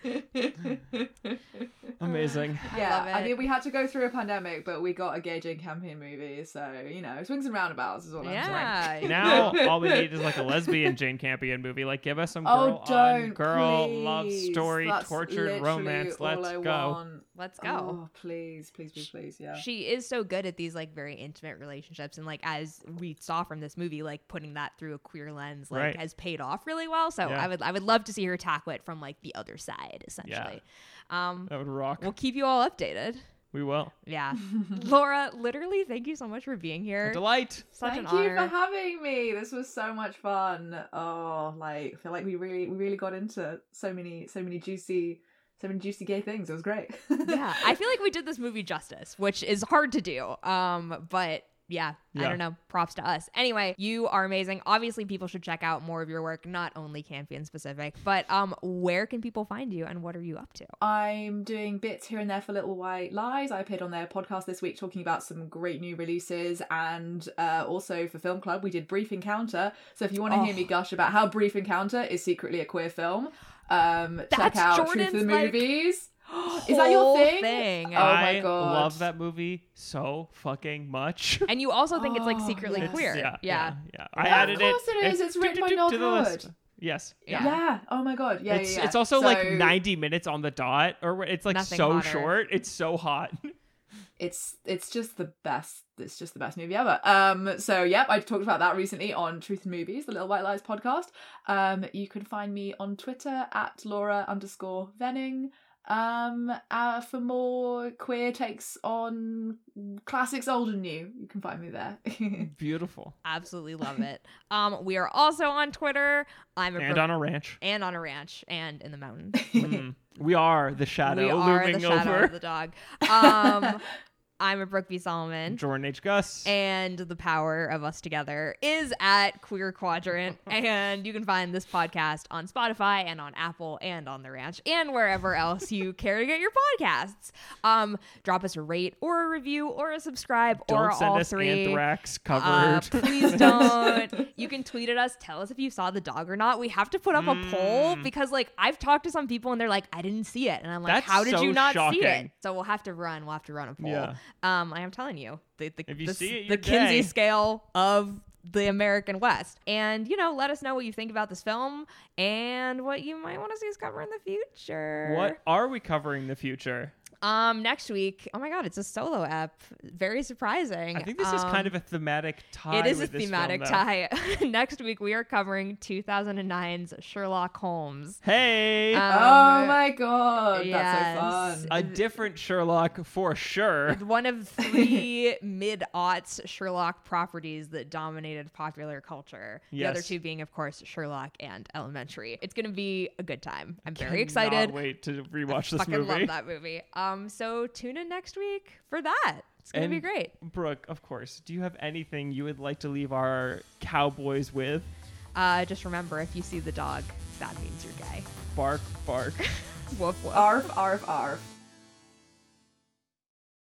Amazing. Uh, yeah, love I mean, we had to go through a pandemic, but we got a gay Jane Campion movie, so you know, swings and roundabouts is all I'm saying. Yeah. now all we need is like a lesbian Jane Campion movie. Like give us some Oh, girl on don't girl please. love story, That's tortured romance. Let's I go. want. Let's go. Oh, please, please, please, please, yeah. She is so good at these like very intimate relationships and like as we saw from this movie like putting that through a queer lens like Right. has paid off really well. So Yeah. I would I would love to see her tackle it from like the other side essentially. Um That would rock. we'll keep you all updated. we will. Yeah. Laura, literally thank you so much for being A here. delight. Such Thank an you honor. for having me. This was so much fun. Oh, like I feel like we really, we really got into so many, so many juicy, so many juicy gay things. It was great. yeah, I feel like we did this movie justice, which is hard to do. Um, but yeah, I don't know. Props to us. Anyway, you are amazing. Obviously, people should check out more of your work, not only Campion specific, but um, where can people find you and what are you up to? I'm doing bits here and there for Little White Lies. I appeared on their podcast this week talking about some great new releases, and uh, also for Film Club, we did Brief Encounter. So if you want to hear Oh. me gush about how Brief Encounter is secretly a queer film, um, check That's out Truth Jordan's, of the like, Movies. Is that your Whole thing? Oh my I God. love that movie so fucking much. And you also think it's like Oh, secretly yes. queer. yeah, yeah. yeah, I Yeah, of added course it. it is. It's written by to Noel the list. Coward. Yes. Yeah. Yeah. Oh my god. Yeah. it's yeah, yeah. it's also like 90 minutes on the dot, or it's like so hotter. short. It's so hot. it's it's just the best it's just the best movie ever um so yep i talked about that recently on truth and movies the little white lies podcast um you can find me on twitter at laura underscore venning um uh, for more queer takes on classics old and new you can find me there Beautiful. Absolutely love it. Um, we are also on Twitter. I'm a And pro- on a ranch. and on a ranch and in the mountains. Mm. We are the shadow we are looming the shadow over. of the dog. Um, I'm a Brooke B. Solomon. Jordan H. Gus. And the power of us together is at Queer Quadrant. and you can find this podcast on Spotify and on Apple and on the ranch and wherever else you care to get your podcasts. Um, drop us a rate or a review or a subscribe Don't or send all us three. anthrax Uh, please don't. You can tweet at us. Tell us if you saw the dog or not. We have to put up a poll because, like, I've talked to some people and they're like, "I didn't see it," and I'm like, Mm. That's "How did so you not see it?" So we'll have to run. We'll have to run a poll. Yeah. Um, I am telling you, the the, If you the, see it, the Kinsey scale of the American West, and you know, let us know what you think about this film and what you might want to see us cover in the future. what are we covering in the future? Um, next week. Oh my God, it's a solo app. Very surprising. I think this is kind Um, of a thematic tie. it is a with this thematic film, tie. Next week we are covering 2009's Sherlock Holmes. Hey, Um, oh my god yes. that's so fun a different Sherlock for sure. One of three mid aughts Sherlock properties that dominated popular culture. Yes. The other two being, of course, Sherlock and Elementary. It's going to be a good time. I'm very Cannot excited. Wait to rewatch this Fucking movie. love that movie. Um, so tune in next week for that. It's going to be great. Brooke, of course. Do you have anything you would like to leave our cowboys with? Uh, just remember, if you see the dog, that means you're gay. Bark, bark. Woof woof. arf arf arf